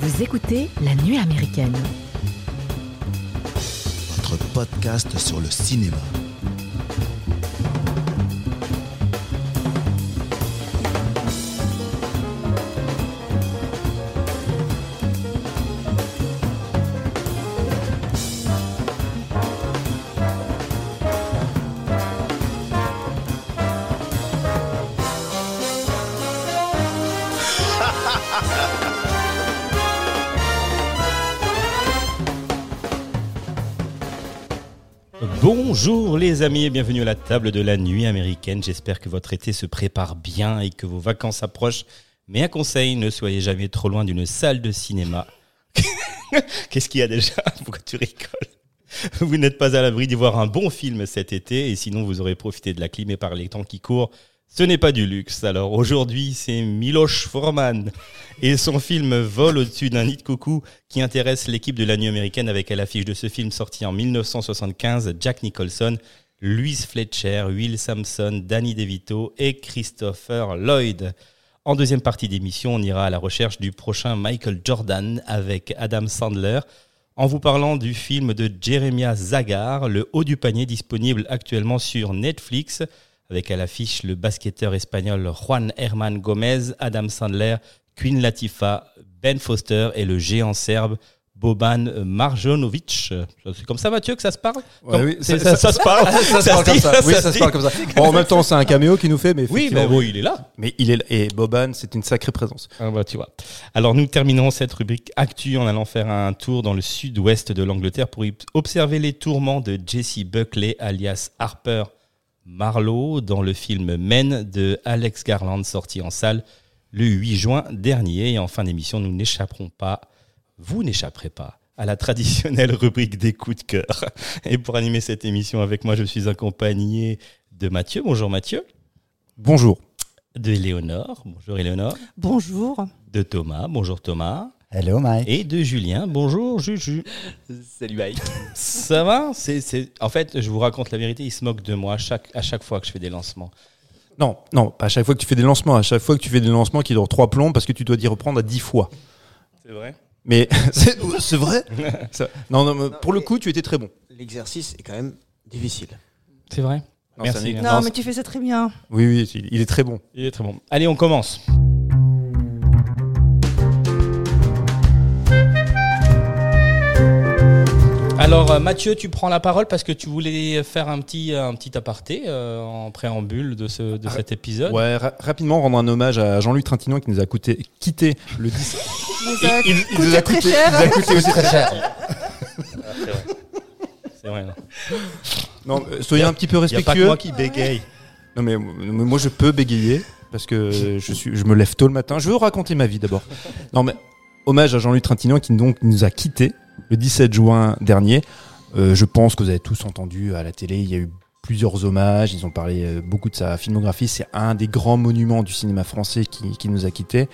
Vous écoutez La Nuit américaine. Votre podcast sur le cinéma. Bonjour les amis et bienvenue à la table de la nuit américaine. J'espère que votre été se prépare bien et que vos vacances approchent. Mais un conseil, ne soyez jamais trop loin d'une salle de cinéma. Qu'est-ce qu'il y a déjà? Pourquoi tu rigoles? Vous n'êtes pas à l'abri d'y voir un bon film cet été et sinon vous aurez profité de la clim et par les temps qui courent. Ce n'est pas du luxe. Alors aujourd'hui, c'est Miloš Forman et son film Vol au-dessus d'un nid de coucou qui intéresse l'équipe de la nuit américaine avec à l'affiche de ce film sorti en 1975 Jack Nicholson, Louise Fletcher, Will Sampson, Danny DeVito et Christopher Lloyd. En deuxième partie d'émission, on ira à la recherche du prochain Michael Jordan avec Adam Sandler en vous parlant du film de Jeremiah Zagar, Le haut du panier disponible actuellement sur Netflix avec à l'affiche le basketteur espagnol Juan Herman Gomez, Adam Sandler, Queen Latifah, Ben Foster et le géant serbe Boban Marjanovic. C'est comme ça, Mathieu, que ça se parle Ouais, Comme- oui, ça- ça, ça se parle ça se parle comme ça. Oui, ça ça se se parle dit. comme ça. Bon, en même temps, c'est un caméo qui nous fait, mais Oui, effectivement, mais bon, il est là. mais il est et Boban, c'est une sacrée présence. Ah bah, tu vois. Alors nous terminerons cette rubrique actu en allant faire un tour dans le sud-ouest de l'Angleterre pour y observer les tourments de Jesse Buckley alias Harper Marlowe dans le film Men de Alex Garland sorti en salle le 8 juin dernier. Et en fin d'émission, nous n'échapperons pas, vous n'échapperez pas à la traditionnelle rubrique des coups de cœur. Et pour animer cette émission avec moi, je suis accompagné de Mathieu. Bonjour Mathieu. Bonjour. De Léonore. Bonjour Éléonore. Bonjour. De Thomas. Bonjour Thomas. Hello Mike. Et de Julien. Bonjour Juju. Salut Mike. Ça va? C'est, c'est... En fait, je vous raconte la vérité, il se moque de moi à chaque, à chaque fois que je fais des lancements. Non, non, pas à chaque fois que tu fais des lancements, à chaque fois que tu fais des lancements qui durent trois plombs parce que tu dois y reprendre à dix fois. C'est vrai? Mais c'est c'est vrai? Ça- Non, non, mais pour le coup, tu étais très bon. L'exercice est quand même difficile. C'est vrai? Non, Merci. Non, Non, mais tu fais ça très bien. Oui, oui, il est très bon. Il est très bon. Allez, on commence. Alors euh, Mathieu, tu prends la parole parce que tu voulais faire un petit, un petit aparté euh, en préambule de, ce, de cet épisode. Ouais, ra- rapidement rendre un hommage à Jean-Luc Trintignant qui nous a coûté, quitté le 10. Mais ça Il, il nous a très coûté, cher. il nous a coûté aussi très cher. C'est vrai. Non. Non, euh, soyez un petit peu Il n'y a pas que respectueux. moi qui bégaye. Non mais, mais moi je peux bégayer parce que je suis, je me lève tôt le matin. Je veux raconter ma vie d'abord. Non mais hommage à Jean-Luc Trintignant qui donc nous a quittés le 17 juin dernier. Euh, je pense que vous avez tous entendu à la télé. Il y a eu plusieurs hommages. Ils ont parlé euh, beaucoup de sa filmographie. C'est un des grands monuments du cinéma français qui, nous a quittés.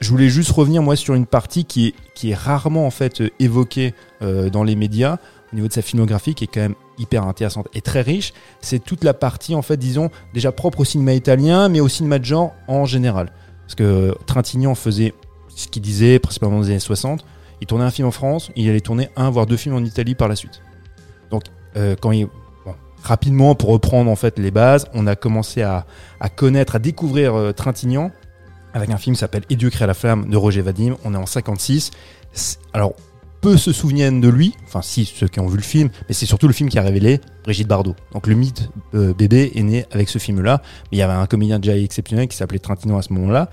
Je voulais juste revenir moi sur une partie qui est, rarement en fait euh, évoquée dans les médias au niveau de sa filmographie qui est quand même hyper intéressante et très riche c'est toute la partie en fait disons déjà propre au cinéma italien mais au cinéma de genre en général parce que Trintignant faisait ce qu'il disait principalement dans les années 60 il tournait un film en France il allait tourner un voire deux films en Italie par la suite donc euh, quand il rapidement pour reprendre en fait les bases on a commencé à, à connaître à découvrir euh, Trintignant avec un film qui s'appelle Dieu crée la flamme de Roger Vadim on est en 56 C'est- alors peu se souviennent de lui, enfin si ceux qui ont vu le film, mais c'est surtout le film qui a révélé Brigitte Bardot. Donc le mythe euh, bébé est né avec ce film-là, mais il y avait un comédien déjà exceptionnel qui s'appelait Trintignant à ce moment-là.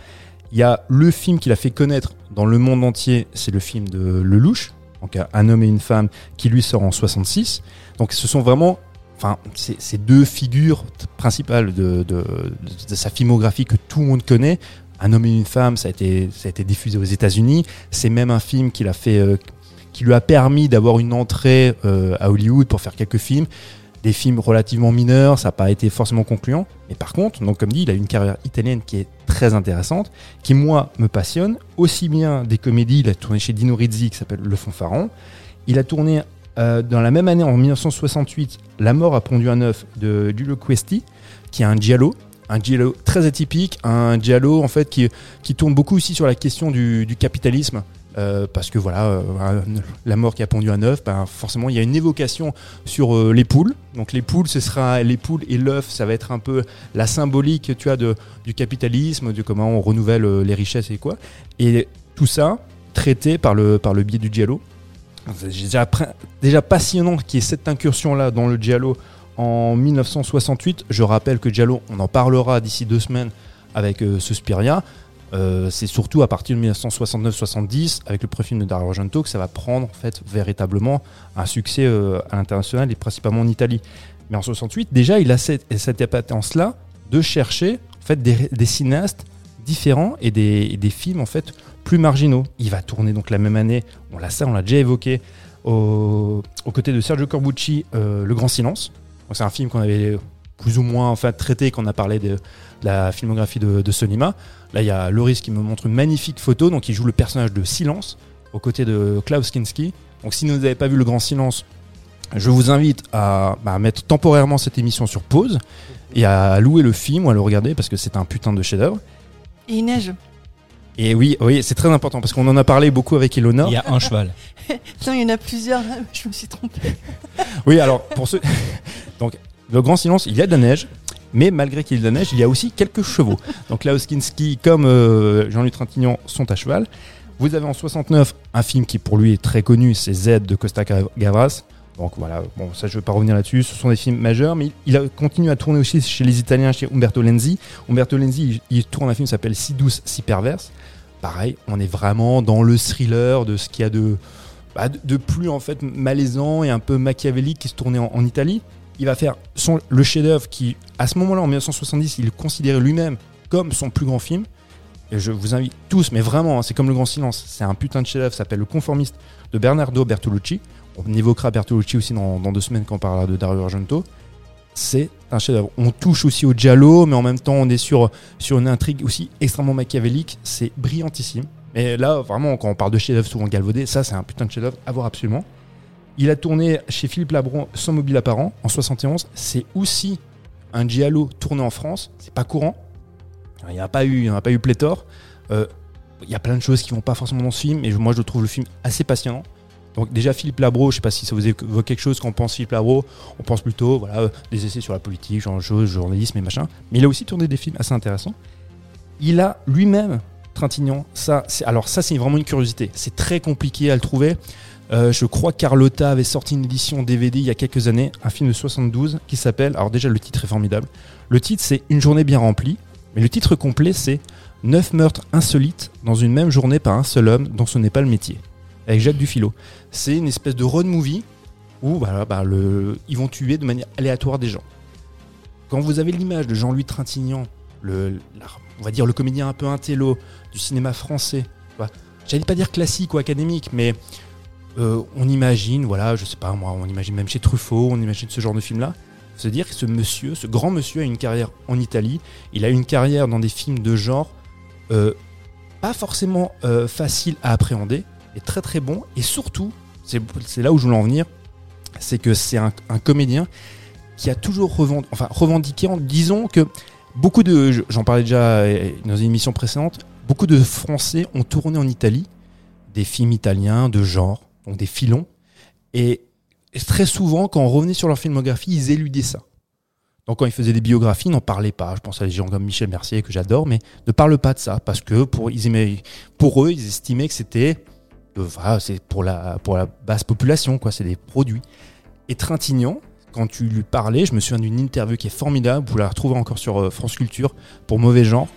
Il y a le film qui l'a fait connaître dans le monde entier, c'est le film de Lelouch, donc Un homme et une femme, qui lui sort en 66. Donc ce sont vraiment, enfin, c'est deux figures principales de, sa filmographie que tout le monde connaît. Un homme et une femme, ça a été, a diffusé aux États-Unis. C'est même un film qu'il a euh, qui lui a permis d'avoir une entrée euh, à Hollywood pour faire quelques films. Des films relativement mineurs, ça n'a pas été forcément concluant. Mais par contre, donc comme dit, il a une carrière italienne qui est très intéressante, qui moi me passionne. Aussi bien des comédies, il a tourné chez Dino Rizzi qui s'appelle Le Fanfaron. Il a tourné euh, dans la même année, en 1968, La mort a pondu un œuf de Giulio Questi, qui est un giallo, un giallo très atypique, un giallo en fait qui, qui tourne beaucoup aussi sur la question du capitalisme. Euh, parce que voilà, euh, la mort qui a pondu un œuf, ben, forcément il y a une évocation sur euh, les poules. Donc les poules, ce sera les poules et l'œuf, ça va être un peu la symbolique, tu de, du capitalisme, de comment on renouvelle les richesses et quoi. Et tout ça traité par le, par le biais du giallo. Déjà, passionnant qu'il y ait cette incursion-là dans le giallo en 1968. Je rappelle que giallo, on en parlera d'ici deux semaines avec euh, Suspiria. Euh, c'est surtout à partir de 1969-70, avec le préfilm de Dario Argento, que ça va prendre en fait véritablement un succès euh, à l'international et principalement en Italie. Mais en 68, déjà, il a cette, cette appétence-là de chercher en fait des, cinéastes différents et des, des films en fait plus marginaux. Il va tourner donc la même année, on l'a ça, on l'a déjà évoqué, au- aux côtés de Sergio Corbucci, euh, Le Grand Silence. C'est un film qu'on avait plus ou moins en fait, traité quand on a parlé de la filmographie de, de Sonima. Là, il y a Loris qui me montre une magnifique photo, donc il joue le personnage de Silence aux côtés de Klaus Kinski. Donc si vous n'avez pas vu Le Grand Silence, je vous invite à, bah, à mettre temporairement cette émission sur pause et à louer le film ou à le regarder parce que c'est un putain de chef-d'œuvre. Et il neige. Et oui, oui, c'est très important parce qu'on en a parlé beaucoup avec Ilona. Il y a un cheval. Non, il y en a plusieurs. là, Je me suis trompée. Oui, alors pour ceux. Donc, le grand silence, il y a de la neige, mais malgré qu'il y ait de la neige, il y a aussi quelques chevaux. Donc, Kinski, comme euh, Jean-Luc Trintignant, sont à cheval. Vous avez en 69 un film qui pour lui est très connu, c'est Z de Costa Gavras. Donc voilà, bon, ça je ne vais pas revenir là-dessus, ce sont des films majeurs, mais il a continué à tourner aussi chez les Italiens, chez Umberto Lenzi. Umberto Lenzi, il, tourne un film qui s'appelle Si douce, si perverse. Pareil, on est vraiment dans le thriller de ce qu'il y a de, bah, de plus en fait malaisant et un peu machiavélique qui se tournait en, en Italie. Il va faire son, le chef-d'œuvre qui, à ce moment-là, en 1970, il considérait lui-même comme son plus grand film. Je vous invite tous, mais vraiment, hein, c'est comme Le Grand Silence, c'est un putain de chef-d'œuvre, s'appelle Le Conformiste de Bernardo Bertolucci. On évoquera Bertolucci aussi dans, dans deux semaines quand on parlera de Dario Argento. C'est un chef-d'œuvre. On touche aussi au giallo, mais en même temps, on est sur, sur une intrigue aussi extrêmement machiavélique. C'est brillantissime. Et là, vraiment, quand on parle de chef-d'œuvre souvent galvaudé, ça, c'est un putain de chef-d'œuvre à voir absolument. Il a tourné chez Philippe Labron Sans mobile apparent en 71. C'est aussi un giallo tourné en France. C'est pas courant. Il n'y en a pas eu, il a pas eu pléthore. Euh, il y a plein de choses qui vont pas forcément dans ce film, mais moi je trouve le film assez passionnant. Donc déjà Philippe Labro, je sais pas si ça vous évoque quelque chose quand on pense Philippe Labro, on pense plutôt voilà euh, des essais sur la politique, genre chose, journalisme et machin. Mais il a aussi tourné des films assez intéressants. Il a lui-même Trintignant, ça, alors ça c'est vraiment une curiosité. C'est très compliqué à le trouver. Euh, je crois que Carlotta avait sorti une édition DVD il y a quelques années, un film de 72 qui s'appelle. Alors déjà le titre est formidable. Le titre c'est Une journée bien remplie, mais le titre complet c'est Neuf meurtres insolites dans une même journée par un seul homme dont ce n'est pas le métier, avec Jacques Dufilo. C'est une espèce de road movie où bah, ils vont tuer de manière aléatoire des gens. Quand vous avez l'image de Jean-Louis Trintignant, on va dire le comédien un peu intello du cinéma français, j'allais pas dire classique ou académique, mais euh, on imagine, voilà, je sais pas moi, on imagine même chez Truffaut, on imagine ce genre de film-là. Se dire que ce monsieur, ce grand monsieur a une carrière en Italie, il a une carrière dans des films de genre euh, pas forcément euh, facile à appréhender, et très très bon, et surtout, c'est là où je voulais en venir, c'est que c'est un, comédien qui a toujours revend- enfin, revendiqué, en disons que beaucoup de, je- j'en parlais déjà euh, dans une émission précédente, beaucoup de Français ont tourné en Italie des films italiens de genre, donc des filons, et très souvent, quand on revenait sur leur filmographie, ils éludaient ça. Donc quand ils faisaient des biographies, ils n'en parlaient pas. Je pense à des gens comme Michel Mercier, que j'adore, mais ne parlent pas de ça, parce que pour, ils aimaient- pour eux, ils estimaient que c'était euh, c'est pour la, pour la basse population, quoi, c'est des produits. Et Trintignant, quand tu lui parlais, je me souviens d'une interview qui est formidable, vous la retrouvez encore sur euh, France Culture, pour Mauvais Genre,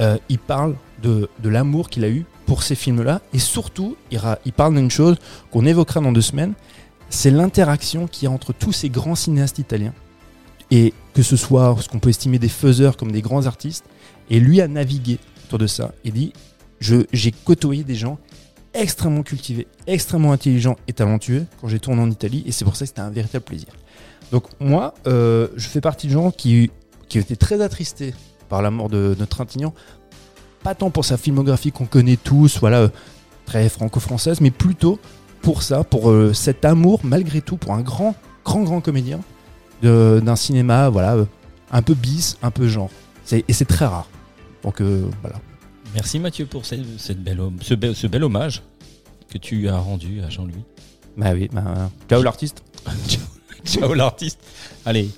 euh, il parle de, l'amour qu'il a eu pour ces films-là, et surtout, il, parle d'une chose qu'on évoquera dans deux semaines, c'est l'interaction qu'il y a entre tous ces grands cinéastes italiens, et que ce soit ce qu'on peut estimer des faiseurs comme des grands artistes, et lui a navigué autour de ça, et dit, j'ai côtoyé des gens extrêmement cultivés, extrêmement intelligents et talentueux quand j'ai tourné en Italie, et c'est pour ça que c'était un véritable plaisir. Donc moi, euh, je fais partie de gens qui, qui étaient très attristés par la mort de, de Trintignant, pas tant pour sa filmographie qu'on connaît tous, voilà, euh, très franco-française, mais plutôt pour ça, pour euh, cet amour, malgré tout, pour un grand, grand, grand comédien de- d'un cinéma, voilà, euh, un peu bis, un peu genre. C'est- Et c'est très rare. Donc euh, voilà. Merci Mathieu pour cette, cette belle, ce, bel, ce bel hommage que tu as rendu à Jean-Louis. Bah oui, bah, ciao l'artiste. Ciao l'artiste. Allez.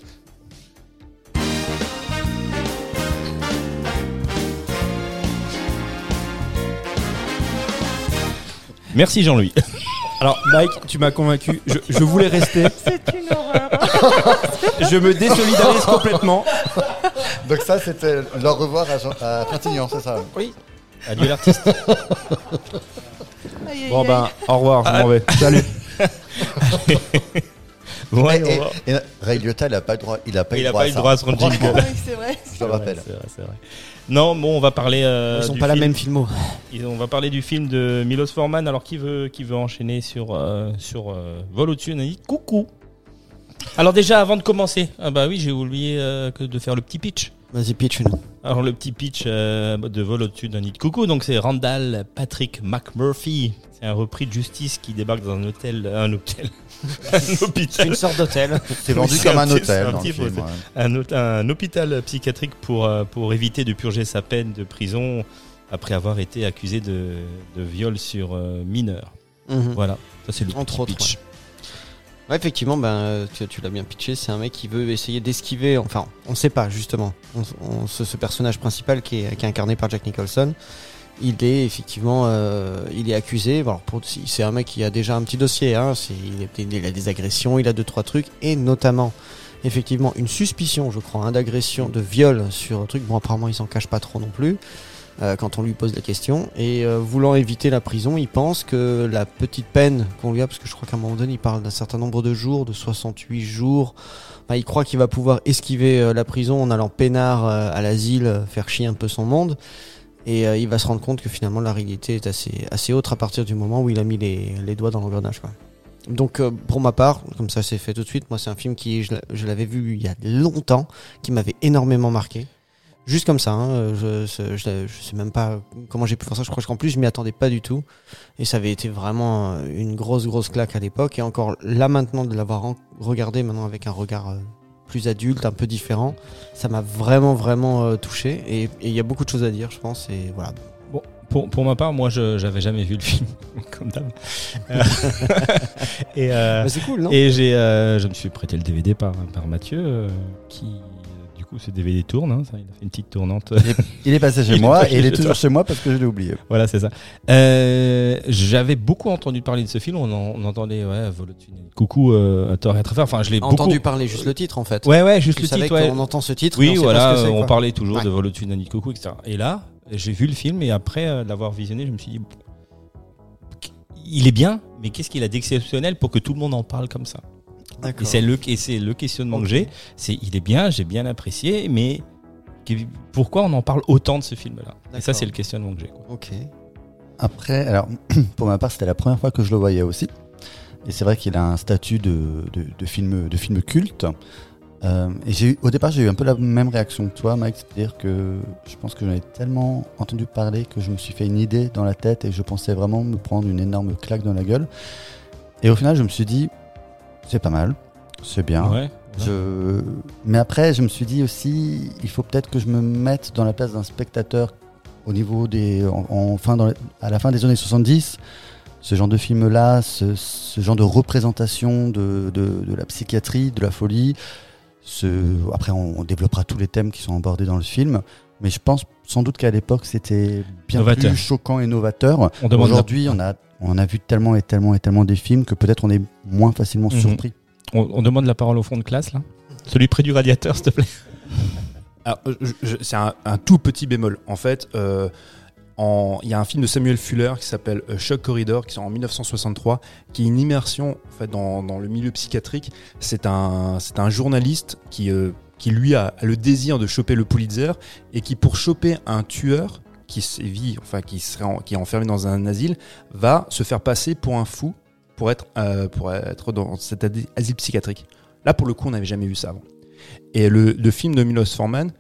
Merci Jean-Louis. Alors Mike, tu m'as convaincu. Je, je voulais rester. C'est une horreur. Je me désolidarise complètement. Donc ça, c'était le revoir à, Jean- à Trintignant, c'est ça Adieu l'artiste. Aïe, aïe, Bon ben, au revoir, je m'en vais. Salut. Bon, Et, et Ray Liotta, il n'a pas le droit, il a pas eu Il le n'a droit pas à eu droit à son jingle. Oui, c'est vrai. Je le rappelle. C'est vrai, c'est vrai. Non, bon, on va parler. euh, Ils sont du pas la film. même filmo. Ils- On va parler du film de Milos Forman. Alors, qui veut, qui veut enchaîner sur, euh, sur euh, Vol au-dessus On a dit coucou. Alors, déjà, avant de commencer, ah bah oui, j'ai oublié euh, que de faire le petit pitch. Vas-y, pitch nous. Alors, le petit pitch euh, de Vol au-dessus d'un nid de coucou. Donc, c'est Randall Patrick McMurphy. C'est un repris de justice qui débarque dans un hôtel. Un hôtel. un C'est hôpital. une sorte d'hôtel. C'est vendu comme un hôtel un film. ouais. hôpital psychiatrique pour, euh, pour éviter de purger sa peine de prison après avoir été accusé de, de viol sur euh, mineur. Mhm. Voilà, ça c'est le Entre petit autres, pitch. Ouais, effectivement, ben, tu, l'as bien pitché. C'est un mec qui veut essayer d'esquiver. Enfin, on sait pas justement. Ce, personnage principal qui est, incarné par Jack Nicholson, il est effectivement, euh, il est accusé. C'est un mec qui a déjà un petit dossier. Hein, il a des agressions, il a deux trois trucs, et notamment, effectivement, une suspicion, je crois, hein, d'agression, de viol sur un truc. Bon, apparemment, il s'en cache pas trop non plus. Euh, quand on lui pose la question. Et euh, voulant éviter la prison, il pense que la petite peine qu'on lui a, parce que je crois qu'à un moment donné, il parle d'un certain nombre de jours, de 68 jours, Enfin, il croit qu'il va pouvoir esquiver euh, la prison en allant peinard euh, à l'asile, faire chier un peu son monde. Et il va se rendre compte que finalement la réalité est assez, assez haute à partir du moment où il a mis les, les doigts dans l'engrenage. Donc euh, pour ma part, comme ça c'est fait tout de suite, moi c'est un film qui, je l'avais vu il y a longtemps, qui m'avait énormément marqué. Juste comme ça, hein, je, je, je sais même pas comment j'ai pu faire ça, je crois qu'en plus je m'y attendais pas du tout. Et ça avait été vraiment euh, une grosse grosse claque à l'époque. Et encore là maintenant de l'avoir regardé maintenant avec un regard euh, plus adulte, un peu différent, ça m'a vraiment vraiment euh, touché. Et il y a beaucoup de choses à dire, je pense. Et voilà. Pour, pour ma part, moi je j'avais jamais vu le film, comme d'hab. Et euh, Mais c'est cool, non? et j'ai, euh, je me suis prêté le DVD par, par Mathieu, euh, qui coup ce DVD tourne, hein, ça, il a fait une petite tournante. Il est passé chez Il moi passé et il est toujours toi. chez moi parce que je l'ai oublié. Voilà, c'est ça. Euh, J'avais beaucoup entendu parler de ce film. On, en- on entendait, ouais, Vol au-dessus d'un nid de coucou, euh, à tort et à travers. Enfin, je l'ai beaucoup. entendu parler juste le titre en fait. Ouais, ouais, juste Tu le titre. Ouais. qu'on entend ce titre. mais Oui, on sait pas voilà, ce que on quoi. parlait toujours Ouais. de Vol au-dessus d'un nid de coucou, etc. Et là, j'ai vu le film et après euh, l'avoir visionné, je me suis dit, il est bien, mais qu'est-ce qu'il a d'exceptionnel pour que tout le monde en parle comme ça? Et c'est le, et le questionnement que j'ai. C'est, il est bien, j'ai bien apprécié, mais pourquoi on en parle autant de ce film-là? Et ça, c'est le questionnement que j'ai. Ok. Après, alors, pour ma part, c'était la première fois que je le voyais aussi. Et c'est vrai qu'il a un statut de, de, de film, de film culte. Euh, et j'ai au départ, j'ai eu un peu la même réaction que toi, Mike. C'est-à-dire que je pense que j'en ai tellement entendu parler que je me suis fait une idée dans la tête et je pensais vraiment me prendre une énorme claque dans la gueule. Et au final, je me suis dit, c'est pas mal, c'est bien. Ouais. Je... Mais après, je me suis dit aussi, il faut peut-être que je me mette dans la place d'un spectateur au niveau des, en, en fin dans les- à la fin des années 70. Ce genre de film-là, ce, ce genre de représentation de, de, de la psychiatrie, de la folie. Ce... Après, on, on développera tous les thèmes qui sont abordés dans le film. Mais je pense sans doute qu'à l'époque, c'était bien Novateur. plus choquant et novateur. Aujourd'hui, on a, on a vu tellement et tellement et tellement des films que peut-être on est moins facilement Mhm. surpris. On, on demande la parole au fond de classe, là Celui près du radiateur, s'il te plaît. C'est un, un tout petit bémol. En fait, euh, il y a un film de Samuel Fuller qui s'appelle euh, Shock Corridor, qui sort en 1963, qui est une immersion en fait, dans, dans le milieu psychiatrique. C'est un, journaliste qui, euh, qui lui a, a le désir de choper le Pulitzer et qui, pour choper un tueur qui sévit, enfin qui serait qui est enfermé dans un asile, va se faire passer pour un fou pour être, euh, pour être dans cet asile psychiatrique. Là, pour le coup, on n'avait jamais vu ça avant. Et le, film de Milos Forman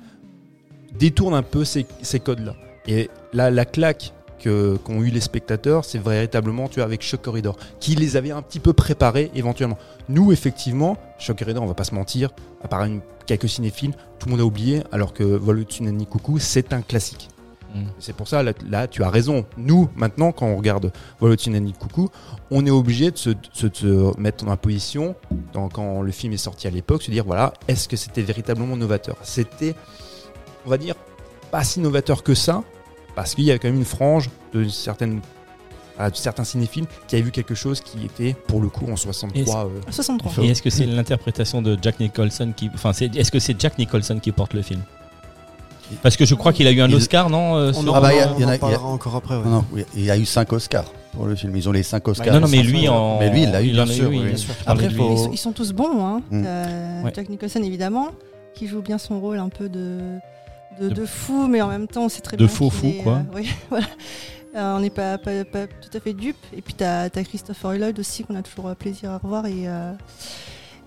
détourne un peu ces, codes-là. Et là, la claque que qu'ont eu les spectateurs, c'est véritablement tu vois avec Shock Corridor, qui les avait un petit peu préparés éventuellement. Nous, effectivement, Shock Corridor, on va pas se mentir, à part une- quelques cinéphiles, tout le monde a oublié, alors que Vol au-dessus d'un nid de coucou, c'est un classique. C'est pour ça, là, là, tu as raison. Nous, maintenant, quand on regarde Vol au-dessus d'un nid de coucou, on est obligé de se, de mettre dans la position, dans- quand le film est sorti à l'époque, se dire, voilà, est-ce que c'était véritablement novateur? C'était, on va dire, pas si novateur que ça, parce qu'il y avait quand même une frange de certaines de certains cinéphiles qui avaient vu quelque chose qui était pour le coup en 63 euh, 63. Et est-ce que c'est l'interprétation de Jack Nicholson qui, enfin, c'est, est-ce que c'est Jack Nicholson qui porte le film? Parce que je crois qu'il a eu un Oscar, non euh, On sur- en, Ah bah, il y en parlera encore après. ouais. Non, il y a eu 5 Oscars pour le film. Ils ont les 5 Oscars. Non, non, mais lui en. mais lui, il l'a eu, en bien sûr, oui, oui. bien sûr. Après, de faut-. Ils sont, ils sont tous bons. Hein. Mm. Euh, Ouais. Jack Nicholson, évidemment, qui joue bien son rôle un peu de, de, De- de fou, mais en même temps, on sait très de bien. faux qu'il fou, est, quoi. euh, oui, voilà. Euh, on n'est pas, pas, pas tout à fait dupe. Et puis, tu as, Christopher Lloyd aussi, qu'on a toujours plaisir à revoir, et, euh,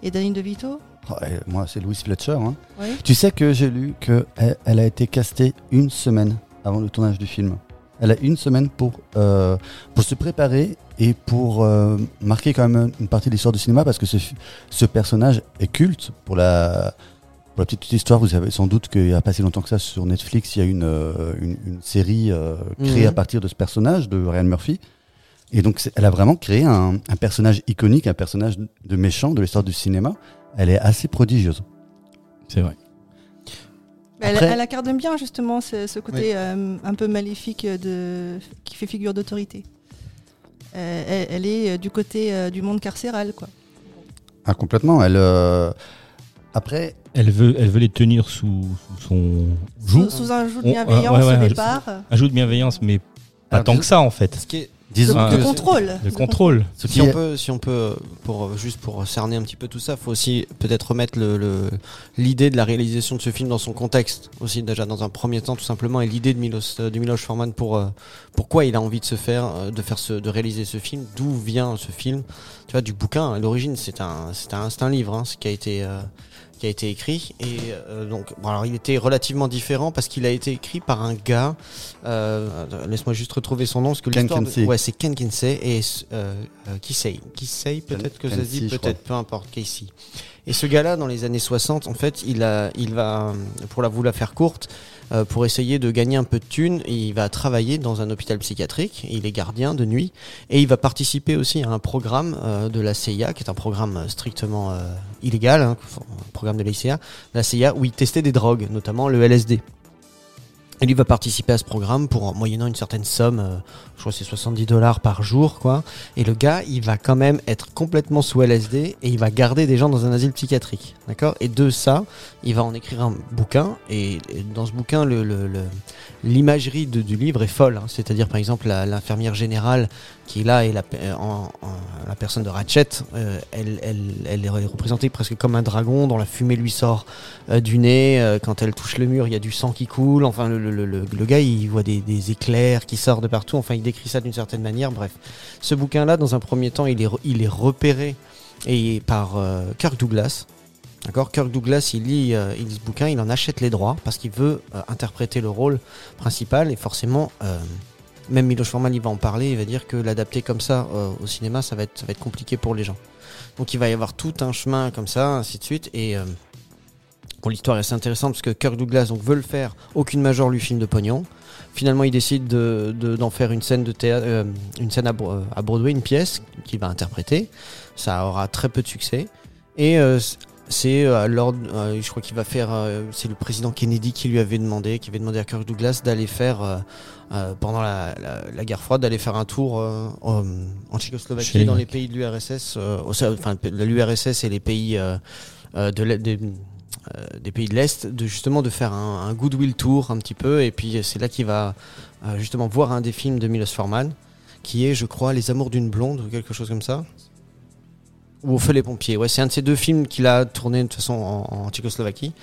et Danny DeVito. Et moi, c'est Louis Fletcher. hein. Oui. Tu sais que j'ai lu qu'elle elle a été castée une semaine avant le tournage du film. Elle a une semaine pour, euh, pour se préparer et pour euh, marquer quand même une partie de l'histoire du cinéma parce que ce, ce personnage est culte. Pour la, pour la petite histoire, vous savez sans doute qu'il n'y a pas si longtemps que ça sur Netflix, il y a une, euh, une, une série euh, créée Mhm. à partir de ce personnage de Ryan Murphy. Et donc, elle a vraiment créé un, un personnage iconique, un personnage de méchant de l'histoire du cinéma. Elle est assez prodigieuse. C'est vrai. Mais Elle, Après- elle incarne bien, justement, ce, ce côté euh, un peu maléfique de, qui fait figure d'autorité. Euh, elle, elle est euh, du côté euh, du monde carcéral, quoi. Ah, complètement. Elle, euh, Après, Elle veut, elle veut les tenir sous, sous son joug. Sous, sous un joug de On- bienveillance ouais, ouais, au ouais, départ. Un joug de bienveillance, mais pas Alors, tant que ça en fait. Ce qui est, disons de que euh, contrôle. Le contrôle. ce Si qui on est- peut, si on peut, pour juste pour cerner un petit peu tout ça, faut aussi peut-être remettre le- le- l'idée de la réalisation de ce film dans son contexte aussi déjà dans un premier temps tout simplement et l'idée de Milos, euh, de Miloš Forman pour euh, pourquoi il a envie de se faire, euh, de faire ce, de réaliser ce film, d'où vient ce film, tu vois, du bouquin. À l'origine, c'est un, c'est un, c'est un livre, hein, ce qui a été euh, qui a été écrit. Et euh, donc bon alors il était relativement différent parce qu'il a été écrit par un gars euh, laisse-moi juste retrouver son nom parce que Ken l'histoire de- Kinsey. ouais c'est Ken Kinsey et euh, euh, Kisei Kisei peut-être que ça se dit peut-être peu importe Casey. Et ce gars-là dans les années 60 en fait il a il va pour la vous la faire courte euh, pour essayer de gagner un peu de thunes il va travailler dans un hôpital psychiatrique. Il est gardien de nuit. Et il va participer aussi à un programme euh, de la CIA qui est un programme strictement euh, illégal hein, un programme de la CIA la CIA où il testait des drogues notamment le LSD lui va participer à ce programme pour moyennant une certaine somme, euh, je crois c'est 70 dollars par jour, quoi. Et le gars, il va quand même être complètement sous LSD et il va garder des gens dans un asile psychiatrique, d'accord? Et de ça, il va en écrire un bouquin et, dans ce bouquin, l'imagerie du livre est folle. hein. C'est-à-dire, par exemple, l'infirmière générale qui est là et la, euh, personne de Ratchet, euh, elle, est représentée presque comme un dragon dont la fumée lui sort euh, du nez. quand elle touche le mur, il y a du sang qui coule. Enfin, le, gars, il voit des, éclairs qui sortent de partout. Enfin, il décrit ça d'une certaine manière. Bref, ce bouquin-là, dans un premier temps, il est, repéré et par Kirk Douglas. D'accord? Kirk Douglas, il lit, ce bouquin, il en achète les droits parce qu'il veut interpréter le rôle principal et forcément, même Miloš Forman, il va en parler, il va dire que l'adapter comme ça euh, au cinéma, ça va, être, compliqué pour les gens. Donc il va y avoir tout un chemin comme ça, ainsi de suite. Et euh, l'histoire est assez intéressante parce que Kirk Douglas veut le faire, aucune major lui filme de pognon. Finalement, il décide de- de- d'en faire une scène de théâtre, euh, une à, Bro- à Broadway, une pièce qu'il va interpréter. Ça aura très peu de succès. C'est euh, lors, euh, je crois qu'il va faire, euh, c'est le président Kennedy qui lui avait demandé, qui avait demandé à Kirk Douglas d'aller faire euh, euh, pendant la, la- la guerre froide, d'aller faire un tour euh, en, Tchécoslovaquie, Chez dans les pays de l'URSS, euh, enfin l'URSS et les pays euh, euh, de l'Est- des, des pays de l'Est, de justement de faire un, un goodwill tour un petit peu, et puis c'est là qu'il va justement voir un des films de Milos Forman, qui est, je crois, Les Amours d'une blonde ou quelque chose comme ça. Ou Au feu les pompiers. Ouais, c'est un de ces deux films qu'il a tourné de toute façon en, Tchécoslovaquie.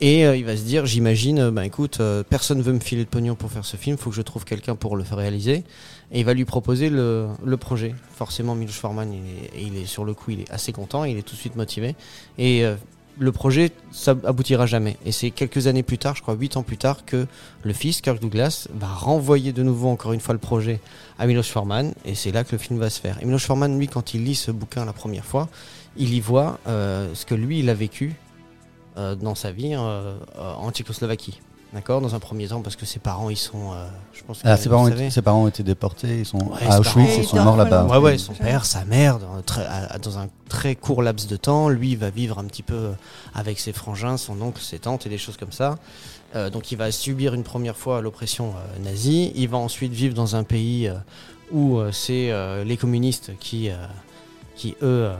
Et euh, il va se dire, j'imagine, bah écoute, euh, personne veut me filer de pognon pour faire ce film, faut que je trouve quelqu'un pour le faire réaliser. Et il va lui proposer le, projet. Forcément, Miloš Forman, il est, et il est sur le coup, il est assez content, il est tout de suite motivé. Et euh, le projet ça aboutira jamais. Et c'est quelques années plus tard, je crois 8 ans plus tard, que le fils, Kirk Douglas, va renvoyer de nouveau encore une fois le projet à Milos Forman, et c'est là que le film va se faire. Et Milos Forman, lui, quand il lit ce bouquin la première fois, il y voit euh, ce que lui, il a vécu euh, dans sa vie euh, en Tchécoslovaquie. D'accord Dans un premier temps, parce que ses parents, ils sont. euh, je pense que Ah, vous ses, parents, savez. étaient- ses parents ont été déportés, ils sont Ouais, à Auschwitz, parents- ils sont morts là-bas. Ouais, ouais, son père, sa mère, dans, un très- à- dans un très court laps de temps, lui il va vivre un petit peu euh, avec ses frangins, son oncle, ses tantes et des choses comme ça. Euh, donc il va subir une première fois l'oppression euh, nazie. Il va ensuite vivre dans un pays euh, où euh, c'est euh, les communistes qui, euh, qui eux, euh,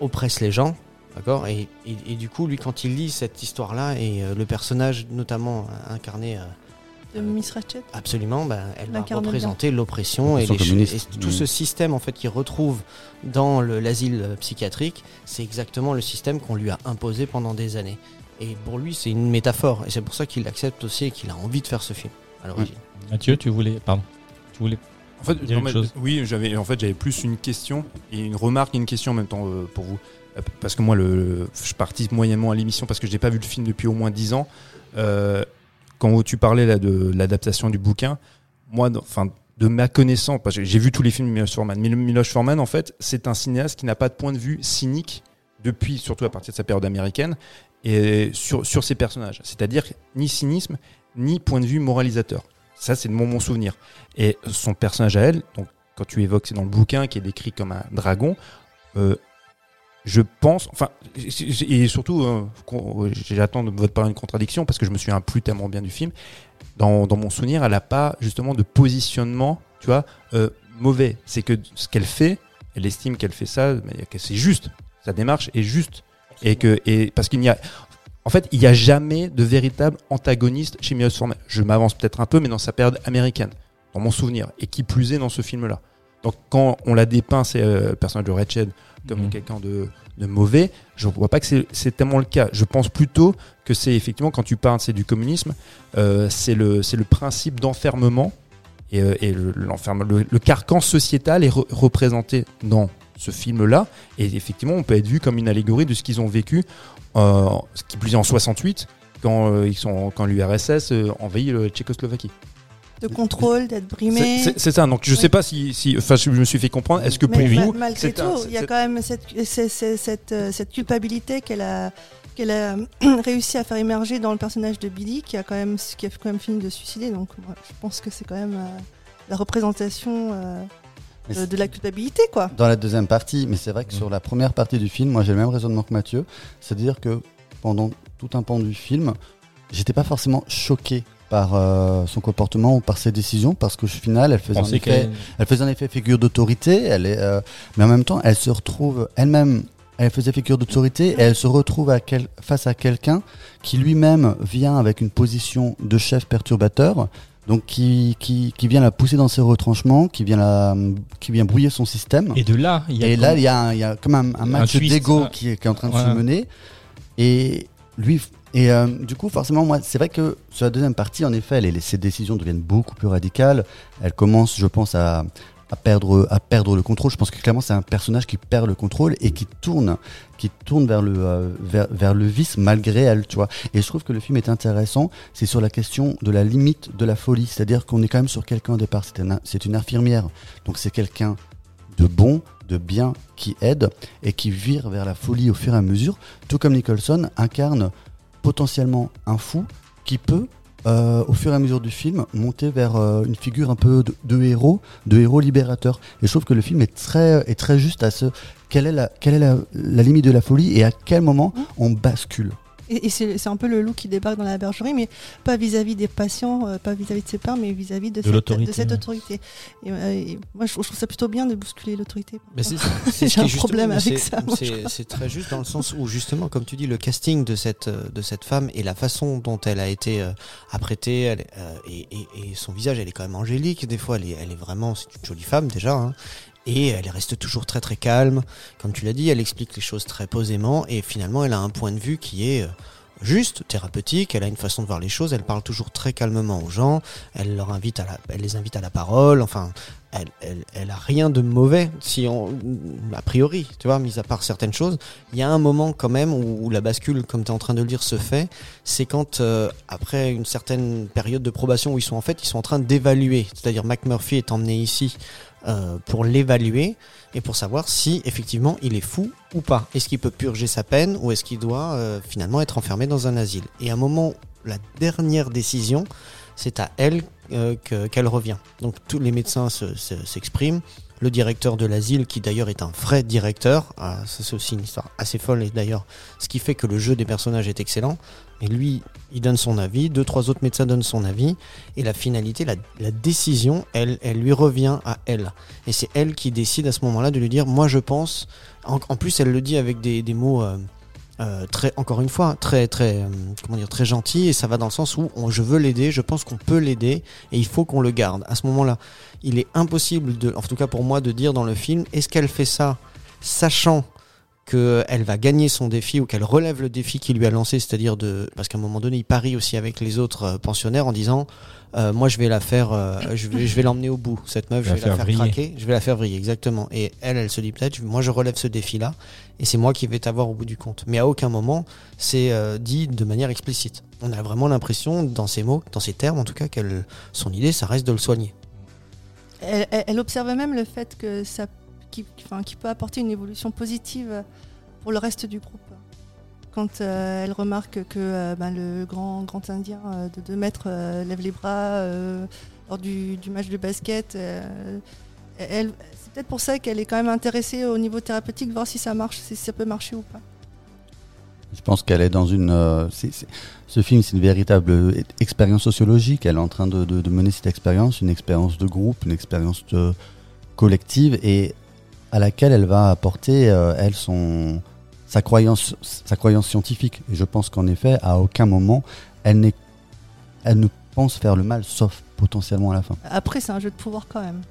oppressent les gens. D'accord et, et- et du coup, lui, quand il lit cette histoire-là, et euh, le personnage notamment euh, incarné euh, De Miss Ratchet. Absolument, ben, elle va représenter l'oppression et, les tout Mm. ce système en fait qu'il retrouve dans le- l'asile psychiatrique, c'est exactement le système qu'on lui a imposé pendant des années. Et pour lui, c'est une métaphore, et c'est pour ça qu'il l'accepte aussi et qu'il a envie de faire ce film à l'origine. Mathieu, tu voulais. Pardon. Tu voulais. En fait, Dire non, une mais- chose? oui, j'avais en fait j'avais plus une question et une remarque et une question en même temps euh, pour vous. Parce que moi, je participe moyennement à l'émission parce que je n'ai pas vu le film depuis au moins 10 ans. Euh, quand tu parlais de l'adaptation du bouquin, moi, enfin, de ma connaissance, j'ai vu tous les films de Miloš Forman, Miloš Forman, en fait, c'est un cinéaste qui n'a pas de point de vue cynique depuis, surtout à partir de sa période américaine, et sur, ses personnages. C'est-à-dire ni cynisme, ni point de vue moralisateur. Ça, c'est de mon, mon souvenir. Et son personnage à elle, donc quand tu évoques, c'est dans le bouquin qui est décrit comme un dragon. euh, je pense, enfin, et surtout, euh, j'attends de votre part une contradiction parce que je me souviens plus tellement bien du film. Dans, mon souvenir, elle n'a pas justement de positionnement, tu vois, euh, mauvais. C'est que ce qu'elle fait, elle estime qu'elle fait ça, que c'est juste. Sa démarche est juste. Et que, parce qu'il n'y a, en fait, il n'y a jamais de véritable antagoniste chez Milos Forman. Je m'avance peut-être un peu, mais dans sa période américaine, dans mon souvenir, et qui plus est dans ce film-là. Donc quand on la dépeint, c'est euh, le personnage de Ratched comme Mhm. quelqu'un de, de mauvais, je ne vois pas que c'est- tellement le cas. Je pense plutôt que c'est effectivement, quand tu parles c'est du communisme, euh, c'est le, principe d'enfermement et, euh, et le, l'enferme- le- le carcan sociétal est re- représenté dans ce film-là. Et effectivement, on peut être vu comme une allégorie de ce qu'ils ont vécu, euh, ce qui plus est en 68, quand, euh, ils sont, quand l'URSS euh, envahit le Tchécoslovaquie. De contrôle, d'être brimé. C'est ça. Donc je Oui. sais pas si, si, enfin, je me suis fait comprendre. Est-ce que pour Mais vous, ma- malgré c'est tout, il y a quand même cette, cette, euh, cette culpabilité qu'elle a, qu'elle a réussi à faire émerger dans le personnage de Billy, qui a quand même, qui a quand même fini de se suicider. Donc, moi, je pense que c'est quand même euh, la représentation euh, de, la culpabilité, quoi. Dans la deuxième partie, mais c'est vrai Mm. que sur la première partie du film, moi j'ai le même raisonnement que Mathieu, c'est-à-dire que pendant tout un pan du film, j'étais pas forcément choqué par euh, son comportement ou par ses décisions, parce qu'au final, elle faisait, un effet, elle faisait un effet figure d'autorité, elle est, euh, mais en même temps, elle se retrouve elle-même, elle faisait figure d'autorité, et elle se retrouve à quel- face à quelqu'un qui lui-même vient avec une position de chef perturbateur, donc qui, qui, qui vient la pousser dans ses retranchements, qui vient, la, qui vient brouiller son système. Et de là, il y a. Et là, il y, a un- il y a comme un, un match d'ego ah. qui, est- qui est en train de se mener. Et lui, et euh, du coup, forcément, moi, c'est vrai que sur la deuxième partie, en effet, les, ses décisions deviennent beaucoup plus radicales. Elle commence, je pense, à, perdre, à perdre le contrôle. Je pense que clairement, c'est un personnage qui perd le contrôle et qui tourne, qui tourne vers le, euh, vers, le vice malgré elle, tu vois. Et je trouve que le film est intéressant. C'est sur la question de la limite de la folie. C'est-à-dire qu'on est quand même sur quelqu'un au départ. C'est une infirmière. Donc c'est quelqu'un de bon, de bien, qui aide et qui vire vers la folie au fur et à mesure, tout comme Nicholson incarne potentiellement un fou qui peut, euh, au fur et à mesure du film, monter vers euh, une figure un peu de, de héros, de héros libérateur. Et je trouve que le film est très, est très juste à ce quelle est, la, quelle est la, la limite de la folie et à quel moment Mmh. on bascule. Et, et c'est un peu le loup qui débarque dans la bergerie, mais pas vis-à-vis des patients, euh, pas vis-à-vis de ses pairs, mais vis-à-vis de, De cette, de cette ouais. autorité. Et, euh, et moi, je, je trouve ça plutôt bien de bousculer l'autorité. J'ai un problème avec ça, C'est très juste dans le sens où justement, comme tu dis, le casting de cette euh, de cette femme et la façon dont elle a été euh, apprêtée, elle, euh, et, et, et son visage, elle est quand même angélique. Des fois, elle est, elle est vraiment, c'est une jolie femme déjà. hein. Et elle reste toujours très très calme. Comme tu l'as dit, elle explique les choses très posément et finalement, elle a un point de vue qui est euh, juste, thérapeutique. Elle a une façon de voir les choses. Elle parle toujours très calmement aux gens. Elle leur invite à la, elle les invite à la parole. Enfin, elle, elle, elle a rien de mauvais, si on, a priori, tu vois, mis à part certaines choses. Il y a un moment quand même où, où la bascule, comme tu es en train de le dire, se fait. C'est quand, euh, après une certaine période de probation où ils sont en fait, ils sont en train d'évaluer. C'est-à-dire, McMurphy est emmené ici euh, pour l'évaluer et pour savoir si effectivement il est fou ou pas. Est-ce qu'il peut purger sa peine ou est-ce qu'il doit euh, finalement être enfermé dans un asile? Et à un moment, la dernière décision, c'est à elle euh, que- qu'elle revient. Donc tous les médecins se- se- s'expriment. Le directeur de l'asile, qui d'ailleurs est un vrai directeur, ah, c'est aussi une histoire assez folle et d'ailleurs ce qui fait que le jeu des personnages est excellent. Et lui, il donne son avis, deux, trois autres médecins donnent son avis, et la finalité, la, décision, elle, elle lui revient à elle. Et c'est elle qui décide à ce moment-là de lui dire, moi je pense, en, plus elle le dit avec des, mots euh, euh, très, encore une fois, très, très, euh, comment dire, très gentils, et ça va dans le sens où je veux l'aider, je pense qu'on peut l'aider, et il faut qu'on le garde. À ce moment-là, il est impossible, en tout cas pour moi, de dire dans le film, est-ce qu'elle fait ça sachant qu'elle va gagner son défi ou qu'elle relève le défi qu'il lui a lancé, c'est-à-dire de, parce qu'à un moment donné, il parie aussi avec les autres euh, pensionnaires en disant, euh, moi je vais la faire, euh, je vais, je vais l'emmener au bout cette meuf, je vais la faire faire craquer, je vais la faire vriller exactement. Et elle, elle se dit peut-être, moi je relève ce défi-là et c'est moi qui vais t'avoir au bout du compte. Mais à aucun moment c'est euh, dit de manière explicite. On a vraiment l'impression dans ces mots, dans ces termes en tout cas, qu'elle, son idée, ça reste de le soigner. Elle, elle- elle observe même le fait que ça, qui, peut apporter une évolution positive pour le reste du groupe. Quand euh, elle remarque que euh, ben, le grand, grand Indien euh, de 2 mètres lève les bras lors du, match de basket, c'est peut-être pour ça qu'elle est quand même intéressée au niveau thérapeutique, voir si ça marche, si ça peut marcher ou pas. Je pense qu'elle est dans une. ce film, c'est une véritable expérience sociologique. Elle est en train de, mener cette expérience, une expérience de groupe, une expérience collective, et à laquelle elle va apporter, euh, elle, son, sa, croyance, sa croyance scientifique. Et je pense qu'en effet, à aucun moment, elle, n'est, elle ne pense faire le mal, sauf potentiellement à la fin. Après, c'est un jeu de pouvoir quand même.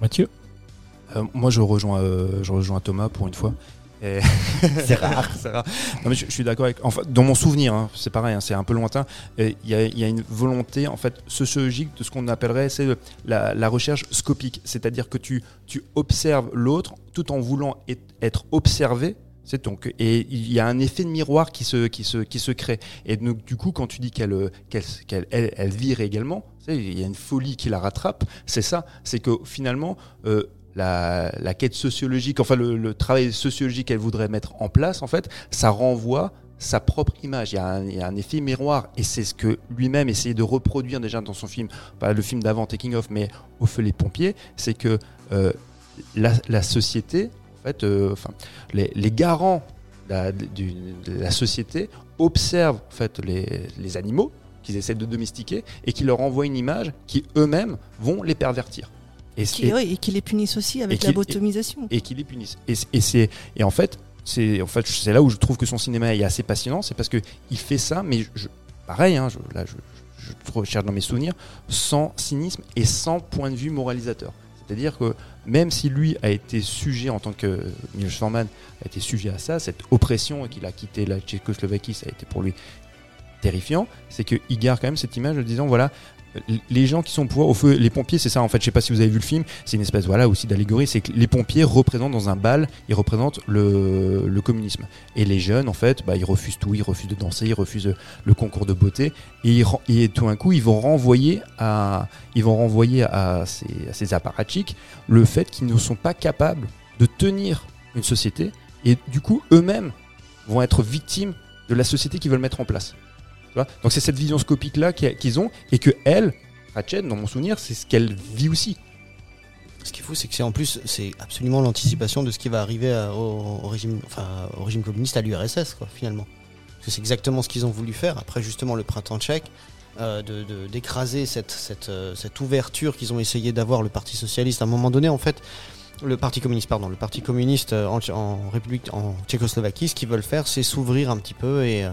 Mathieu? Euh, moi, je rejoins, euh, je rejoins Thomas pour une fois. C'est rare. c'est rare. Non, mais je, je suis d'accord avec. Enfin, dans mon souvenir, hein, c'est pareil, hein, c'est un peu lointain. et Il y, a, il y a une volonté en fait sociologique de ce qu'on appellerait c'est la, la recherche scopique, c'est-à-dire que tu, tu observes l'autre tout en voulant et- être observé. C'est donc et il y a un effet de miroir qui se qui se qui se crée. Et donc du coup, quand tu dis qu'elle euh, qu'elle qu'elle elle, elle vire également, il y a une folie qui la rattrape. C'est ça, c'est que finalement. euh, la, quête sociologique, enfin le, travail sociologique qu'elle voudrait mettre en place, en fait, ça renvoie sa propre image. Il y, a un, effet miroir et c'est ce que lui-même essayait de reproduire déjà dans son film, pas le film d'avant Taking Off, mais Au feu les pompiers, c'est que euh, la, société, en fait, euh, les, garants de la, du- de la société observent en fait les, les animaux qu'ils essaient de domestiquer et qui leur envoient une image qui eux-mêmes vont les pervertir. Et, Qui, et- oui, et qui les punissent aussi avec et la botomisation. et qui les punissent. Et, et c'est et en fait c'est en fait c'est là où je trouve que son cinéma est assez passionnant, c'est parce que il fait ça, mais je, pareil, hein, je, là je, recherche dans mes souvenirs, sans cynisme et sans point de vue moralisateur. C'est-à-dire que même si lui a été sujet en tant que Miloš Forman a été sujet à ça, cette oppression et qu'il a quitté la Tchécoslovaquie, ça a été pour lui terrifiant, c'est qu'il garde quand même cette image de disant voilà les gens qui sont au pouvoir au feu les pompiers c'est ça en fait. Je sais pas si vous avez vu le film. C'est une espèce voilà aussi d'allégorie. C'est que les pompiers représentent dans un bal ils représentent le, communisme. Et les jeunes en fait bah, ils refusent tout. Ils refusent de danser ils refusent le concours de beauté. Et, tout d'un coup ils vont renvoyer à ces, à ces le fait qu'ils ne sont pas capables de tenir une société. Et du coup eux-mêmes vont être victimes de la société qu'ils veulent mettre en place Donc c'est cette vision scopique là qu'ils ont et que elle, Ratchet, dans mon souvenir, c'est ce qu'elle vit aussi. Ce qui est fou, c'est que c'est en plus, c'est absolument l'anticipation de ce qui va arriver au, régime, au régime communiste, à l'URSS, quoi, finalement. Parce que c'est exactement ce qu'ils ont voulu faire après justement le printemps tchèque, euh, d'écraser euh, cette ouverture qu'ils ont essayé d'avoir le Parti socialiste. À un moment donné, en fait, le Parti communiste, pardon, le Parti communiste euh, en, République, en Tchécoslovaquie, ce qu'ils veulent faire, c'est s'ouvrir un petit peu et euh,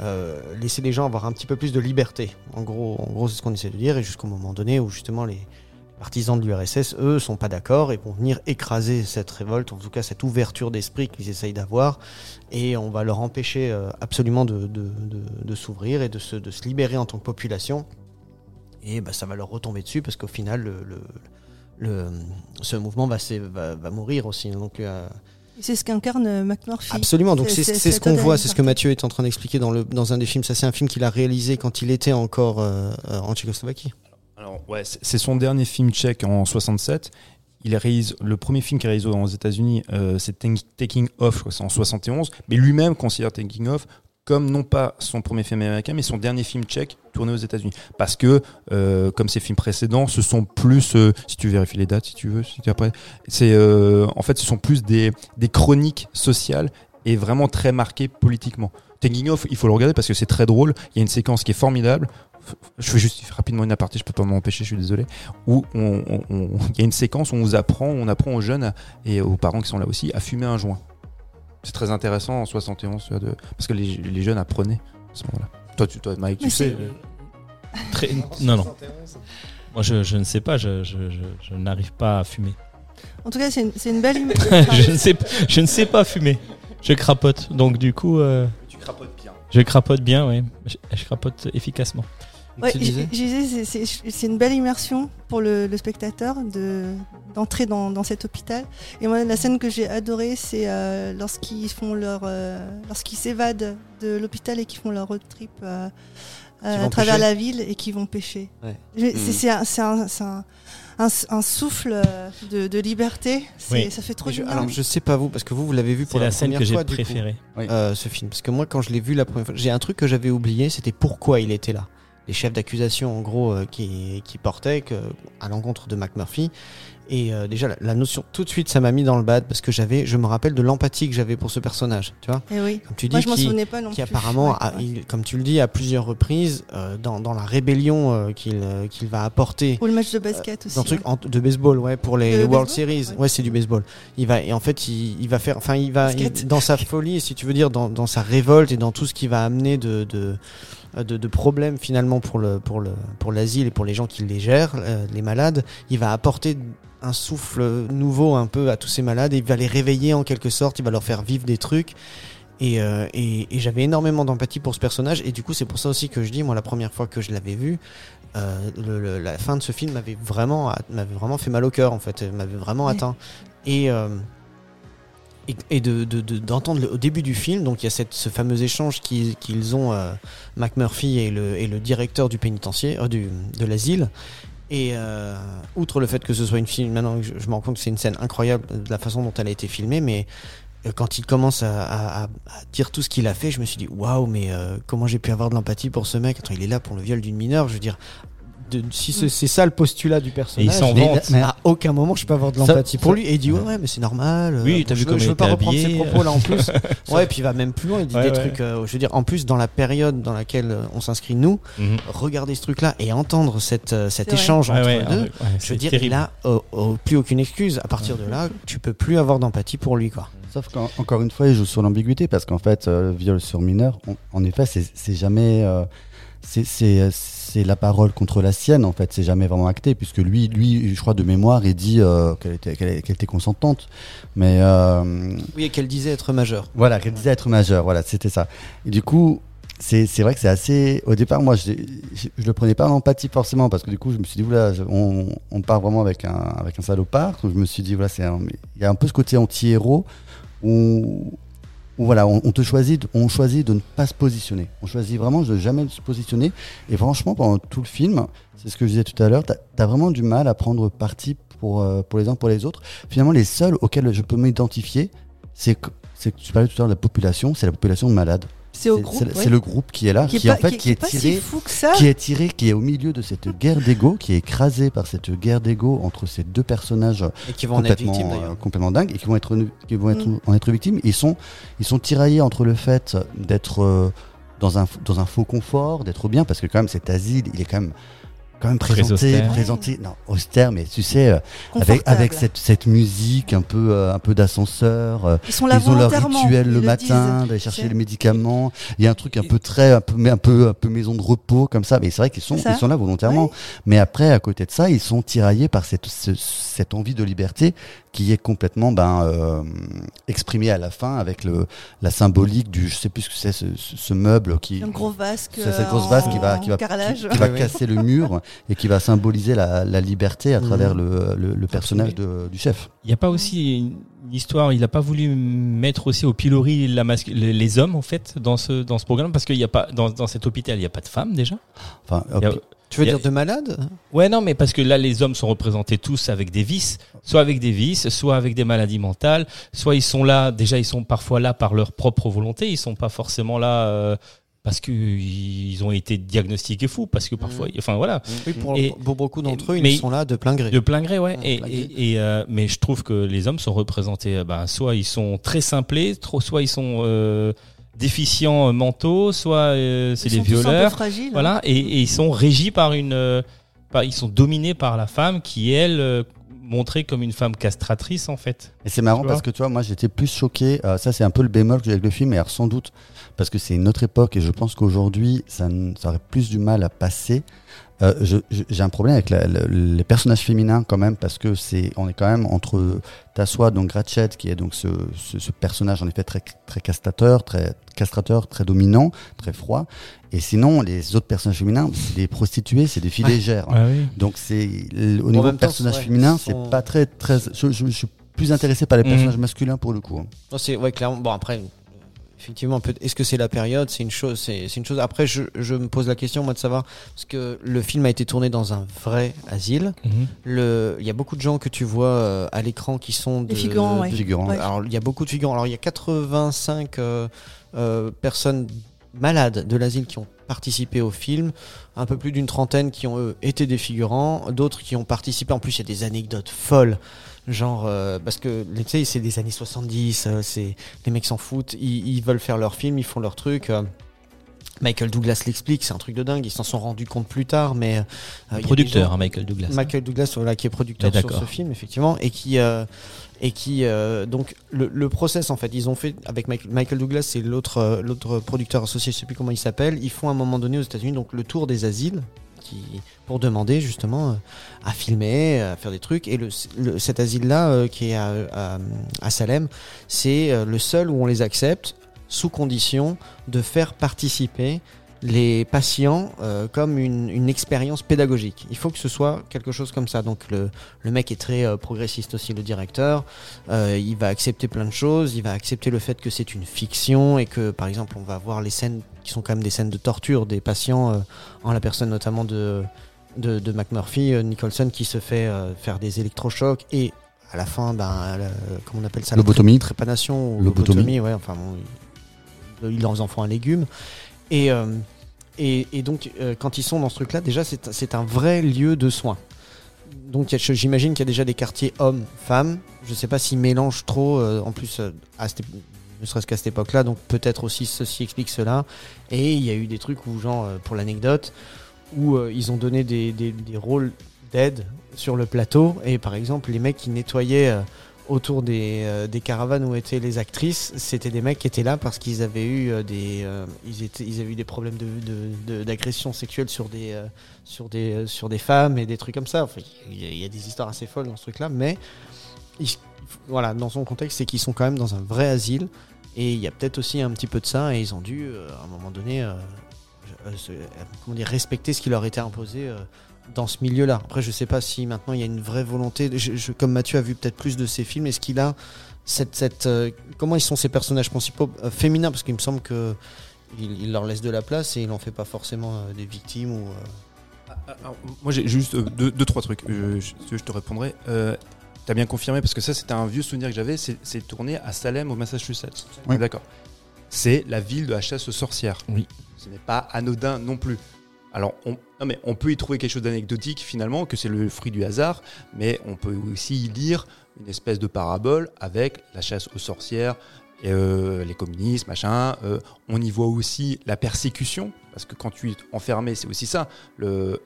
euh, laisser les gens avoir un petit peu plus de liberté. En gros, en gros, c'est ce qu'on essaie de dire, et jusqu'au moment donné où justement les partisans de l'URSS, eux, sont pas d'accord et vont venir écraser cette révolte, en tout cas cette ouverture d'esprit qu'ils essayent d'avoir, et on va leur empêcher absolument de, s'ouvrir et de se, de se libérer en tant que population. Et bah, ça va leur retomber dessus parce qu'au final, le, le- ce mouvement va, s'é- va, va mourir aussi. Donc, euh, C'est ce qu'incarne McMurphy. Absolument, donc C'est- ce qu'on voit, c'est ce que. Mathieu est en train d'expliquer dans, le, dans un des films. Ça, c'est un film qu'il a réalisé quand il était encore euh, euh, en Tchécoslovaquie. Alors, ouais, c'est son dernier film tchèque en 67. Il réalise le premier film qu'il réalise aux États-Unis, euh, c'est Taking Off, c'est en 71. Mais lui-même considère Taking Off comme non pas son premier film américain, mais son dernier film tchèque tourné aux États-Unis. Parce que, euh, comme ses films précédents, ce sont plus, euh, si tu vérifies les dates, si tu veux, si tu après, c'est euh, en fait, ce sont plus des, des chroniques sociales et vraiment très marquées politiquement. Taking Off, il faut le regarder parce que c'est très drôle. Il y a une séquence qui est formidable. Je fais juste rapidement une aparté, je peux pas m'en empêcher, je suis désolé. Où il y a une séquence où on vous apprend, on apprend aux jeunes et aux parents qui sont là aussi à fumer un joint. C'est très intéressant en 71, tu vois, de- parce que les, les jeunes apprenaient à ce moment-là. Toi, tu, toi, Mike, tu Mais sais. Très- Non, non. Moi, je, je ne sais pas, je, je- je- je n'arrive pas à fumer. En tout cas, c'est une, c'est une belle image. je, ne sais, je ne sais pas fumer. Je crapote. Donc, du coup, euh, Tu crapotes bien. je crapote bien, oui. Je, je crapote efficacement. Ouais, je disais c'est- une belle immersion pour le, le spectateur de d'entrer dans, dans cet hôpital. Et moi, la scène que j'ai adorée, c'est euh, lorsqu'ils font leur, euh, lorsqu'ils s'évadent de l'hôpital et qu'ils font leur road trip euh, euh, à travers pêcher. la ville et qui vont pêcher. Ouais. C'est un, souffle de, de liberté. Oui. Ça fait trop je- du bien. alors, je sais pas vous, parce que vous, vous l'avez vu pour la, la scène première que j'ai fois, préférée. euh, ce film. Parce que moi, quand je l'ai vu la première fois, j'ai un truc que j'avais oublié, c'était pourquoi il était là. Les chefs d'accusation, en gros, euh, qui, qui portaient que, à l'encontre de McMurphy. Et euh, déjà, la, la notion, tout de suite, ça m'a mis dans le bad parce que j'avais, je me rappelle de l'empathie que j'avais pour ce personnage, tu vois. Eh oui. Comme tu dis, Moi, je m'en qui- souvenais pas non qui plus. apparemment, Ouais, a- ouais. il- comme tu le dis, à plusieurs reprises, euh, dans, dans la rébellion euh, qu'il qu'il va apporter Ou le match de basket aussi. dans truc en- de baseball, ouais, pour les, World Series. Ouais. C'est du baseball. Il va et en fait, il, il va faire, enfin, il va il- dans sa folie, si tu veux dire, dans, dans sa révolte et dans tout ce qui va amener de de, de, de problèmes finalement pour le pour le pour l'asile et pour les gens qui les gèrent, euh, les malades. Il va apporter un souffle nouveau un peu à tous ces malades et il va les réveiller en quelque sorte. Il va leur faire vivre des trucs. Et, euh, et, et j'avais énormément d'empathie pour ce personnage et du coup c'est pour ça aussi que je dis moi la première fois que je l'avais vu euh, le- le- la fin de ce film m'avait vraiment m'avait vraiment fait mal au cœur en fait m'avait vraiment Oui. atteint et euh, et, de de- de- d'entendre au début du film donc il y a cette, ce fameux échange qu'ils qu'ils ont euh, McMurphy et le, et le directeur du pénitentiaire euh, du, de l'asile et euh, outre le fait que ce soit une film maintenant je, me rends compte que c'est une scène incroyable de la façon dont elle a été filmée mais euh, quand il commence à, dire tout ce qu'il a fait, je me suis dit waouh, mais comment j'ai pu avoir de l'empathie pour ce mec? Attends, il est là pour le viol d'une mineure. Je veux dire, de- si c'est c'est ça le postulat du Et personnage, il s'en vante. mais- à aucun moment je peux avoir de Ça- l'empathie pour ça- lui. Et il dit ouais, ouais, mais c'est normal. euh, Oui, t'as je vu veux- comment je veux pas reprendre ses propos là en plus. ouais, puis il va même plus loin. Il dit Ouais, des ouais. trucs. euh, je veux dire, en plus dans la période dans laquelle euh, on s'inscrit nous, Mhm. regarder ce truc-là et entendre cette, euh, cet échange Ouais, entre ouais, les deux. ouais, Je veux dire, terrible. il a euh, plus aucune excuse. À partir de là, tu peux plus avoir d'empathie pour lui, quoi. Sauf qu'encore une fois, il joue sur l'ambiguïté parce qu'en fait, euh, viol sur mineur, on- en effet, c'est c'est jamais. euh, c'est- c'est c'est la parole contre la sienne, en fait. C'est jamais vraiment acté, puisque lui, lui je crois, de mémoire, il dit euh, qu'elle était, qu'elle qu'elle était consentante. Mais. euh, Oui, et qu'elle disait être majeure. voilà, qu'elle disait être majeure, voilà, c'était ça. Et du coup, c'est c'est vrai que c'est assez. Au départ, moi, je, je, je le prenais pas en empathie forcément, parce que du coup, je me suis dit, voilà, on, on part vraiment avec un, avec un salopard. Je me suis dit, voilà, il y a un peu ce côté anti-héros où, voilà, on, te choisit, on choisit de ne pas se positionner. On choisit vraiment de jamais se positionner. Et franchement, pendant tout le film, c'est ce que je disais tout à l'heure, t'as as vraiment du mal à prendre parti pour, euh, pour les uns pour les autres. Finalement, les seuls auxquels je peux m'identifier, c'est que, c'est que tu parlais tout à l'heure de la population, c'est la population de malades. C'est ouais. le groupe qui est là, qui, est en pas- fait qui, est est pas tiré, si fou que ça. qui est tiré, qui est au milieu de cette guerre d'ego, qui est écrasé par cette guerre d'ego entre ces deux personnages Et qui vont en être complètement, victimes euh, complètement dingues et qui vont être, qui vont être, Mm. en être victimes. Ils sont, ils sont tiraillés entre le fait d'être euh, dans un, dans un faux confort, d'être bien, parce que quand même cet asile, il est quand même quand même Très présenté, austère. présenté, non, austère, mais tu sais, euh, avec, avec cette, cette musique un peu, euh, un peu d'ascenseur. euh, Ils sont là ils ont leur rituel le le matin, d'aller chercher les médicaments. Il y a un truc un peu très, un peu, mais un peu, un peu maison de repos comme ça. Mais c'est vrai qu'ils sont, ils sont là volontairement. Mais après, à côté de ça, ils sont tiraillés par cette, ce- cette envie de liberté qui est complètement, ben, euh, exprimée à la fin avec le, la symbolique du, je sais plus ce que c'est, ce, ce- meuble qui, Un gros vasque. c'est cette euh, grosse vase qui va, qui va, carrelage. qui va Oui, oui. casser le mur et qui va symboliser la, la liberté à Mhm. travers le, le, le personnage de- du chef. Il n'y a pas aussi une une histoire, il n'a pas voulu mettre aussi au pilori la les, les hommes en fait dans ce dans ce programme parce qu'il n'y a pas dans, dans cet hôpital il n'y a pas de femmes déjà. Enfin, a- Tu veux a- dire de malade Ouais non mais parce que là les hommes sont représentés tous avec des vices, soit avec des vices, soit avec des maladies mentales, soit ils sont là déjà ils sont parfois là par leur propre volonté, ils sont pas forcément là euh, parce que ils ont été diagnostiqués fous parce que parfois Mhm. enfin voilà Oui, pour, Et- pour beaucoup d'entre eux, mais- ils sont là de plein gré. De plein gré, ouais. Ouais, et, plein gré. et, et, euh, mais je trouve que les hommes sont représentés, euh, ben, soit ils sont très simplés, trop, soit ils sont euh, déficients euh, mentaux, soit euh, c'est des violeurs. fragiles. Voilà, et, et ils sont régis par une, euh, par- ils sont dominés par la femme qui elle euh, montrée comme une femme castratrice en fait. Et c'est marrant parce que tu vois, moi j'étais plus choqué. euh, ça, c'est un peu le bémol que j'ai avec le film, et alors sans doute parce que c'est une autre époque et je pense qu'aujourd'hui ça, ça aurait plus du mal à passer. Euh, je- je- j'ai un problème avec la- la- les personnages féminins quand même parce que c'est on est quand même entre Tassoa donc Ratchet qui est donc ce, ce, ce personnage en effet très très castrateur très castrateur très dominant très froid et sinon les autres personnages féminins c'est des prostituées c'est des filles légères oui. donc c'est au niveau personnage ouais, féminin, sont- c'est pas très très. Je, je- je suis plus intéressé par les Mhm. personnages masculins pour le coup. Non, c'est ouais clairement. Bon après, effectivement, est-ce que c'est la période C'est une chose. C'est une chose. Après, je, je me pose la question moi de savoir parce que le film a été tourné dans un vrai asile. Mhm. Le, il y a beaucoup de gens que tu vois euh, à l'écran qui sont de, figurants, ouais. de- Figurants. Ouais. Alors il y a beaucoup de figurants. Alors il y a 85 euh, euh, personnes malades de l'asile qui ont participé au film, un peu plus d'une trentaine qui ont eux, été des figurants, d'autres qui ont participé. En plus, il y a des anecdotes folles. Genre, euh, parce que tu sais, c'est des années 70, euh, c'est les mecs s'en foutent, ils, ils veulent faire leur film, ils font leur truc. euh. Michael Douglas l'explique, c'est un truc de dingue. Ils s'en sont rendus compte plus tard, mais Producteur, gens- hein, Michael Douglas. Michael Douglas, voilà, qui est producteur sur ce film, effectivement, et qui, et qui, euh, donc, le, le process, en fait, ils ont fait avec Michael, Douglas, c'est l'autre, l'autre producteur associé, je sais plus comment il s'appelle. Ils font à un moment donné aux États-Unis, donc, le tour des asiles, pour demander justement euh, à filmer, à faire des trucs. Et cet asile-là, euh, qui est à Salem, c'est euh, le seul où on les accepte sous condition de faire participer les patients euh, comme une, une expérience pédagogique. Il faut que ce soit quelque chose comme ça. Donc le, le mec est très euh, progressiste aussi, le directeur. Euh, il va accepter plein de choses. Il va accepter le fait que c'est une fiction et que par exemple on va voir les scènes qui sont quand même des scènes de torture des patients, euh, en la personne notamment de, de, de McMurphy, euh, Nicholson qui se fait euh, faire des électrochocs et à la fin, ben, la- comment on appelle ça Lobotomie. tré- Trépanation ou Lobotomie. lobotomie, ouais, enfin bon, il, il leur en font un légume. Et, euh, et, et donc, euh, quand ils sont dans ce truc-là, déjà, c'est un vrai lieu de soins. Donc, j'imagine qu'il y a déjà des quartiers hommes-femmes. Je sais pas s'ils mélangent trop, euh, en plus, ne serait-ce qu'à cette époque-là. Donc, peut-être aussi ceci explique cela. Et il y a eu des trucs où, genre, pour l'anecdote, où ils ont donné des, des, des rôles d'aide sur le plateau. Et par exemple, les mecs qui nettoyaient autour des, euh, des caravanes où étaient les actrices, c'était des mecs qui étaient là parce qu'ils avaient eu euh, des euh, ils avaient eu des problèmes de d'agression sexuelle sur des sur des sur des femmes et des trucs comme ça. Enfin, il y, a- des histoires assez folles dans ce truc-là, mais voilà, dans son contexte, c'est qu'ils sont quand même dans un vrai asile et il y a peut-être aussi un petit peu de ça et ils ont dû à un moment donné comment dire respecter ce qui leur était imposé. Dans ce milieu-là. Après, je sais pas si maintenant il y a une vraie volonté. Je, je- comme Mathieu a vu peut-être plus de ses films, est-ce qu'il a cette, cette euh, comment ils sont ces personnages principaux euh, féminins? Parce qu'il me semble que il, il leur laisse de la place et il en fait pas forcément euh, des victimes ou. euh, Ah, alors, moi j'ai juste euh, deux, deux, trois trucs. Euh, je, je te répondrai. Euh, T'as bien confirmé parce que ça c'était un vieux souvenir que j'avais. C'est c'est tourné à Salem au Massachusetts. Oui. D'accord. C'est la ville de la chasse aux sorcières. Oui. Ce n'est pas anodin non plus. Alors on, peut y trouver quelque chose d'anecdotique finalement, que c'est le fruit du hasard, mais on peut aussi y lire une espèce de parabole avec la chasse aux sorcières, euh, les communistes, machin. Euh, on y voit aussi la persécution Parce que quand tu es enfermé, c'est aussi ça.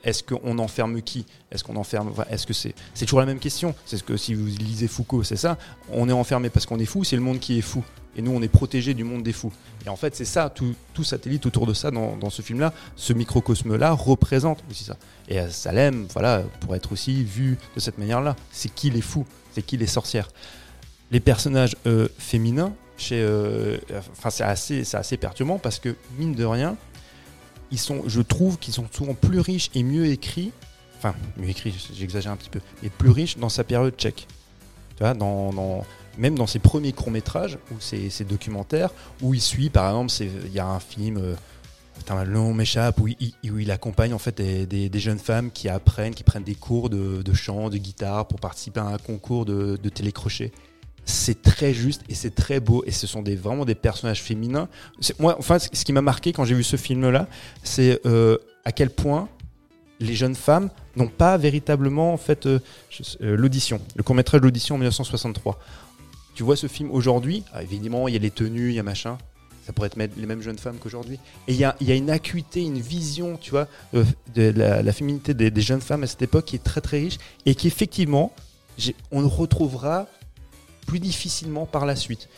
Est-ce qu'on enferme qui? Est-ce qu'on enferme Est-ce que c'est C'est toujours la même question. C'est ce que si vous lisez Foucault, c'est ça. On est enfermé parce qu'on est fou. C'est le monde qui est fou. Et nous, on est protégé du monde des fous. Et en fait, c'est ça. Tout, tout satellite autour de ça dans, dans ce film-là, ce microcosme-là représente aussi ça. Et euh, Salem, voilà, pour être aussi vu de cette manière-là. C'est qui les fous? C'est qui les sorcières? Les personnages euh, féminins, chez, euh, enfin, c'est assez, c'est assez perturbant parce que mine de rien, sont, je trouve qu'ils sont souvent plus riches et mieux écrits. Enfin, mieux écrits, j'exagère un petit peu, mais plus riches dans sa période tchèque. Tu vois, dans, dans- même dans ses premiers courts métrages ou ses, documentaires où il suit, par exemple, il y a un film. euh, m'échappe, où il, où il accompagne en fait des, des- des jeunes femmes qui apprennent, qui prennent des cours de, de chant, de guitare pour participer à un concours de, de télécrochet. C'est très juste et c'est très beau et ce sont des, vraiment des personnages féminins. Moi, enfin, ce qui m'a marqué quand j'ai vu ce film-là, c'est euh, à quel point les jeunes femmes n'ont pas véritablement en fait euh, euh, l'audition, le court métrage l'audition en 1963. Tu vois ce film aujourd'hui, ah, évidemment il y a les tenues, il y a machin, ça pourrait être les mêmes jeunes femmes qu'aujourd'hui. Et il y a, une acuité, une vision, tu vois, de, de la, féminité des, des jeunes femmes à cette époque qui est très très riche et qui effectivement, on retrouvera plus difficilement par la suite.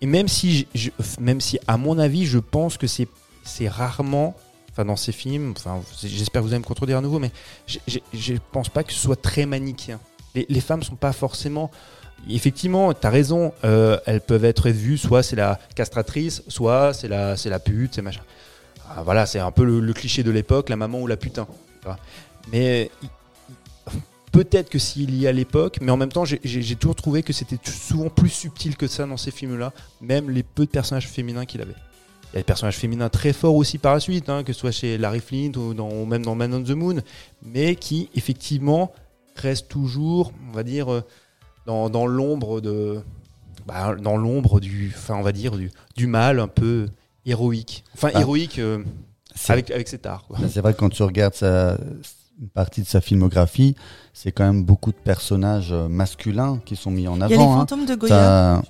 Et même si, je- même si à mon avis, je pense que c'est c'est rarement, enfin dans ces films, enfin j'espère que vous allez me contredire à nouveau, mais je- je pense pas que ce soit très manichéen. Les, les femmes sont pas forcément. Effectivement, tu as raison, euh, elles peuvent être vues, soit c'est la castratrice, soit c'est la, c'est la pute, c'est machin. Ah, voilà, c'est un peu le, le cliché de l'époque, la maman ou la putain. Mais peut-être que s'il y a à l'époque, mais en même temps, j'ai- toujours trouvé que c'était souvent plus subtil que ça dans ces films-là, même les peu de personnages féminins qu'il avait. Il y a des personnages féminins très forts aussi par la suite, hein, que ce soit chez Larry Flint ou, dans- ou même dans Man on the Moon, mais qui effectivement restent toujours, on va dire, euh, dans, dans l'ombre de, bah, dans l'ombre du, enfin on va dire du, du mal un peu héroïque. Enfin Ah. héroïque euh, avec avec cet art. quoi. C'est vrai que quand tu regardes sa- une partie de sa filmographie, c'est quand même beaucoup de personnages euh, masculins qui sont mis en Il y a les avant. hein. fantômes de Goya.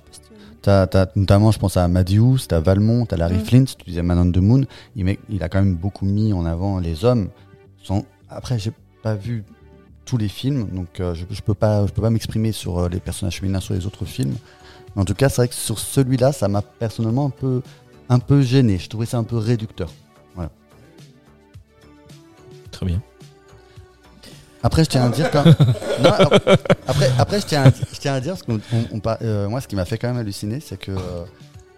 T'as- as notamment, je pense à Amadeus, t'as Valmont, t'as Larry Mm. Flint, tu disais Man on the Moon. Il, met- il a quand même beaucoup mis en avant les hommes. Sans- Après, j'ai pas vu tous les films, donc euh, je, je peux pas, je peux pas m'exprimer sur euh, les personnages féminins sur les autres films. Mais en tout cas, c'est vrai que sur celui-là, ça m'a personnellement un peu, un peu gêné. Je trouvais ça un peu réducteur. Très bien. Après, je tiens à dire quand. Non, après, après, je tiens, à, je tiens à dire parce qu'on on- on par- euh, moi, ce qui m'a fait quand même halluciner, c'est que euh,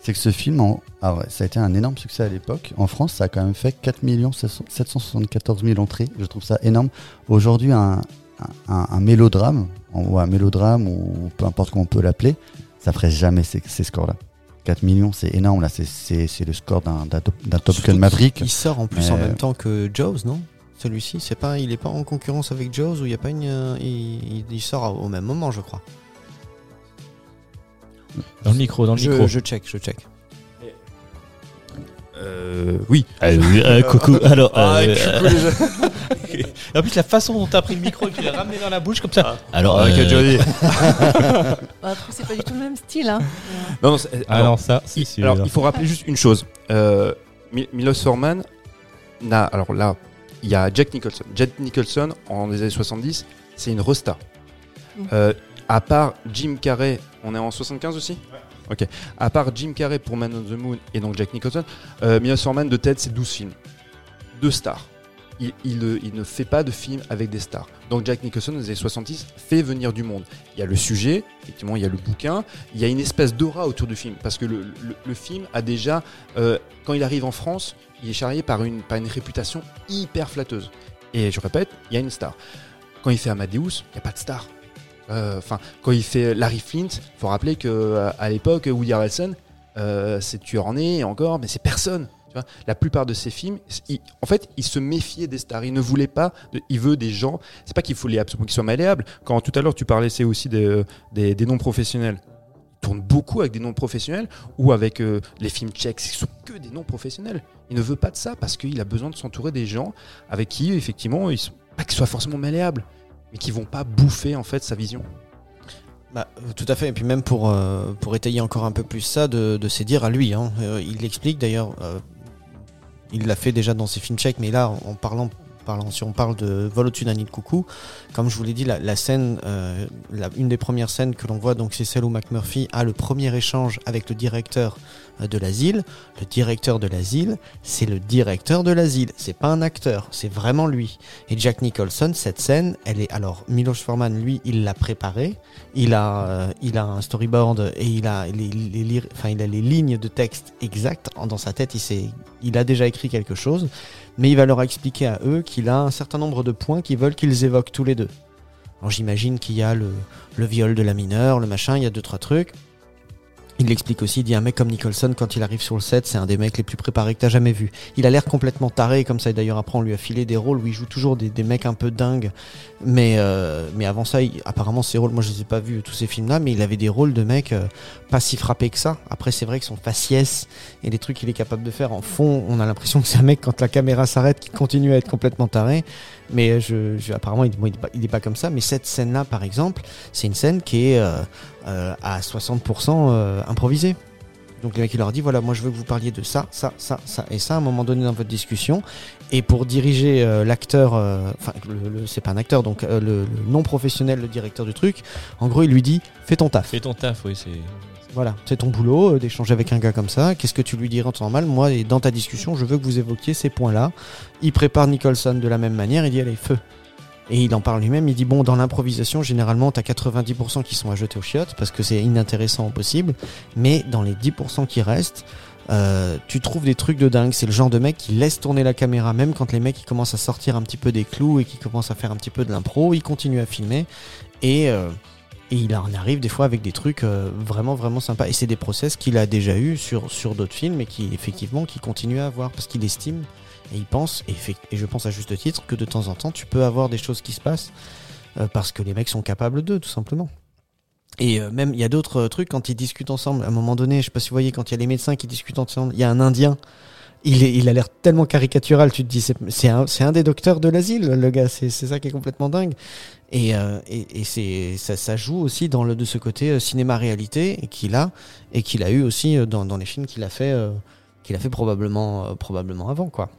c'est que ce film, en- ah ça a été un énorme succès à l'époque. En France, ça a quand même fait 4 774 000 entrées. Je trouve ça énorme. Aujourd'hui, un, un, un mélodrame, ou un mélodrame, ou peu importe comment on peut l'appeler, ça ferait jamais ces, ces scores-là. 4 millions, c'est énorme. Là, c'est- c'est c'est le score d'un d'un Top d'un Top Gun Maverick. Il sort en plus Mais- en même temps que Jaws, non? Celui-ci, c'est pas, il est pas en concurrence avec Jaws ou il y a pas une, euh, il, sort au même moment, je crois. Dans le micro, dans le Je, micro. je check, je check. Euh, oui. coucou. Alors, Ah, euh, coucou, les gens. en plus, la façon dont t'as pris le micro et que tu l'as ramené dans la bouche comme ça. Alors, Ah, euh, joli. Bah, après, c'est pas du tout le même style. Hein. Non, ah alors, non, ça, c'est il, alors, il faut rappeler juste une chose. Euh, Mi- Milos Forman n'a. Alors là, il y a Jack Nicholson. Jack Nicholson, en les années 70, c'est une resta. Mm. Euh, à part Jim Carrey, on est en 75 aussi? Ok. À part Jim Carrey pour Man on the Moon et donc Jack Nicholson, euh, Milos Forman de tête, c'est 12 films. Deux stars. Il, il ne- il ne fait pas de films avec des stars. Donc Jack Nicholson, dans les années 70, fait venir du monde. Il y a le sujet, effectivement, il y a le bouquin, il y a une espèce d'aura autour du film. Parce que le, le- le film a déjà, euh, quand il arrive en France, il est charrié par une, par une réputation hyper flatteuse. Et je répète, il y a une star. Quand il fait Amadeus, il n'y a pas de star. Euh, Enfin, quand il fait Larry Flint, faut rappeler que euh, à l'époque, Woody Harrelson, euh, c'est tueur en encore, mais c'est personne. Tu vois la plupart de ses films, il- en fait, il se méfiait des stars. Il ne voulait pas, de- il veut des gens. C'est pas qu'il voulait absolument qu'ils soient malléables. Quand tout à l'heure tu parlais, aussi des, des, noms professionnels. Tourne beaucoup avec des noms professionnels ou avec euh, les films tchèques, ce sont que des noms professionnels. Il ne veut pas de ça parce qu'il a besoin de s'entourer des gens avec qui, effectivement, ils sont pas qu'ils soient forcément malléables, mais qui vont pas bouffer en fait sa vision. Bah, euh, tout à fait. Et puis même pour, euh, pour étayer encore un peu plus ça, de, de ses dires à lui. hein. Il l'explique d'ailleurs. Il l'a fait déjà dans ses films tchèques, mais là, en parlant, si on parle de Vol au-dessus d'un de coucou, comme je vous l'ai dit, la, scène, euh, une des premières scènes que l'on voit, donc c'est celle où McMurphy a le premier échange avec le directeur euh, de l'asile. Le directeur de l'asile, c'est le directeur de l'asile. C'est pas un acteur, c'est vraiment lui. Et Jack Nicholson, cette scène, elle est alors Milos Forman, lui, il l'a préparée. Il a, euh, il a un storyboard et il a les, lignes de texte exactes dans sa tête. Il il a déjà écrit quelque chose, mais il va leur expliquer à eux qu'il a un certain nombre de points qu'ils veulent qu'ils évoquent tous les deux. Alors j'imagine qu'il y a le, viol de la mineure, le machin, il y a deux trois trucs. Il l'explique aussi, il dit un mec comme Nicholson, quand il arrive sur le set, c'est un des mecs les plus préparés que t'as jamais vu. Il a l'air complètement taré, comme ça, et d'ailleurs après on lui a filé des rôles où il joue toujours des, des mecs un peu dingues. Mais, euh, mais avant ça, apparemment ces rôles, moi je les ai pas vus, tous ces films-là, mais il avait des rôles de mecs euh, pas si frappés que ça. Après c'est vrai que son faciès et les trucs qu'il est capable de faire en fond, on a l'impression que c'est un mec quand la caméra s'arrête qui continue à être complètement taré. Mais euh, je, je- apparemment il, est pas, il est pas comme ça. Mais cette scène-là, par exemple, c'est une scène qui est euh, à 60% euh, improvisée. Donc le mec il leur dit voilà moi je veux que vous parliez de ça, ça, ça, ça et ça à un moment donné dans votre discussion. Et pour diriger euh, l'acteur, enfin le, le- c'est pas un acteur donc le, le non professionnel, le directeur du truc, en gros il lui dit fais ton taf. Fais ton taf, oui, c'est. Voilà, c'est ton boulot d'échanger avec un gars comme ça. Qu'est-ce que tu lui dirais en temps normal? Moi, et dans ta discussion, je veux que vous évoquiez ces points-là. Il prépare Nicholson de la même manière, il dit allez, feu. Et il en parle lui-même, il dit bon, dans l'improvisation, généralement, t'as 90% qui sont à jeter aux chiottes parce que c'est inintéressant au possible. Mais dans les 10% qui restent, euh, tu trouves des trucs de dingue. C'est le genre de mec qui laisse tourner la caméra, même quand les mecs ils commencent à sortir un petit peu des clous et qui commencent à faire un petit peu de l'impro, il continue à filmer. Et. euh, et il en arrive des fois avec des trucs euh, vraiment vraiment sympas. Et c'est des process qu'il a déjà eu sur, sur d'autres films et qui effectivement qui continue à avoir parce qu'il estime et il pense et, je pense à juste titre que de temps en temps tu peux avoir des choses qui se passent euh, parce que les mecs sont capables d'eux tout simplement. Et euh, même il y a d'autres euh, trucs quand ils discutent ensemble. À un moment donné, je sais pas si vous voyez quand il y a les médecins qui discutent ensemble, il y a un Indien. Il, a l'air tellement caricatural, tu te dis, c'est un, des docteurs de l'asile, le gars, c'est ça qui est complètement dingue. Et, ça, joue aussi dans de ce côté cinéma réalité et qu'il a et qu'il a eu aussi dans, dans les films qu'il a fait qu'il a fait probablement probablement avant quoi.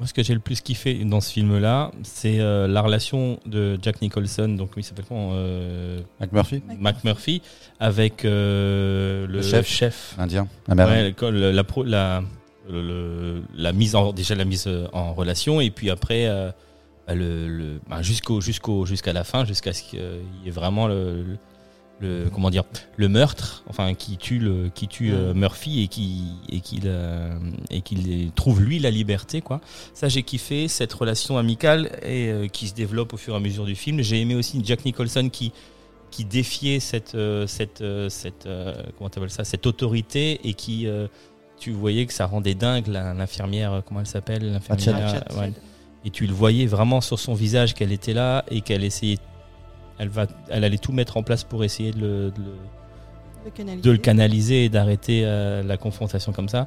Moi, ce que j'ai le plus kiffé dans ce film-là, c'est euh, la relation de Jack Nicholson, donc il s'appelle comment euh, McMurphy McMurphy, avec euh, le, Le chef. chef. Indien. Ouais, la, la, le- le- la mise en déjà la mise euh, en relation et puis après bah, le, le- bah, jusqu'au jusqu'au jusqu'à la fin jusqu'à ce qu'il y ait vraiment le, le- comment dire le meurtre enfin qui tue le qui tue euh, Murphy et qui et qu'il euh, et qu'il trouve lui la liberté quoi ça j'ai kiffé cette relation amicale et euh, qui se développe au fur et à mesure du film j'ai aimé aussi Jack Nicholson qui qui défiait cette cette cette comment ça cette autorité et qui tu voyais que ça rendait dingue l'infirmière comment elle s'appelle l'infirmière Hatchet. ouais. et tu le voyais vraiment sur son visage qu'elle était là et qu'elle essayait elle va elle allait tout mettre en place pour essayer de le, de le- Le canaliser. de le canaliser et d'arrêter euh, la confrontation comme ça.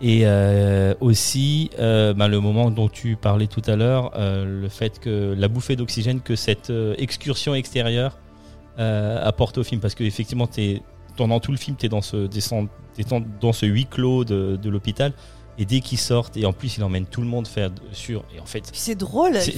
Et euh, aussi, euh, ben, le moment dont tu parlais tout à l'heure, euh, le fait que la bouffée d'oxygène que cette excursion extérieure apporte au film, parce que effectivement, t'es pendant tout le film, tu es dans ce descend- dans dans ce huis clos de, de l'hôpital. Et dès qu'ils sortent, et en plus il emmène tout le monde faire sur. Et en fait, c'est drôle. C'est-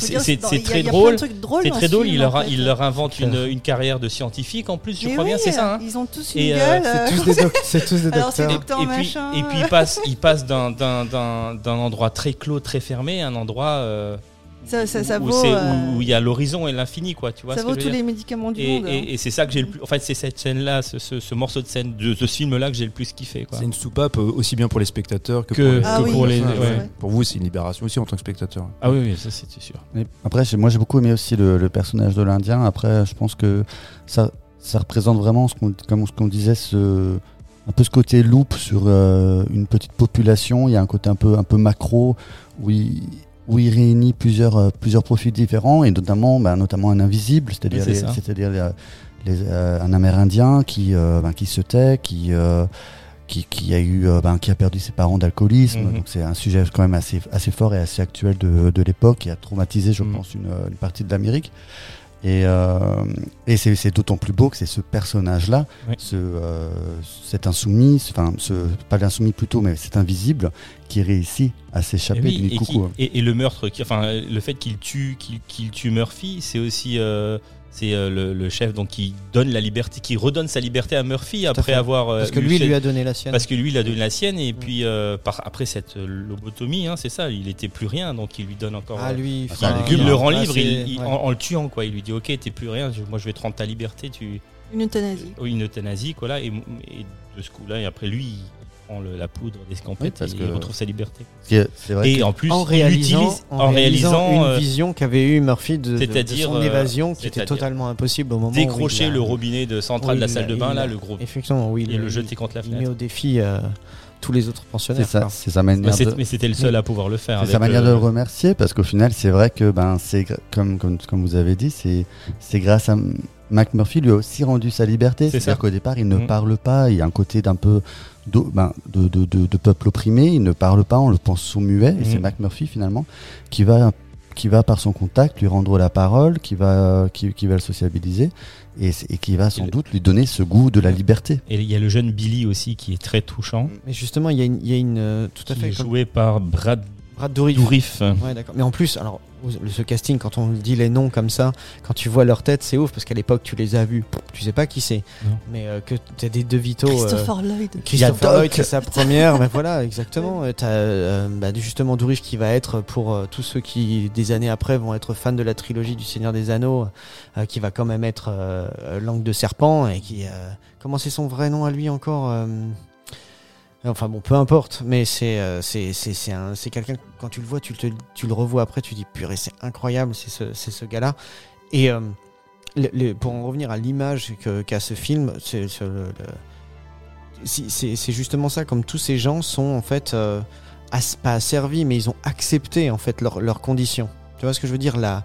très il y a drôle. c'est très drôle. Il leur, il leur invente une, une carrière de scientifique en plus, je Mais crois bien, c'est ça. hein Ils ont tous une Et, euh, gueule. C'est euh, tous des, doc- c'est tous des Alors, docteurs. docteur et puis, machin. et puis il passe, il passe d'un, d'un, d'un, d'un endroit très clos, très fermé, à un endroit euh, ça, ça, ça où, vaut, c'est- euh, où il y a l'horizon et l'infini, quoi. Tu vois ça ce vaut tous les médicaments du et, monde. et- et c'est ça que j'ai le plus. En fait, c'est cette scène-là, ce, ce, ce morceau de scène de, de ce film-là que j'ai le plus kiffé. C'est une soupape euh, aussi bien pour les spectateurs que, Que- pour les, Ah que oui, pour les. c'est ouais. vrai. Pour vous, c'est une libération aussi en tant que spectateur. Ah oui, oui, ça c'était sûr. Mais après, moi j'ai beaucoup aimé aussi le, le personnage de l'Indien. Après, je pense que ça, ça représente vraiment, ce qu'on, comme ce qu'on disait, ce, un peu ce côté loop sur euh, une petite population. Il y a un côté un peu, un peu macro où il, où il réunit plusieurs, euh, plusieurs profils différents et notamment, bah, notamment un invisible, c'est-à-dire, c'est-à-dire euh, un Amérindien qui, euh, ben, qui se tait, qui, euh, qui, qui a eu, euh, ben, qui a perdu ses parents d'alcoolisme. Mhm. Donc c'est un sujet quand même assez, assez fort et assez actuel de, de l'époque qui a traumatisé, je Mhm. pense, une, une partie de l'Amérique. Et, euh, et c'est d'autant plus beau que c'est ce personnage-là, ce, euh, cet insoumis, enfin, ce, pas l'insoumis plutôt, mais cet invisible qui réussit à s'échapper oui, du et, qui- coucou. et- et le meurtre, qui, enfin le fait qu'il tue, qu'il qu'il tue Murphy, c'est aussi euh, c'est euh, le, le chef donc qui donne la liberté, qui redonne sa liberté à Murphy après avoir euh, Parce que lui, cette- lui a donné la sienne. parce que lui il a donné la sienne et puis euh, par, après cette lobotomie, hein, c'est ça, il était plus rien donc il lui donne encore. Ah, lui, enfin, légume, il le rend là, libre il- il- ouais. en, en le tuant quoi. Il lui dit ok t'es plus rien, moi je vais te rendre ta liberté, tu Une euthanasie. oh, une euthanasie quoi là et, et de ce coup là et après lui il prend le- la poudre d'escampette Oui, parce et que- il retrouve sa liberté. C'est vrai Et en plus en réalisant, l'utilise- en réalisant une euh, vision qu'avait eu Murphy de, de- de son euh, évasion qui était totalement impossible au moment décrocher où il a- le robinet de centrale de la salle de bain il là a- le gros Effectivement, oui. et le jeter contre la il met fenêtre. au défi euh, tous les autres c'est pensionnaires. ça, quoi. c'est sa Mais manière c'est- de. mais c'était le seul à pouvoir le faire. C'est sa manière le- de le remercier parce qu'au final, c'est vrai que ben c'est comme, comme comme vous avez dit, c'est c'est grâce à McMurphy lui a aussi rendu sa liberté. C'est C'est-à-dire ça. qu'au départ, il ne Mm. parle pas. Il y a un côté d'un peu de, ben, de, de, de, de peuple opprimé. Il ne parle pas. On le pense sous muet. Et Mm. c'est McMurphy finalement qui va qui va par son contact lui rendre la parole, qui va qui, qui va le sociabiliser et, qui va sans doute lui donner ce goût de la liberté. Et il y a le jeune Billy aussi qui est très touchant, Mais justement, il y a une, il y a une euh, tout à qui fait est comme- joué par Brad Brad Dourif. Dourif. Ouais, d'accord. Mais en plus, alors, ce casting, quand on dit les noms comme ça, quand tu vois leur tête, c'est ouf parce qu'à l'époque, tu les as vus, tu sais pas qui c'est. Mais euh, que tu as des De Vito. euh, Christopher Lloyd. Christopher Lloyd, c'est sa première. ben voilà, exactement. T'as euh, bah, justement Dourif qui va être pour euh, tous ceux qui, des années après, vont être fans de la trilogie du Seigneur des Anneaux, euh, qui va quand même être Langue de Serpent et qui. euh, comment c'est son vrai nom à lui encore euh, Enfin bon, peu importe, mais c'est euh, c'est c'est c'est un- c'est quelqu'un quand tu le vois, tu le tu le revois après, tu dis purée, c'est incroyable, c'est ce ce gars-là. Et euh, pour en revenir à l'image qu'a ce film, c'est c'est justement ça, comme tous ces gens sont en fait euh, as- pas asservis, mais ils ont accepté en fait leurs conditions. Tu vois ce que je veux dire là,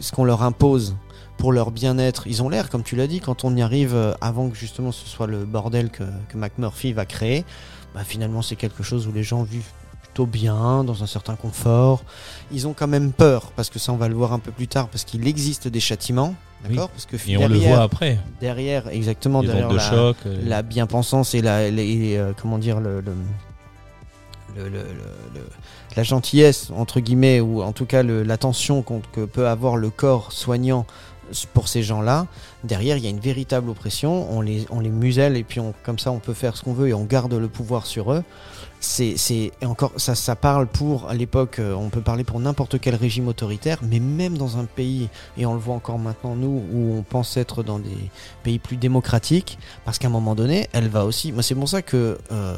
ce qu'on leur impose pour leur bien-être. Ils ont l'air, comme tu l'as dit, quand on y arrive euh, avant que justement ce soit le bordel que, que McMurphy va créer, bah, finalement c'est quelque chose où les gens vivent plutôt bien, dans un certain confort. Ils ont quand même peur, parce que ça on va le voir un peu plus tard, parce qu'il existe des châtiments, d'accord Parce que Et on le derrière- voit après. derrière, exactement, Les derrière de la, choc. euh, la bien-pensance et la, les- euh, comment dire le- le- le- la gentillesse entre guillemets ou en tout cas l'attention que peut avoir le corps soignant pour ces gens-là. Derrière, il y a une véritable oppression. On les, on les muselle et puis on, comme ça, on peut faire ce qu'on veut et on garde le pouvoir sur eux. C'est, c'est encore ça, ça parle pour à l'époque. euh, on peut parler pour n'importe quel régime autoritaire, mais même dans un pays et on le voit encore maintenant nous où on pense être dans des pays plus démocratiques, parce qu'à un moment donné, elle va aussi. Moi, c'est pour ça que euh,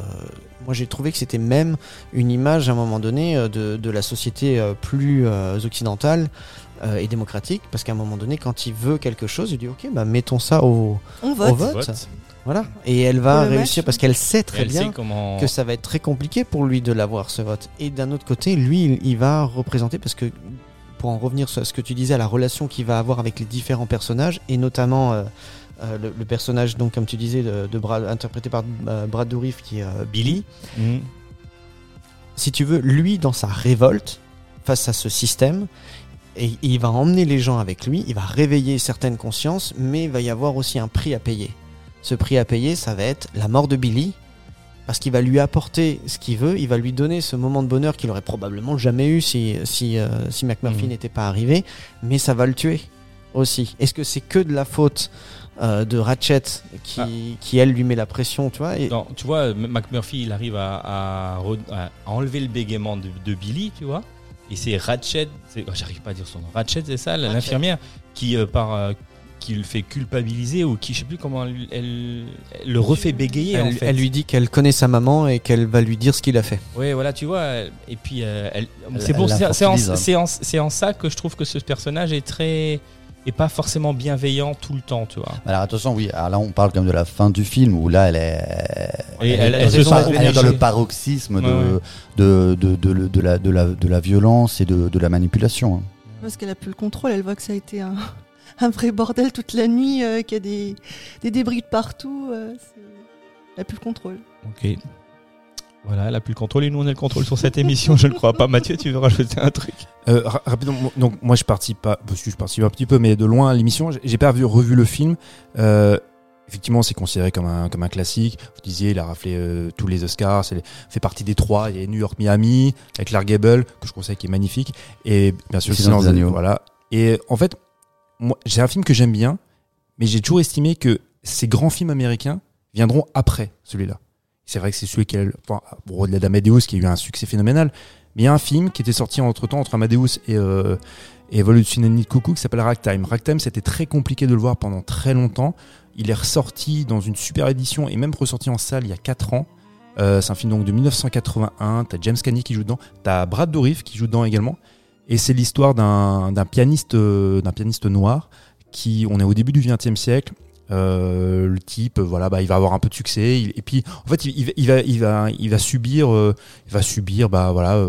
moi j'ai trouvé que c'était même une image à un moment donné euh, de, la société plus occidentale euh, et démocratique, parce qu'à un moment donné, quand il veut quelque chose, il dit ok, bah mettons ça au, On au vote. vote. vote. Voilà. Et elle va réussir match. parce qu'elle sait très Elle bien sait comment. que ça va être très compliqué pour lui de l'avoir ce vote. Et d'un autre côté, lui, il, il va représenter parce que pour en revenir sur ce que tu disais, à la relation qu'il va avoir avec les différents personnages et notamment euh, euh, le, le personnage donc comme tu disais de, de Brad- interprété par euh, Brad Dourif qui est euh, Billy. Mhm. Si tu veux, lui dans sa révolte face à ce système. Et il va emmener les gens avec lui, il va réveiller certaines consciences, mais il va y avoir aussi un prix à payer. Ce prix à payer, ça va être la mort de Billy, parce qu'il va lui apporter ce qu'il veut, il va lui donner ce moment de bonheur qu'il aurait probablement jamais eu si, si, euh, si McMurphy Mhm. n'était pas arrivé, mais ça va le tuer aussi. Est-ce que c'est que de la faute euh, de Ratchet qui, Ah. qui, elle, lui met la pression, tu vois et- Non, tu vois, McMurphy, il arrive à, à re- à enlever le bégaiement de, de Billy, tu vois. Et c'est Ratchet, c'est- oh, j'arrive pas à dire son nom. Ratchet, c'est ça, Ratchet. l'infirmière, qui euh, par euh, qui le fait culpabiliser ou qui, je sais plus comment, elle, elle- elle le refait bégayer elle, en fait. elle lui dit qu'elle connaît sa maman et qu'elle va lui dire ce qu'il a fait. Ouais, voilà, tu vois. Et puis, euh, elle, Elle- c'est bon, c'est c'est en, hein. c'est en- c'est en ça que je trouve que ce personnage est très. Est pas forcément bienveillant tout le temps, tu vois. Alors attention, oui. Alors là, on parle quand même de la fin du film où là, elle est, Et elle, elle- est- elle se elle est sent par- elle est dans le paroxysme de, Ouais, ouais. de, de, de, de- de la, de, la, de la violence et de, de la manipulation. hein. Parce qu'elle a plus le contrôle, elle voit que ça a été un, un vrai bordel toute la nuit, euh, qu'il y a des, des débris de partout. euh, elle a plus le contrôle. Ok. Voilà, elle a plus le contrôle et nous on a le contrôle sur cette émission, je ne crois pas. Mathieu, tu veux rajouter un truc? Euh, ra- rapidement, donc moi je participe pas, parce que je participe un petit peu, mais de loin à l'émission. J'ai- pas vu, revu le film. Euh, effectivement, c'est considéré comme un comme un classique. Vous disiez, il a raflé euh, tous les Oscars. C'est fait partie des trois. Il y a New York, Miami avec Clark Gable que je conseille qui est magnifique, et bien sûr Le Silence des agneaux. Voilà. Et en fait, moi, j'ai un film que j'aime bien, mais j'ai toujours estimé que ces grands films américains viendront après celui-là. C'est vrai que c'est celui qui a, enfin, d'Amadeus, qui a eu un succès phénoménal, mais il y a un film qui était sorti entre temps entre Amadeus et, euh, et Vol de coucou qui s'appelle Ragtime. Ragtime, c'était très compliqué de le voir pendant très longtemps. Il est ressorti dans une super édition et même ressorti en salle il y a 4 ans. Euh, c'est un film donc de 1981. T'as James Cagney qui joue dedans. T'as Brad Dourif qui joue dedans également. Et c'est l'histoire d'un pianiste, euh, d'un pianiste noir qui, on est au début du XXe siècle. Euh, le type, euh, voilà, bah, il va avoir un peu de succès. et puis, en fait, il, va- il va, il va, subir, euh, va subir, bah voilà,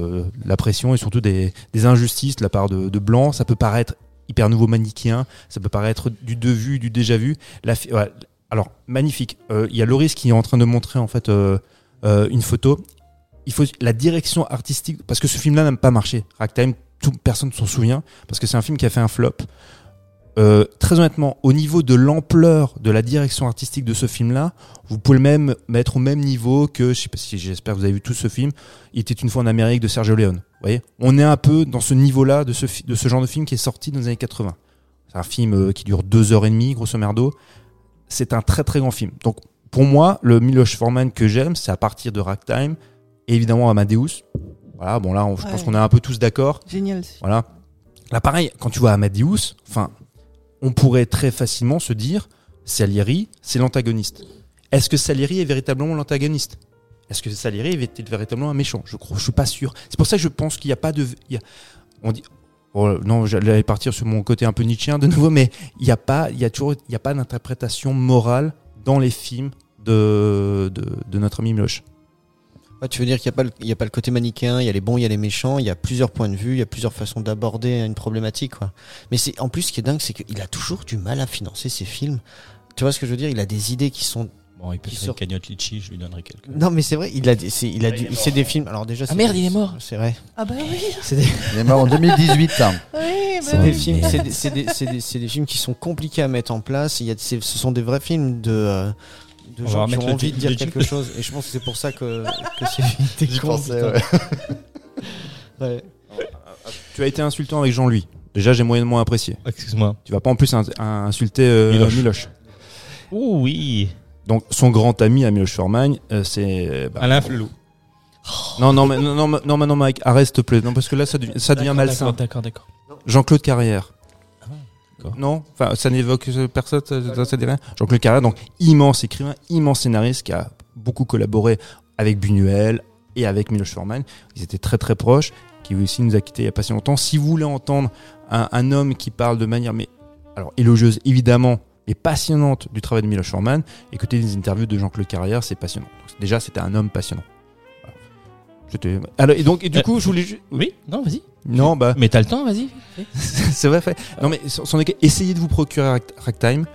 la pression et surtout des, injustices de la part de, de blancs. Ça peut paraître hyper nouveau manichéen, ça peut paraître du de vu, du déjà vu. La, fi- ouais, alors magnifique. Il y a Loris qui est en train de montrer en fait une photo. Il faut la direction artistique parce que ce film-là n'a pas marché. Ragtime, tout, personne s'en souvient parce que c'est un film qui a fait un flop. Euh, très honnêtement, au niveau de l'ampleur de la direction artistique de ce film-là, vous pouvez le même mettre au même niveau que, je sais pas si j'espère que vous avez vu tout ce film, Il était une fois en Amérique de Sergio Leone. Vous voyez, on est un peu dans ce niveau-là de ce, de ce genre de film qui est sorti dans les années 80. C'est un film euh, qui dure deux heures et demie, grosso merdo. C'est un très très grand film. Donc pour moi, le Miloš Forman que j'aime, c'est à partir de Ragtime et évidemment Amadeus. Voilà, bon là, on- je pense qu'on est un peu tous d'accord. Génial. Voilà. Là, pareil, quand tu vois Amadeus, enfin, on pourrait très facilement se dire, Salieri, c'est l'antagoniste. Est-ce que Salieri est véritablement l'antagoniste? Est-ce que Salieri est véritablement un méchant? Je crois, je suis pas sûr. C'est pour ça que je pense qu'il n'y a pas de, on dit, oh, non, j'allais partir sur mon côté un peu nietzschéen de nouveau, mais il n'y a pas, il y a toujours, il a pas d'interprétation morale dans les films de, de, de notre ami Miloche. Ouais, tu veux dire qu'il n'y a, pas le- il y a pas le côté manichéen, il y a les bons, il y a les méchants, il y a plusieurs points de vue, il y a plusieurs façons d'aborder une problématique. Quoi. Mais c'est en plus, ce qui est dingue, c'est qu'il a toujours du mal à financer ses films. Tu vois ce que je veux dire? Il a des idées qui sont. Bon, il peut faire sort- une cagnotte litchi, je lui donnerai quelques. Non, mais c'est vrai, il a, des- c'est, il a, du- c'est des films. Alors déjà, c'est merde, des- il est mort. C'est vrai. Ah bah oui. C'est des, Il est mort en 2018. hein. Oui, bah c'est oui. des films, c'est des, c'est des, c'est des- films qui sont compliqués à mettre en place. Il y a, c'est- ce sont des vrais films de. euh, de gens qui ont envie de dire quelque chose et je pense que c'est pour ça que, que c'est J'y pensais, ouais. Ouais. Tu as été insultant avec Jean-Louis. Déjà, j'ai moyennement apprécié. Excuse-moi. Tu vas pas en plus in- in- insulter euh, Miloche. Miloche. Oh oui. Donc son grand ami à Miloš Forman, euh, c'est bah, Alain Flelou. non non mais non non, non, non, non Mike, arrête s'il te plaît. Non parce que là ça devient, ça devient D'accord, malsain. D'accord, d'accord. Jean-Claude Carrière. Non, ça n'évoque personne, ça, ça. Jean-Claude Carrière, donc immense écrivain, immense scénariste qui a beaucoup collaboré avec Buñuel et avec Miloš Forman. Ils étaient très très proches. Qui aussi nous a quittés il y a pas si longtemps. Si vous voulez entendre un, homme qui parle de manière mais élogieuse évidemment mais passionnante du travail de Miloš Forman, écoutez les interviews de Jean-Claude Carrière, c'est passionnant. Déjà c'était un homme passionnant. Alors et donc et du Euh, coup je voulais ju- Oui, non, vas-y. non bah Mais t'as le temps, vas-y. c'est vrai, fait. Non, mais sans essayez de vous procurer Ragtime.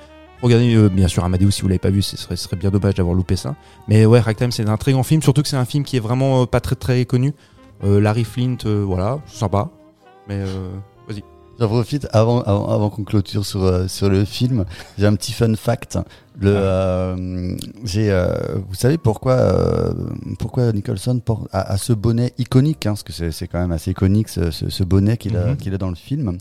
Regardez, euh, bien sûr, Amadeus, si vous l'avez pas vu, ce serait, bien dommage d'avoir loupé ça. Mais ouais, Ragtime, c'est un très grand film, surtout que c'est un film qui est vraiment euh, pas très très connu. Euh, Larry Flint, voilà, c'est sympa. Mais euh, J'en profite avant, avant, avant qu'on clôture sur, euh, sur le film. J'ai un petit fun fact. Le, euh, j'ai, euh, vous savez pourquoi, euh, pourquoi Nicholson porte, a, a ce bonnet iconique, hein, parce que c'est, c'est quand même assez iconique ce, ce, ce bonnet qu'il, a, Mhm. qu'il a dans le film.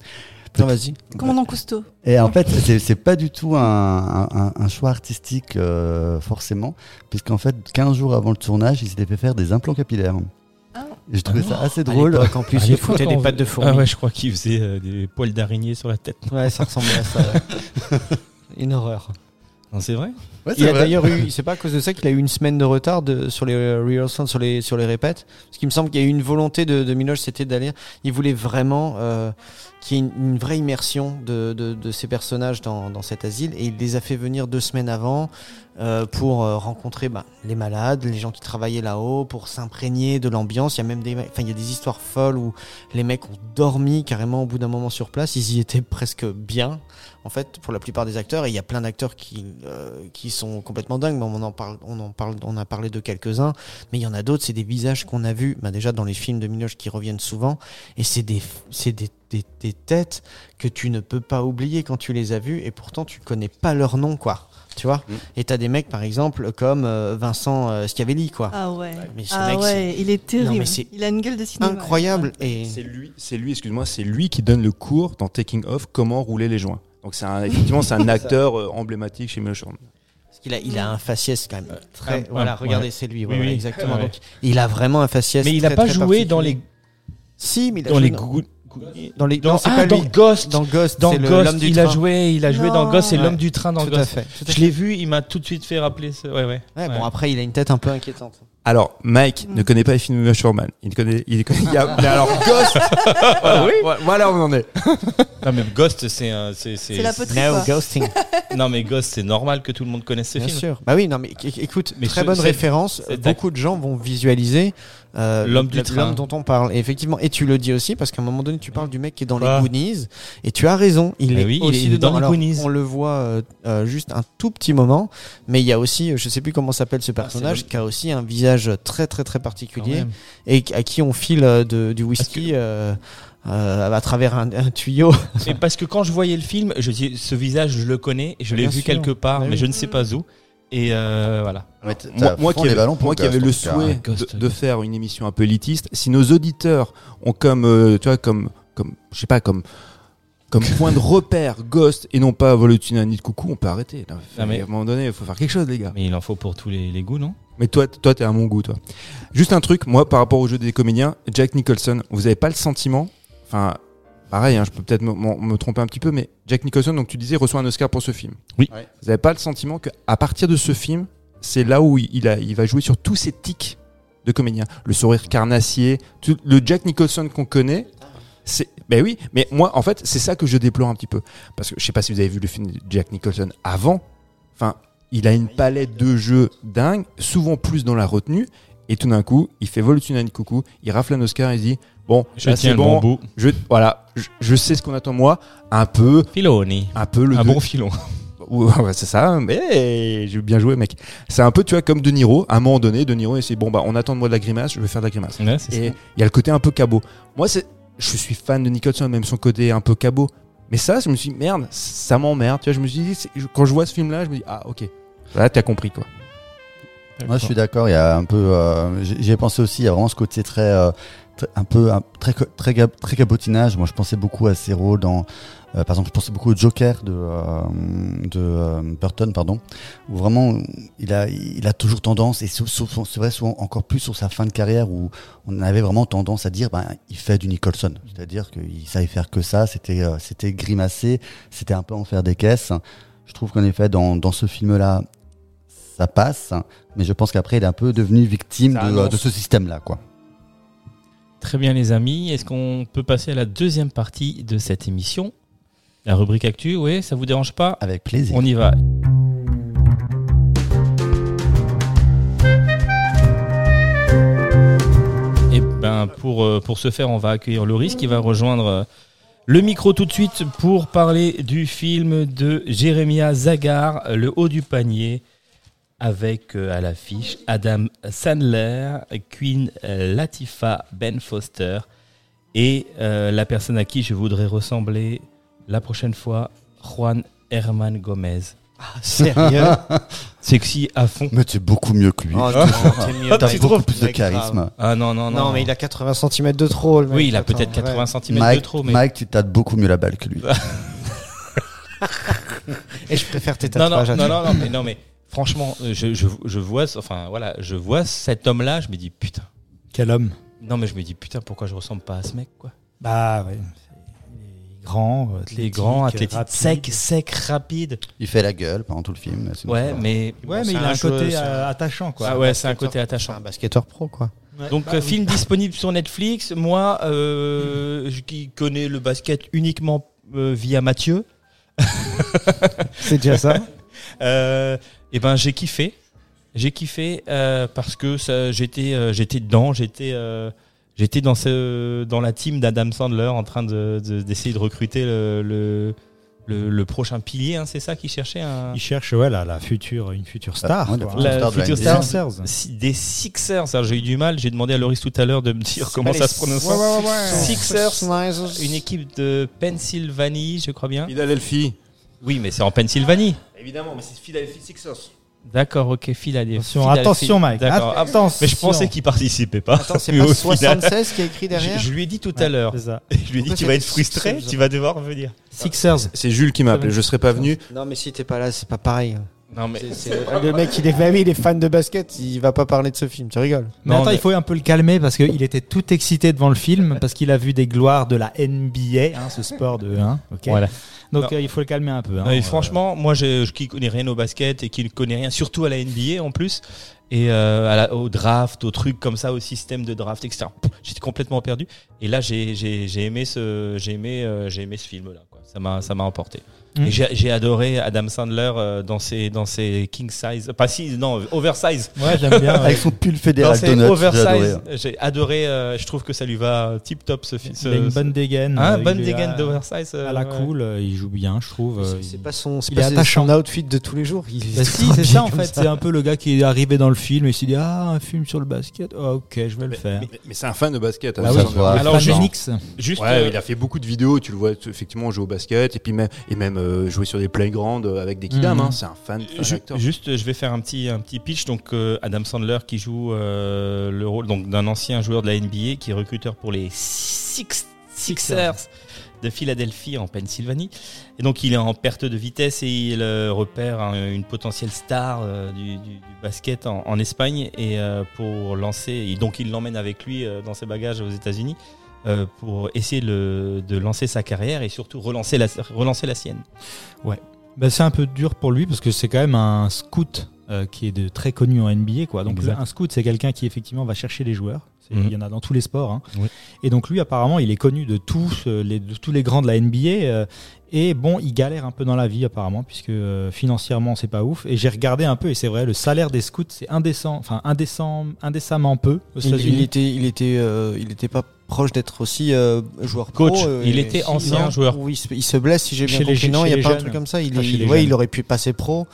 Non, vas-y. Commandant Cousteau. Et en fait, c'est, c'est pas du tout un, un, un- un choix artistique euh, forcément, puisqu'en fait, 15 jours avant le tournage, il s'était fait faire des implants capillaires. Et je trouvais Ah ça assez drôle. en plus, il foutait des pattes de fourmi. Ah ouais, je crois qu'il faisait euh, des poils d'araignée sur la tête. Ouais, ça ressemblait à ça. ouais. Une horreur. Non, c'est vrai Ouais, Il c'est a vrai. d'ailleurs eu, c'est pas à cause de ça qu'il a eu une semaine de retard de, sur les euh, rehearsals, sur les, sur les répètes. Parce qu'il me semble qu'il y a eu une volonté de, de Minoche, c'était d'aller, il voulait vraiment, euh, qu'il y ait une, une vraie immersion de, de, de ces personnages dans, dans cet asile. Et il les a fait venir deux semaines avant euh, pour euh, rencontrer bah, les malades, les gens qui travaillaient là-haut, pour s'imprégner de l'ambiance. Il y a même des, enfin, il y a des histoires folles où les mecs ont dormi carrément au bout d'un moment sur place. Ils y étaient presque bien, en fait, pour la plupart des acteurs. Et il y a plein d'acteurs qui, euh, qui sont complètement dingues. Mais on en parle, on en parle, on a parlé de quelques-uns. Mais il y en a d'autres. C'est des visages qu'on a vus, bah, déjà dans les films de Miloche qui reviennent souvent. Et c'est des, c'est des, des, des têtes que tu ne peux pas oublier quand tu les as vus. Et pourtant, tu connais pas leur nom, quoi. Tu vois Mm. Et t'as des mecs, par exemple, comme euh, Vincent euh, Schiavelli, quoi. Ah ouais. Mais ce Ah mec, ouais, il est terrible. mais il a une gueule de cinéma. incroyable. Et C'est lui, c'est lui, excuse-moi, c'est lui qui donne le cours dans Taking Off comment rouler les joints. Donc c'est un, effectivement c'est un acteur euh, emblématique chez. Parce qu'il a, il a un faciès quand même très. ah, voilà, ouais. regardez, c'est lui. Oui, exactement. Ouais. Donc, il a vraiment un faciès. Mais il n'a très, pas très joué dans les. Si, mais il a dans joué les dans. Dans les. Dans, ah, pas dans lui. Ghost. Dans Ghost. Dans Ghost, il a joué, il a joué dans. Ghost, c'est Ouais. l'homme du train dans Tout à Ghost. fait. Je l'ai vu, il m'a tout de suite fait rappeler. Ce... Ouais, ouais. Ouais, Ouais. Bon, après, il a une tête un peu inquiétante. Alors Mike ne connaît pas les films de Forman. Il connaît, il connaît. il y a- mais alors Ghost. voilà, oui. voilà, on en est. Non, mais Ghost, c'est un. C'est, c'est, C'est la poterie, No ghosting. Non, mais Ghost, c'est normal que tout le monde connaisse ce Bien film. sûr. Bah oui, non, mais écoute, Mais très ce- bonne référence. Beaucoup de gens vont visualiser euh, L'homme du train. dont on parle. Et effectivement, et tu le dis aussi parce qu'à un moment donné, tu parles du mec qui est dans les Goonies. Et tu as raison. Il Mais est oui, il aussi est dans les Goonies. On le voit euh, euh, juste un tout petit moment, mais il y a aussi, je sais plus comment s'appelle ce personnage, l'homme- qui a aussi un visage très très très particulier et à qui on file de, du whisky. euh, à travers un, un tuyau. Mais parce que quand je voyais le film, je dis ce visage, je le connais, je l'ai vu sûr. quelque part, mais oui. je ne sais pas où. Et euh, voilà. Ouais, Moi, qui des avais, ballons pour moi qui Ghost, avais le souhait hein. De, de faire une émission un peu élitiste, si nos auditeurs ont comme, euh, tu vois, comme, comme, je sais pas, comme, comme point de repère Ghost et non pas Volutine un nid de coucou, on peut arrêter. Là. Ah, mais- À un moment donné, il faut faire quelque chose, les gars. Mais il en faut pour tous les, les goûts, non? Mais toi, toi, t'es un bon goût, toi. Juste un truc, moi, par rapport au jeu des comédiens, Jack Nicholson, vous avez pas le sentiment, enfin, pareil, hein, je peux peut-être me, tromper un petit peu, mais Jack Nicholson, donc tu disais, reçoit un Oscar pour ce film. Oui. Ouais. Vous avez pas le sentiment que à partir de ce film, c'est là où il, a, il va jouer sur tous ces tics de comédien, le sourire carnassier, tout, le Jack Nicholson qu'on connaît. C'est, ben oui, mais moi, en fait, c'est ça que je déplore un petit peu. Parce que je sais pas si vous avez vu le film de Jack Nicholson avant. Enfin, il a une palette de jeux dingue, souvent plus dans la retenue. Et tout d'un coup, il fait Volutine de coucou, il rafle un Oscar et il dit Bon, Je là, tiens c'est le bon bon, bout. je, voilà, je, je sais ce qu'on attend de moi. Un peu, Filoni. un peu le Un de- bon filon. Ouais, ouais, c'est ça, mais j'ai bien joué, mec. C'est un peu, tu vois, comme De Niro. À un moment donné, De Niro, il s'est dit, bon, bah, on attend de moi de la grimace, je vais faire de la grimace. Ouais, c'est Et il y a le côté un peu cabot. Moi, c'est, je suis fan de Nicholson, même son côté un peu cabot. Mais ça, je me suis dit, merde, ça m'emmerde. Tu vois, je me suis dit, c'est- quand je vois ce film-là, je me dis, ah, ok. Là, t'as compris, quoi. Moi, je suis d'accord. Il y a un peu. euh, J'y j'y ai pensé aussi. Il y a vraiment ce côté très, euh, très- un peu, un- très, très, très cabotinage. Moi, je pensais beaucoup à ses rôles dans. euh, par exemple, je pensais beaucoup au Joker de euh, de euh, Burton, pardon, où vraiment il a il a toujours tendance et c'est vrai souvent encore plus sur sa fin de carrière où on avait vraiment tendance à dire ben il fait du Nicholson, c'est-à-dire qu'il savait faire que ça. C'était c'était grimacer, c'était un peu en faire des caisses. Je trouve qu'en effet dans dans ce film-là ça passe, mais je pense qu'après il est un peu devenu victime de, de ce système-là, quoi. Très bien, les amis. Est-ce qu'on peut passer à la deuxième partie de cette émission? La rubrique actu, oui, ça vous dérange pas? Avec plaisir. On y va. Et ben pour, euh, pour ce faire, on va accueillir Loris qui va rejoindre euh, le micro tout de suite pour parler du film de Jérémia Zagar, Le haut du panier, avec euh, à l'affiche Adam Sandler, Queen euh, Latifah, Ben Foster et euh, la personne à qui je voudrais ressembler la prochaine fois, Juan Herman Gomez. Sérieux Sexy à fond. Mais tu es beaucoup mieux que lui. Oh, t'es. T'as beaucoup plus de grave. charisme. Ah non, non, non. Non, mais il a 80 cm de trop. le mec. Oui, il a peut-être ouais. 80 cm de Mike, trop, mais. Mike, tu tâtes beaucoup mieux la balle que lui. Et je préfère tes non, non, tatouages. non, toi. non, non, mais non, mais franchement, euh, je, je, je vois, enfin voilà, je vois cet homme-là, je me dis putain. Quel homme? Non, mais je me dis putain, pourquoi je ressemble pas à ce mec, quoi? Bah ouais. Il est grand, Les athlétique, grands, athlétiques, rapide. sec, sec, rapide. Il fait la gueule pendant tout le film. Ouais, mais. Ouais, mais il a un côté euh, attachant, quoi. Ah ouais, c'est un côté C'est attachant. un basketteur pro, quoi. Donc, Bah, euh, oui. film disponible sur Netflix. Moi, euh, je- qui connais le basket uniquement euh, via Mathieu, C'est déjà ça? et ben j'ai kiffé. J'ai kiffé euh, parce que ça- j'étais euh, j'étais dedans, j'étais euh, j'étais dans ce dans la team d'Adam Sandler en train de de- d'essayer de, recruter le le, le, le prochain pilier. hein, c'est ça qu'il cherchait un Il cherche ouais, la, la future, une future star. ouais, la quoi. future La star de la future NBA. star Sixers. Si- des Sixers. Alors, j'ai eu du mal. J'ai demandé à Loris tout à l'heure de me dire comment ça se prononce. ouais, ouais, ouais. Sixers, une équipe de Pennsylvanie, je crois bien. Philadelphie. Oui, mais c'est en Pennsylvanie. Évidemment, mais c'est Philadelphie Sixers. D'accord, ok, Philadelphie. Attention, Mike. D'accord. Attention. Mais je pensais qu'il participait pas. Attends, c'est Mais pas au final, 76 qui est écrit derrière je, je lui ai dit tout à l'heure. c'est ça. Je lui ai dit tu vas être frustré, Sixers tu vas devoir revenir. Sixers. C'est Jules qui m'a appelé, je serais pas venu. Non, mais si t'es pas là, c'est pas pareil. Non mais C'est- c'est- Le mec, il est, bah oui, il est fan de basket, il va pas parler de ce film, tu rigoles. Mais Non, attends, mais- il faut un peu le calmer parce qu'il était tout excité devant le film parce qu'il a vu des gloires de la NBA, hein, ce sport de 1. voilà. Donc euh, il faut le calmer un peu. hein. Non, mais Euh, franchement, moi je, je qui connais rien au basket et qui ne connais rien, surtout à la NBA en plus, et euh, à la- au draft, aux trucs comme ça, au système de draft, etc. J'étais complètement perdu. Et là, j'ai j'ai- j'ai aimé ce j'ai aimé euh, j'ai aimé ce film là. Quoi. Ça m'a ça m'a emporté. Mm. Et j'ai j'ai adoré Adam Sandler euh, dans ses dans ses king size, pas si non oversize. Ouais, j'aime bien. Avec son pull Dans fédéral ses donut, j'ai oversize, adoré. j'ai adoré. euh, je trouve que ça lui va tip top ce film. Il a une bonne dégaine. Hein, euh, bonne dégaine d'oversize. euh, À la ouais. cool, euh, il joue bien, je trouve. euh, C'est pas son, c'est pas son outfit de tous les jours. Il Bah si, c'est ça en fait. C'est un peu le gars qui est arrivé dans le film et il s'est dit Ah, un film sur le basket. Ah, ok, je vais le faire. Mais, mais c'est un fan de basket. Bah hein, oui. Alors, juste- Ouais, euh, il a fait beaucoup de vidéos, tu le vois effectivement jouer au basket et puis même et même euh, jouer sur des playgrounds euh, avec des kidams. Mhm. hein, c'est un fan, acteur. Juste, je vais faire un petit, un petit pitch. Donc, euh, Adam Sandler qui joue euh, le rôle donc d'un ancien joueur de la NBA qui est recruteur pour les Six- Sixers de Philadelphie en Pennsylvanie. Et donc, il est en perte de vitesse et il repère un- une potentielle star du, du- du basket en, en Espagne et pour lancer. Et donc, il l'emmène avec lui dans ses bagages aux États-Unis. Euh, pour essayer le- de lancer sa carrière et surtout relancer la, relancer la sienne. Bah, c'est un peu dur pour lui parce que c'est quand même un scout euh, qui est de très connu en NBA quoi. Donc Exact. un scout c'est quelqu'un qui effectivement va chercher les joueurs. Mhm. Il y en a dans tous les sports. hein. Oui. Et donc lui apparemment il est connu de tous euh, les de tous les grands de la NBA euh, et bon il galère un peu dans la vie apparemment puisque euh, financièrement c'est pas ouf. Et j'ai regardé un peu et c'est vrai le salaire des scouts c'est indécent enfin indécent indécemment peu aux Il, était, il était, euh, il était pas proche d'être aussi euh, joueur Coach. pro. euh, Il était si, ancien non, joueur. Oui, il se, blesse si j'ai bien Chez les- compris. non, il chez y a pas un truc comme ça. Il, est- ouais, il aurait pu passer pro.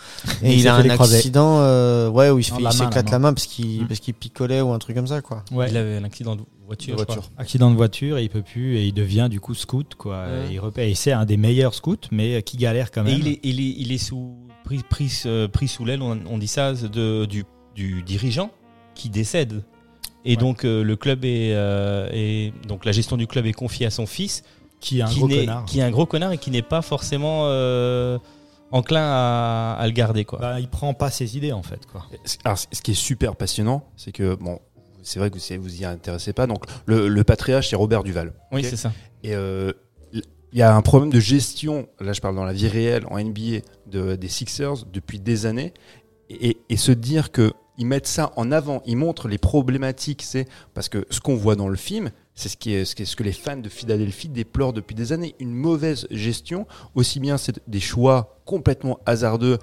Il Et il a un accident, euh, ouais, où il, s'éclate la la main. parce qu'il Mm. parce qu'il picolait ou un truc comme ça, quoi. Ouais. Il avait un accident de voiture. crois. accident de voiture et il peut plus et il devient du coup scout quoi. Ouais. Et il repère et c'est un des meilleurs scouts mais euh, qui galère quand Et même. il est, il est, il est sous, pris, pris, euh, pris sous l'aile, on, on dit ça, de, du, du dirigeant qui décède. Et Ouais. donc euh, le club est, euh, est- donc la gestion du club est confiée à son fils, qui est un qui, gros connard. qui est un gros connard et qui n'est pas forcément euh, enclin à, à le garder quoi. Bah, il prend pas ses idées en fait quoi. Alors, ce qui est super passionnant, c'est que bon, c'est vrai que vous vous y intéressez pas. Donc le, le patriarche, c'est Robert Duval. oui c'est ça. Et euh, il y a un problème de gestion, là je parle dans la vie réelle, en NBA, de, des Sixers depuis des années. Et, et se dire que ils mettent ça en avant, ils montrent les problématiques, c'est parce que ce qu'on voit dans le film, c'est ce, qui est, ce, que les fans de Philadelphie déplorent depuis des années, une mauvaise gestion, aussi bien c'est des choix complètement hasardeux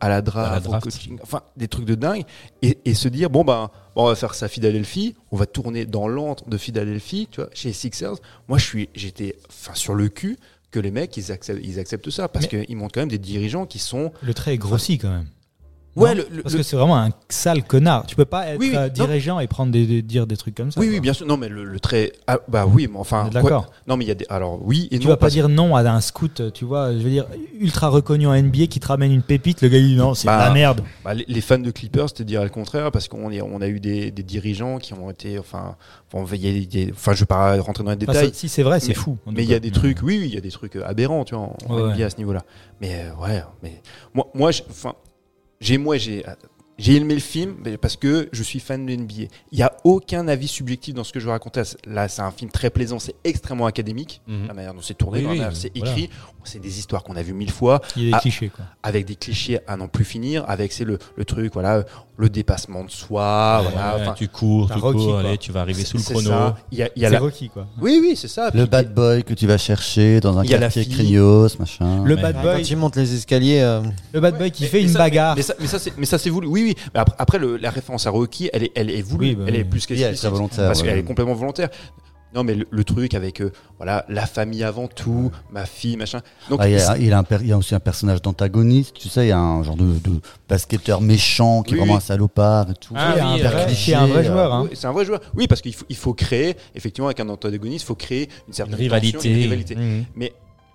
à la draft, À la draft. au coaching, enfin des trucs de dingue, et, et se dire bon ben on va faire ça à Philadelphie, on va tourner dans l'antre de Philadelphie, tu vois, chez Sixers. Moi je suis, j'étais enfin sur le cul que les mecs ils acceptent, ils acceptent ça parce qu'ils montrent quand même des dirigeants qui sont Le trait est grossi quand même. Ouais, Non le- le- parce le- que c'est vraiment un sale connard. Tu peux pas être Oui, oui, euh, non. dirigeant et prendre des, des- dire des trucs comme ça. oui, quoi. oui, bien sûr. Non, mais le, le trait. Ah, bah oui, mais enfin. D'accord. Non, mais il y a des. Alors oui et Tu non. vas pas dire non à un scout, tu vois, je veux dire, ultra reconnu en NBA qui te ramène une pépite, le gars il dit non, c'est Bah, de la merde. Bah, les, fans de Clippers te diraient le contraire parce qu'on on a eu des, des dirigeants qui ont été. Enfin, bon, y a des- enfin, je vais pas rentrer dans les détails. si c'est vrai, c'est fou. Mais il y a des trucs, oui, oui, il y a des trucs euh, aberrants, tu vois, en, Ouais, NBA ouais. à ce niveau-là. Mais euh, ouais, mais moi, moi, enfin, j'ai, moi, j'ai, j'ai aimé le film parce que je suis fan de NBA. Il n'y a aucun avis subjectif dans ce que je vais raconter. Là, c'est un film très plaisant, c'est extrêmement académique, Mhm. la manière dont c'est tourné, Oui, la oui, manière dont c'est voilà. écrit. C'est des histoires qu'on a vues mille fois, Il y a des Ah. clichés, quoi. avec des clichés à n'en plus finir, avec c'est le, le truc, voilà, le dépassement de soi, voilà. Ouais, enfin, tu cours, tu Rocky, cours, allez, tu vas arriver sous le c'est chrono. ça. Il y a, il y a C'est la... Rocky, quoi. Oui, oui, c'est ça. Le Puis- bad boy que tu vas chercher dans un Il y a la quartier craignos, machin. Le mais- bad Quand boy, il monte les escaliers, euh, le bad boy qui fait une bagarre. Mais ça, c'est, mais ça, c'est voulu. Oui, oui. Mais après, après, le- la référence à Rocky, elle est, elle est voulue. Oui, bah elle est plus Oui, elle est très qu'explicite. volontaire. Parce ouais. qu'elle est complètement volontaire. Non, mais le, le truc avec euh, voilà la famille avant tout, ma fille, machin. Donc Ah, il, y a, il, a un per- il y a aussi un personnage d'antagoniste, tu sais, il y a un genre de, de basketteur méchant qui Oui, est vraiment oui. un salopard et tout. Ah C'est un oui, c'est un vrai euh, joueur. Hein. oui, c'est un vrai joueur. Oui, parce qu'il faut, il faut créer effectivement avec un antagoniste, il faut créer une certaine Une rivalité. tension, une rivalité. Mais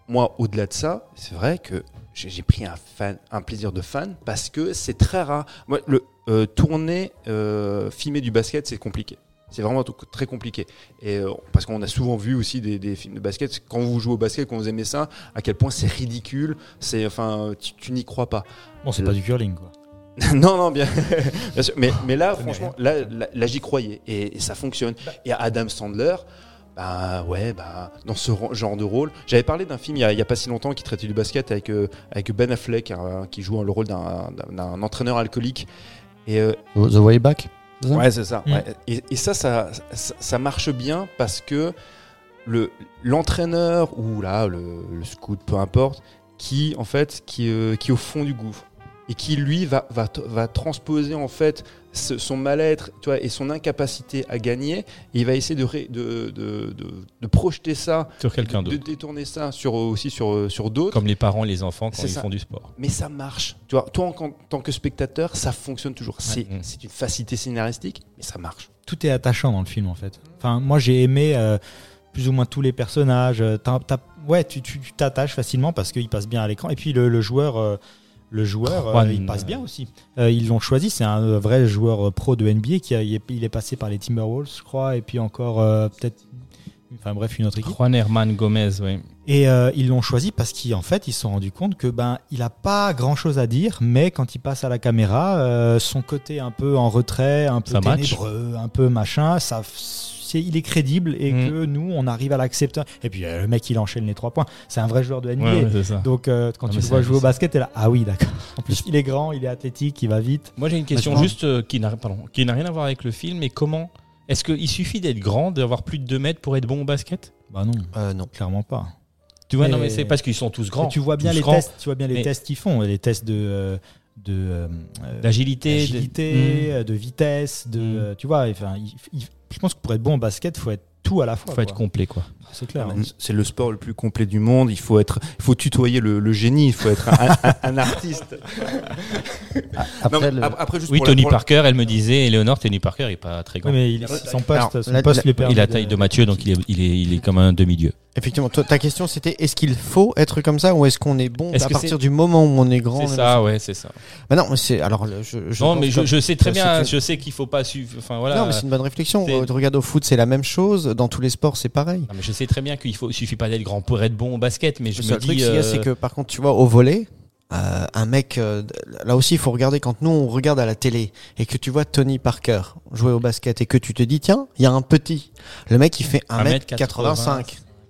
moi, au-delà de ça, c'est vrai que j'ai pris un, fan, un plaisir de fan parce que c'est très rare. Moi, le euh, tourner, euh, filmer du basket, c'est compliqué. C'est vraiment très compliqué. Et euh, parce qu'on a souvent vu aussi des, des films de basket. Quand vous jouez au basket, quand vous aimez ça, à quel point c'est ridicule. C'est enfin, tu, tu n'y crois pas. Bon, c'est pas du curling, quoi. non, non, bien, bien sûr. Mais, mais là, franchement, là, là, là, j'y croyais et, et ça fonctionne. Et Adam Sandler, bah ouais, bah dans ce genre de rôle. J'avais parlé d'un film il y, a, il y a pas si longtemps qui traitait du basket avec euh, avec Ben Affleck hein, qui joue le rôle d'un entraîneur alcoolique. Et euh, The Way Back Ouais, c'est ça. Mm. ouais. Et, et ça, ça, ça, ça marche bien parce que le l'entraîneur ou là le, le scout, peu importe, qui en fait, qui, euh, qui est au fond du gouffre et qui lui va va, t- va transposer en fait ce- son mal-être, et son incapacité à gagner. Et il va essayer de, ré- de, de, de, de projeter ça, Sur quelqu'un de d'autre. détourner ça sur aussi sur sur d'autres. Comme les parents et les enfants quand ils ça. font du sport. Mais ça marche. Tu vois, toi en, en tant que spectateur, ça fonctionne toujours. C'est Mm. c'est une facilité scénaristique, mais ça marche. Tout est attachant dans le film, en fait. Enfin, moi, j'ai aimé euh, plus ou moins tous les personnages. Euh, t'as- t'as- ouais, tu tu- tu t'attaches facilement parce qu'il passe bien à l'écran. Et puis, le, le joueur. euh, le joueur, euh, Juan, il passe euh, bien aussi. Euh, ils l'ont choisi, c'est un euh, vrai joueur euh, pro de NBA qui a- il est, il est passé par les Timberwolves, je crois, et puis encore euh, peut-être, enfin bref, une autre équipe. Juan Herman Gomez, oui. Et euh, ils l'ont choisi parce qu'en fait, ils se sont rendus compte que ben il a pas grand chose à dire, mais quand il passe à la caméra, euh, son côté un peu en retrait, un peu Ça match. ténébreux, un peu machin, ça, il est crédible et Mm. que nous, on arrive à l'accepter. Et puis euh, le mec, il enchaîne les trois points. C'est un vrai joueur de NBA. Ouais, ouais. Donc euh, quand Non, tu le vois jouer au basket, t'es là, ah oui, d'accord. En plus, il est grand, il est athlétique, il va vite. Moi, j'ai une question Maintenant- juste euh, qui n'a pardon, qui n'a rien à voir avec le film, mais comment Est-ce qu'il suffit d'être grand, d'avoir plus de 2 mètres pour être bon au basket? Bah non, euh, non. clairement pas. Tu vois, Mais- non, mais c'est parce qu'ils sont tous grands. Et tu vois bien tous les grands. tests, tu vois bien les Mais- tests qu'ils font, les tests de de euh, D'agilité. de- Mm. euh, de vitesse, de, Mm. tu vois, enfin, il- il- je pense que pour être bon au basket, faut être tout à la fois. Faut être complet, quoi. C'est clair. Ah, C'est le sport le plus complet du monde. Il faut être, il faut tutoyer le, le génie. Il faut être un, un- un artiste. Après, Non, mais le- ap- après, juste Oui, Tony la- Parker, elle me disait, Eleonore, Tony Parker, il est pas très grand. Oui, mais il- son poste, Alors, son la- poste la- lui permet il a la taille de Mathieu, donc il est, il est, il est comme un demi-dieu. Effectivement, toi, ta question c'était est-ce qu'il faut être comme ça ou est-ce qu'on est bon Est-ce à partir du moment où on est grand C'est est ça, ouais, c'est ça. Bah non, mais c'est alors le- je, je non, mais je, sais très bien, je sais qu'il faut pas suivre. Enfin voilà. Non, mais c'est une bonne réflexion. regardes au foot, c'est la même chose. Dans tous les sports, c'est pareil. Non, mais je sais très bien qu'il faut, il suffit pas d'être grand pour être bon au basket, mais je Le me truc, dis. a, euh, c'est que par contre, tu vois, au volet, euh, un mec, euh, là aussi, il faut regarder quand nous on regarde à la télé et que tu vois Tony Parker jouer au basket et que tu te dis, tiens, il y a un petit. Le mec, il fait 1m85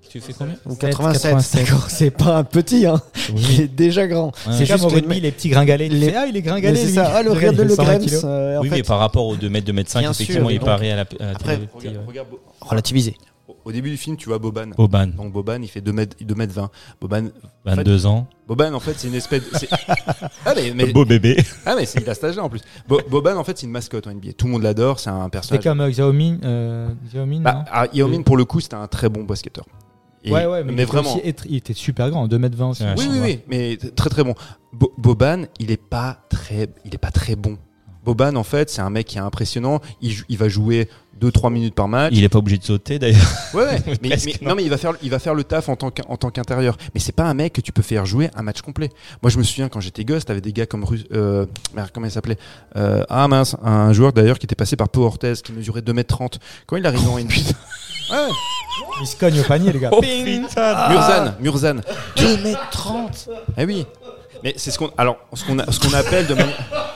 Tu fais combien? Ou 7, 87. 87. D'accord, c'est pas un petit, hein. Il est déjà grand. Ouais. C'est juste au que le rugby, les petits gringalés. les-. Ah, il est gringalé. c'est ça. Ah, le Regarde, regard de il Le fait 120 Grens, kilos. euh, en Oui, fait, mais par rapport aux 2 mètres, 2 mètres 5, Bien effectivement, sûr, il donc- paraît à la, à Après, télé. regarde, relativisé. Au début du film, tu vois Boban. Boban, Donc Boban, il fait 2 mètres, 2 mètres 20. Boban, 22 ans. Boban, en fait, c'est une espèce. de- c'est- ah mais, mais, Beau bébé. ah mais c'est il a cet âge-là en plus. Bo- Boban, en fait, c'est une mascotte en NBA. Tout le monde l'adore. C'est un C'est personnage. comme euh, Xiaomi. Euh, Xiaomi, Bah, non ah, Yao Ming, pour le coup, c'était un très bon basketteur. Et- Ouais, ouais, mais, il était vraiment. aussi être- il était super grand, 2m20 aussi. Ouais, Oui, oui, oui, mais très très bon. Bo- Boban, il est pas très, il est pas très bon. Boban, en fait, c'est un mec qui est impressionnant. Il, va jouer 2-3 minutes par match. Il est pas obligé de sauter d'ailleurs. Ouais, ouais. mais, non, mais il va faire, il va faire le taf en tant qu'in- en tant qu'intérieur. Mais c'est pas un mec que tu peux faire jouer un match complet. Moi, je me souviens quand j'étais gosse, t'avais des gars comme Rus- euh, comment il s'appelait? Euh, Ah mince, un joueur d'ailleurs qui était passé par Pau Ortez, qui mesurait 2m30. Quand il arrive en NBA, ouais, Il se cogne au panier, les gars. Oh putain Murzan, Murzan. 2m30 Eh oui. Mais c'est ce qu'on, alors, ce qu'on, a- ce qu'on appelle de manière.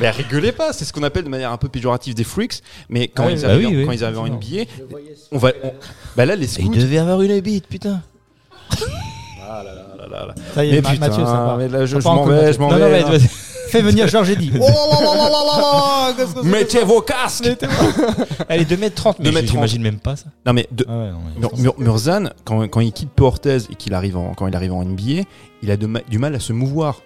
Mais rigolez pas, c'est ce qu'on appelle de manière un peu péjorative des freaks. Mais quand, Ah ils, bah arrivent, oui, oui. quand ils arrivent en NBA, on va. on- Bah là, les scouts. devait avoir une bite, putain. Ah là là là là là. Ça y est, Mais putain, Mathieu, ça mais là, je, m'en vais, je m'en Non, vais. non, mais là. vas-y. Fais venir Georges Eddy. Oh là là là là là là, qu'est-ce que c'est Mettez vos casques Elle est 2m30, mais 2m30. j'imagine même pas ça. Non mais de, Ah ouais, non, mais- Mur- Mur- Murzan, quand, quand il quitte Pau Orthez et qu'il arrive en, quand il arrive en NBA, il a de ma- du mal à se mouvoir.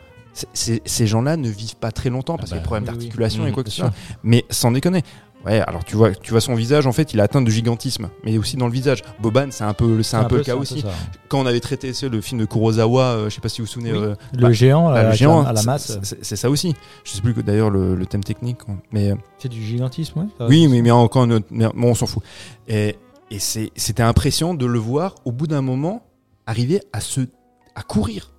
Ces gens-là ne vivent pas très longtemps parce Ah qu'il y a bah, des problèmes oui, d'articulation et quoi que ce soit. Mais sans déconner. Ouais, alors tu vois, tu vois son visage, en fait, il a atteint de gigantisme, mais aussi dans le visage. Boban, c'est un peu, c'est un, peu le cas aussi. Quand on avait traité le film de Kurosawa, euh, je sais pas si vous vous souvenez, Oui. euh, Le bah, géant, bah, à, le la- géant, à la masse, c'est- ça aussi. Je sais plus que d'ailleurs le, le thème technique, mais euh, c'est du gigantisme, ouais. oui, mais, mais encore une autre- mais bon, on s'en fout. Et, et c'était impressionnant de le voir au bout d'un moment arriver à se à courir.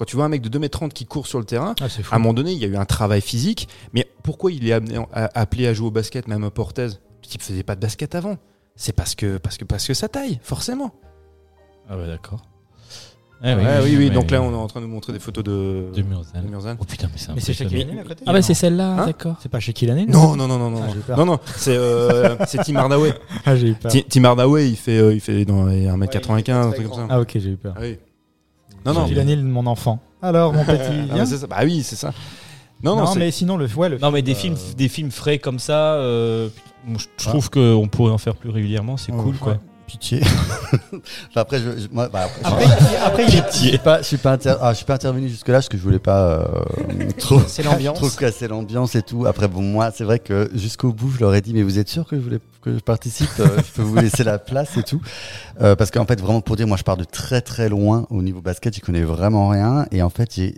Quand tu vois un mec de 2m30 qui court sur le terrain, Ah, à un moment donné, il y a eu un travail physique. Mais pourquoi il est amené- à- appelé à jouer au basket, même à Portez? Le type faisait pas de basket avant. C'est parce que, parce que, parce que ça taille, forcément. Ah ouais, d'accord. Ouais, oui, oui. Donc là, on est en train de nous montrer des photos de, De Murzan. de Murzan. Oh putain, mais c'est Mais c'est. Shaquille à côté Ah bah c'est celle-là, Hein d'accord. C'est pas Shaquille O'Neal Non, non, non, non, non. Ah, j'ai peur. non, non, c'est euh, c'est Tim Hardaway. Ah, j'ai eu peur. Ti- Tim Hardaway, il fait, euh, il fait dans les 1m95, un truc comme ça. Ah, ok, j'ai eu peur. Ah oui. Non, non. Shaquille O'Neal, mon enfant. Alors, mon petit. Ah, viens ça. Bah oui, c'est ça. Non, Non, non, c'est- mais sinon, le, ouais, le Non mais des euh, films, des films frais comme ça, euh, je je trouve qu'on pourrait en faire plus régulièrement, c'est cool quoi. Pitié. Enfin, après, je, je- moi, bah, après, Après, je- après, il est je suis pas, je suis pas, inter- ah, je suis pas intervenu jusque là parce que je voulais pas euh, trop, C'est l'ambiance. trop casser l'ambiance et tout. Après, bon, moi, c'est vrai que jusqu'au bout, je leur ai dit, mais vous êtes sûr que je voulais que je participe Euh, Je peux vous laisser la place et tout, Euh, parce qu'en fait, vraiment pour dire, moi, je pars de très très loin au niveau basket. J'y connais vraiment rien et en fait, j'ai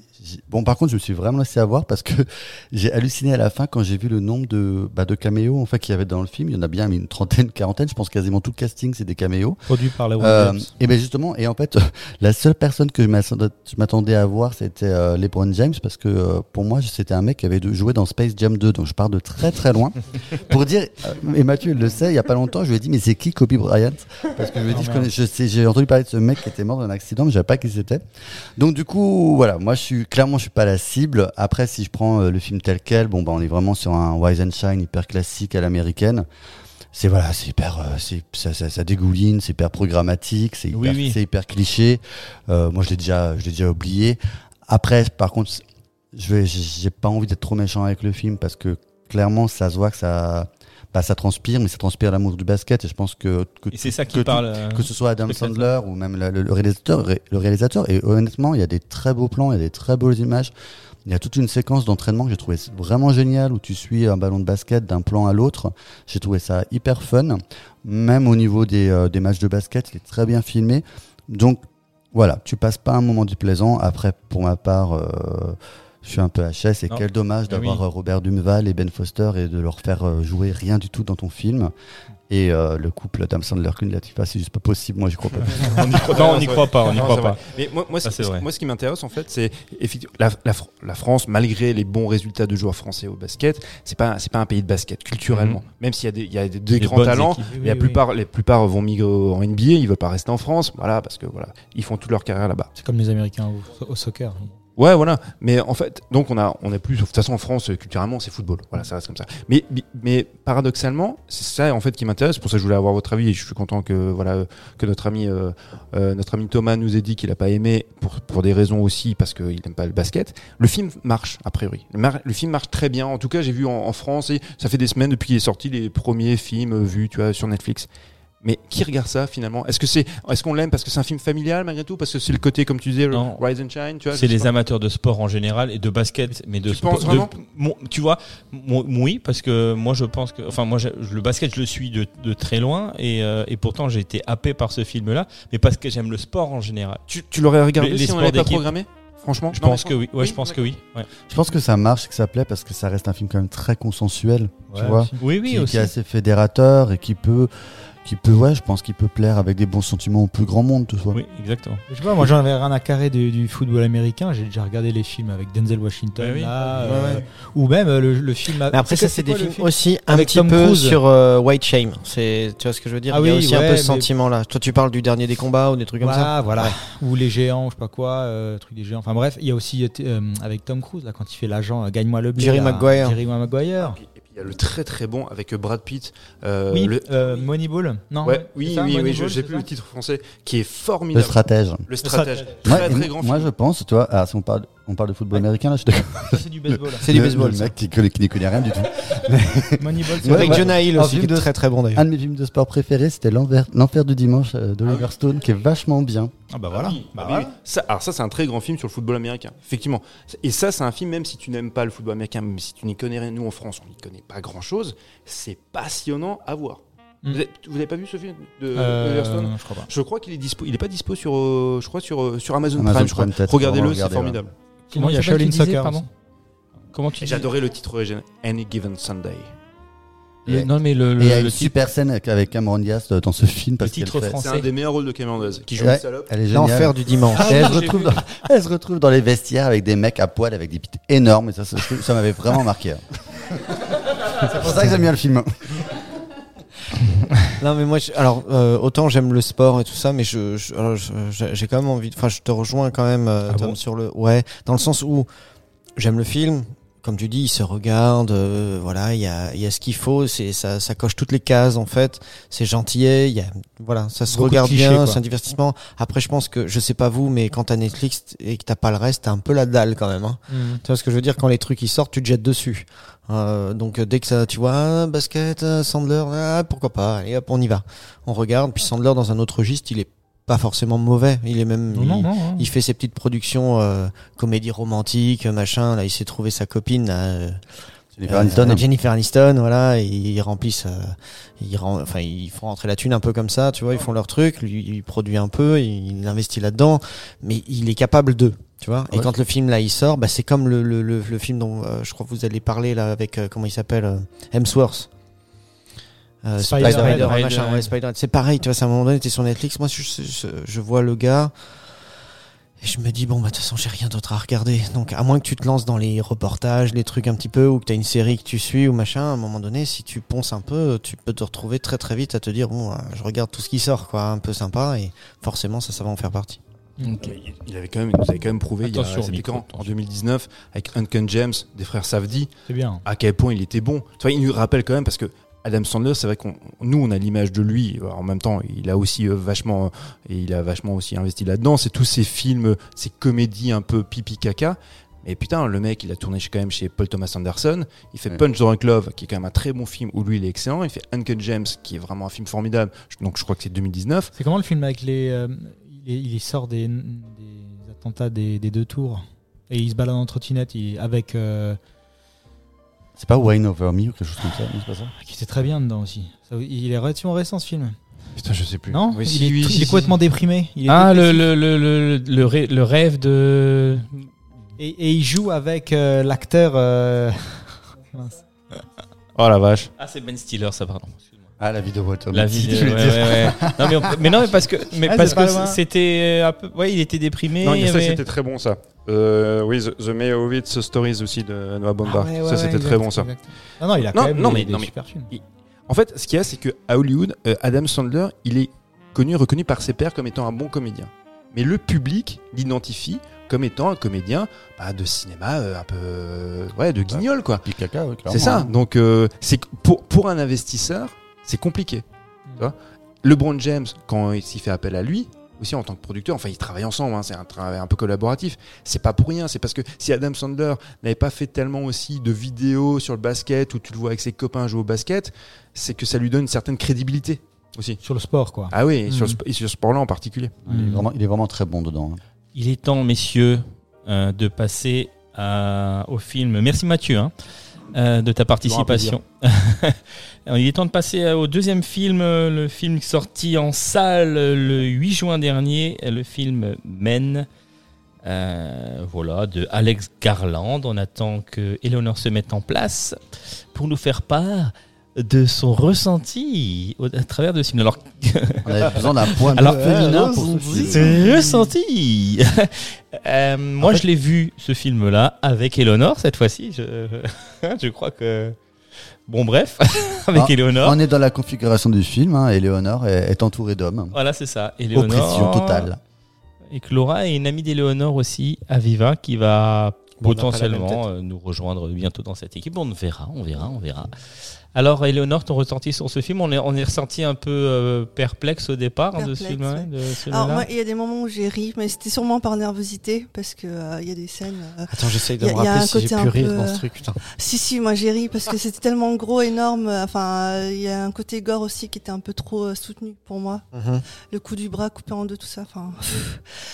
Bon, par contre, je me suis vraiment laissé avoir parce que j'ai halluciné à la fin quand j'ai vu le nombre de, bah, de caméos en fait qu'il y avait dans le film. Il y en a bien une trentaine, quarantaine. Je pense quasiment tout le casting c'est des caméos. produit par les Euh, et ben justement, et en fait, la seule personne que je m'attendais- à voir, c'était euh, LeBron James, parce que euh, pour moi, c'était un mec qui avait joué dans Space Jam 2, donc je pars de très très loin. pour dire, euh, et Mathieu il le sait, il y a pas longtemps, je lui ai dit, mais c'est qui Kobe Bryant? Parce que je lui ai dit, Oh, je merde. connais, je sais, j'ai entendu parler de ce mec qui était mort d'un accident, mais je savais pas qui c'était. Donc du coup, voilà, moi je suis clairement, je suis pas la cible. Après, si je prends euh, le film tel quel, bon, bah, on est vraiment sur un Wise and Shine hyper classique à l'américaine. C'est voilà, c'est hyper, euh, c'est ça, ça, ça dégouline, c'est hyper programmatique, c'est hyper, oui. hyper cliché. Euh, moi, je l'ai déjà, je l'ai déjà oublié. Après, par contre, je vais, j'ai pas envie d'être trop méchant avec le film parce que clairement, ça se voit que ça, bah, ça transpire, mais ça transpire l'amour du basket. Et je pense que que, c'est ça qui que parle. euh, que ce soit Adam le Sandler ou même le réalisateur, le réalisateur. Et honnêtement, il y a des très beaux plans, il y a des très belles images. Il y a toute une séquence d'entraînement que j'ai trouvé vraiment géniale où tu suis un ballon de basket d'un plan à l'autre. J'ai trouvé ça hyper fun. Même au niveau des, euh, des matchs de basket, il est très bien filmé. Donc voilà, tu passes pas un moment déplaisant. Après, pour ma part, euh, je suis un peu HS et Non. quel dommage Mais d'avoir oui. euh, Robert Dumeval et Ben Foster et de leur faire euh, jouer rien du tout dans ton film. Et euh, le couple Adam Sandler Queen Latifah, c'est juste pas possible. Moi, j'y crois pas. Non, on n'y croit pas, on n'y Non, croit pas. Mais moi, moi, ce- moi, qui m'intéresse en fait, c'est effectivement la, la Fr- la France, malgré les bons résultats de joueurs français au basket, c'est pas c'est pas un pays de basket culturellement. Même s'il y a des il y a des, grands talents, équipes. mais la plupart les plupart vont migrer en NBA, ils veulent pas rester en France, voilà parce que voilà ils font toute leur carrière là-bas. C'est comme les Américains au, au soccer. Ouais, voilà. Mais en fait, donc on a, on est plus, de toute façon en France, culturellement, c'est football. Voilà, ça reste comme ça. Mais, mais- paradoxalement, c'est ça en fait qui m'intéresse. Pour ça, je voulais avoir votre avis et je suis content que voilà que notre ami, euh, euh, notre ami Thomas nous ait dit qu'il a pas aimé pour pour des raisons aussi parce qu'il n'aime pas le basket. Le film marche a priori. Le film marche très bien. En tout cas, j'ai vu en, en France et ça fait des semaines depuis qu'il est sorti les premiers films euh, vus, tu vois, sur Netflix. Mais qui regarde ça finalement? Est-ce que c'est, est-ce qu'on l'aime parce que c'est un film familial malgré tout, parce que c'est le côté comme tu disais, le Non. Rise and Shine, tu vois C'est les pas. amateurs de sport en général et de basket, mais de Tu sport. penses de- vraiment mon- tu vois, oui, parce que moi je pense que, enfin moi je- le basket je le suis de, de très loin et, euh, et pourtant j'ai été happé par ce film-là, mais parce que j'aime le sport en général. Tu, tu l'aurais regardé Les- les si on sports l'avait pas d'équipe. programmé? Franchement Je Non, pense que oui. Ouais, oui, je pense que oui. Ouais. Je pense que ça marche, que ça plaît parce que ça reste un film quand même très consensuel, tu vois, aussi. Oui, oui qui, qui aussi. est assez fédérateur et qui peut, qui peut, ouais, je pense qu'il peut plaire avec des bons sentiments au plus grand monde, tu vois. Oui, exactement. Je sais pas, moi j'en avais rien à carrer du, du football américain. J'ai déjà regardé les films avec Denzel Washington, Ouais, oui. là, Ouais, euh, ouais. ou même euh, le, le film. Mais après, ça, c'est des films film aussi un petit Tom peu Cruise. sur euh, White Shame. C'est, tu vois ce que je veux dire? Ah Il y a oui, aussi un peu mais- ce sentiment-là. Toi, tu parles du dernier des combats ou des trucs comme ça? Voilà, voilà. Ou les géants, je sais pas quoi, euh, truc des géants. Enfin bref, il y a aussi avec Tom Cruise là quand il fait l'agent, euh, gagne-moi le blé. Jerry là, Maguire. Jerry Maguire. Il y a le très très bon avec Brad Pitt. euh, oui, le- euh, Moneyball. Non. Ouais, oui, ça, oui, oui, Moneyball, je sais c'est plus le titre français, qui est Le formidable. stratège. Le stratège. stratège. Très Ouais, très moi- grand moi, film. je pense, tu vois, ah, si on parle, on parle de football américain, là, je suis d'accord. Ça c'est du baseball. C'est du Le- baseball. Le ça. mec qui, ne connaît rien du tout. Moneyball, c'est Ouais, Avec ouais. Jonah Hill Un aussi, qui est de- très très bon d'ailleurs. Un de mes films de sport préférés, c'était L'Enfer du dimanche euh, d'Oliver Stone, qui est vachement bien. Ah bah voilà. Oui, Bah ah oui. Ça, alors ça, c'est un très grand film sur le football américain, effectivement. Et ça, c'est un film, même si tu n'aimes pas le football américain, même si tu n'y connais rien, nous en France, on n'y connaît pas grand-chose, c'est passionnant à voir. Mm. Vous, avez, vous avez pas vu ce film de Euh, Oliver Stone? je crois pas. Je crois qu'il est dispo. Il est pas dispo sur, euh, je crois sur, euh, sur Amazon, Amazon Prime. Je crois. Prime, peut-être. Regardez-le, c'est formidable. Sinon, il y a Shaolin disais, Soccer. pardon aussi. Comment tu Et dis J'adorais le titre original, Any Given Sunday. Le- Non, mais le, Et il y a le, une le super scène avec- avec Cameron Diaz dans ce film. Parce titre fait- français. C'est un des meilleurs rôles de Cameron Diaz, qui joue Ouais, une salope. Elle est géniale. L'enfer du dimanche. Elle, se retrouve dans, elle se retrouve dans les vestiaires avec des mecs à poil avec des pites énormes et ça, ça, ça m'avait vraiment marqué. hein. C'est pour ça que j'aime bien le film. Non mais moi, je- alors euh, autant j'aime le sport et tout ça, mais je, j'ai quand même envie. Enfin, je te rejoins quand même, euh, Ah Tom, bon? sur le. Ouais, dans le sens où j'aime le film. Comme tu dis, il se regarde. euh, voilà, il y a, il y a ce qu'il faut. C'est ça, ça coche toutes les cases en fait. C'est gentillet. Il y a, voilà, ça se Beaucoup regarde clichés, bien. C'est un divertissement. Après, je pense que je sais pas vous, mais quand t'as Netflix et que t'as pas le reste, t'as un peu la dalle quand même. Hein. Tu vois ce que je veux dire? Quand les trucs ils sortent, tu te jettes dessus. Euh, donc euh, dès que ça, tu vois, ah, basket, euh, Sandler, ah, pourquoi pas Allez hop, on y va. On regarde. Puis Sandler dans un autre registre, il est pas forcément mauvais. Il est même, Non, il, non, non. non. il fait ses petites productions, euh, comédie romantique, machin. Là, il s'est trouvé sa copine. Là, euh, Jennifer euh, Aniston. Jennifer Aniston, voilà, et ils remplissent, euh, ils, rem- enfin, ils font rentrer la thune un peu comme ça, tu vois, ils font leur truc, lui, il produit un peu, il investit là-dedans, mais il est capable de, tu vois. Et quand le film là il sort, bah, c'est comme le, le, le, le film dont euh, je crois que vous allez parler là avec euh, comment il s'appelle, euh, Hemsworth. Euh, Spider- Spider, Spider- machin, ouais, Spider- c'est pareil, tu vois, c'est à un moment donné, t'es sur Netflix, moi je, je, je vois le gars, et je me dis, bon, bah, de toute façon, j'ai rien d'autre à regarder. Donc, à moins que tu te lances dans les reportages, les trucs un petit peu, ou que tu as une série que tu suis ou machin, à un moment donné, si tu ponces un peu, tu peux te retrouver très très vite à te dire, bon, euh, je regarde tout ce qui sort, quoi, un peu sympa, et forcément, ça, ça va en faire partie. Ok. Il- Il avait quand même, il nous avait quand même prouvé il y a, micro, quand En 2019, avec Uncle James, des frères Savdi, bien. à quel point il était bon. Tu vois, il nous rappelle quand même parce que Adam Sandler, c'est vrai qu'on nous on a l'image de lui. En même temps, il a aussi euh, vachement et il a vachement aussi investi là-dedans. C'est tous ces films, ces comédies un peu pipi caca. Mais putain, le mec, il a tourné quand même chez Paul Thomas Anderson. Il fait Ouais. Punch Drunk Love, qui est quand même un très bon film où lui il est excellent. Il fait Uncle James, qui est vraiment un film formidable. Donc je crois que c'est 2019. C'est comment le film avec les. euh, il, sort des, des attentats des, des deux tours? Et il se balade en trottinette avec. euh, C'est pas Wayne Over Me ou quelque chose comme ça, non, c'est pas ça? Qui était très bien dedans aussi. Ça- il est relativement récent ce film. Putain, je sais plus. Non? Oui, Il si, est, oui, tout- si, il est si, complètement déprimé. Il est Ah, le, dépressif. le, le, le, le, ré- le rêve de. Et, et il joue avec euh, l'acteur. euh, mince. Oh la vache. Ah, c'est Ben Stiller, ça, pardon. Ah, la vie de Walter La Mitty, vie. tu ouais, voulais dire. ouais, ouais. Non, mais, on peut- mais non, mais parce que, mais Ah, parce c'est pas que loin. c'était un peu. Ouais, il était déprimé. Non, il y ça avait- c'était très bon ça. Euh, oui, The, The Meyerowitz Stories aussi de Noah Baumbach. Ah ouais, ouais, ça c'était ouais, très bon ça. exact. Non, non, il a Non, quand même non, des, mais- des non, mais- super films. En fait, ce qu'il y a, c'est que à Hollywood, euh, Adam Sandler, il est connu, reconnu par ses pairs comme étant un bon comédien. Mais le public l'identifie comme étant un comédien bah, de cinéma euh, un peu, euh, ouais, de guignol quoi. C'est ça. Donc, euh, c'est pour pour un investisseur, c'est compliqué. Tu vois? LeBron James, quand il s'y fait appel à lui, aussi en tant que producteur, enfin ils travaillent ensemble, hein, c'est un travail un peu collaboratif. C'est pas pour rien, c'est parce que si Adam Sandler n'avait pas fait tellement aussi de vidéos sur le basket où tu le vois avec ses copains jouer au basket, c'est que ça lui donne une certaine crédibilité aussi. Sur le sport, quoi. Ah oui, et sur, Mhm. ce- et sur ce sport-là en particulier. Il est, vraiment, il est vraiment très bon dedans. hein. Il est temps, messieurs, euh, de passer à- au film. Merci Mathieu hein, euh, de ta participation. Il est temps de passer euh, au deuxième film, euh, le film sorti en salle le 8 juin dernier, le film Men. euh, voilà, de Alex Garland. On attend que Eleanor se mette en place pour nous faire part de son ressenti au- à travers de ce film. Alors, On avait besoin d'un point de Alors, vue féminin pour ce ressenti. Euh, moi, je l'ai vu ce film-là avec Eleanor cette fois-ci. Je, je crois que bon, bref, avec Ah, Eleanor. On est dans la configuration du film, hein, est, est entourée d'hommes. Voilà, c'est ça. Eleanor. Oppression totale. Et que Laura est une amie d'Éléonore aussi, Aviva, qui va potentiellement euh, nous rejoindre bientôt dans cette équipe. On verra, on verra, on verra. Alors, Éléonore, ton ressenti sur ce film On est, on est ressenti un peu euh, perplexe au départ hein, de ce film. ouais. de ce Alors moi, il y a des moments où j'ai ri, mais c'était sûrement par nervosité parce que euh, il y a des scènes. euh, Attends, j'essaye de me rappeler si j'ai pu un rire peu, dans euh, ce truc. Putain. Si si, moi j'ai ri parce que c'était tellement gros, énorme. euh, Enfin, euh, il y a un côté gore aussi qui était un peu trop euh, soutenu pour moi. Mhm. Le coup du bras coupé en deux, tout ça. Enfin.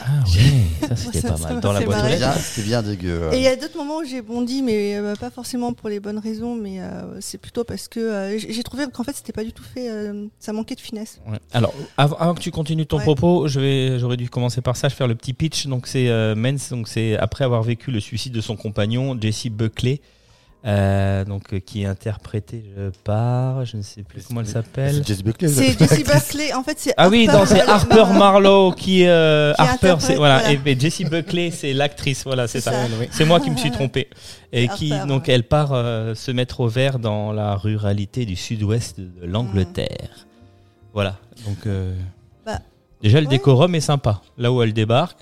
Ah ouais, ça c'était pas ça mal. m'a Dans la boîte aux lettres. bien, c'était bien dégueu. Et il y a d'autres moments où j'ai bondi, mais euh, pas forcément pour les bonnes raisons, mais euh, c'est plutôt parce que euh, j'ai j'ai trouvé qu'en fait c'était pas du tout fait. euh, ça manquait de finesse. Ouais. Alors, avant, avant que tu continues ton Ouais. propos, je vais, j'aurais dû commencer par ça, je vais faire le petit pitch. Donc, c'est euh, Mens, donc c'est après avoir vécu le suicide de son compagnon, Jesse Buckley, euh, donc euh, qui est interprété par, je ne sais plus comment elle s'appelle. C'est Jesse Buckley. C'est Jessie Buckley. En fait, c'est Ah oui, non, c'est Harper Marlowe. Qui, euh, Qui Harper, c'est voilà, voilà. et, et Jessie Buckley, c'est l'actrice, voilà, c'est ça. ça. C'est moi qui me suis trompé. Et qui, Harper, donc, ouais. elle part euh, se mettre au vert dans la ruralité du sud-ouest de l'Angleterre. Voilà. Donc, euh, Bah, déjà, le ouais. décorum est sympa. Là où elle débarque,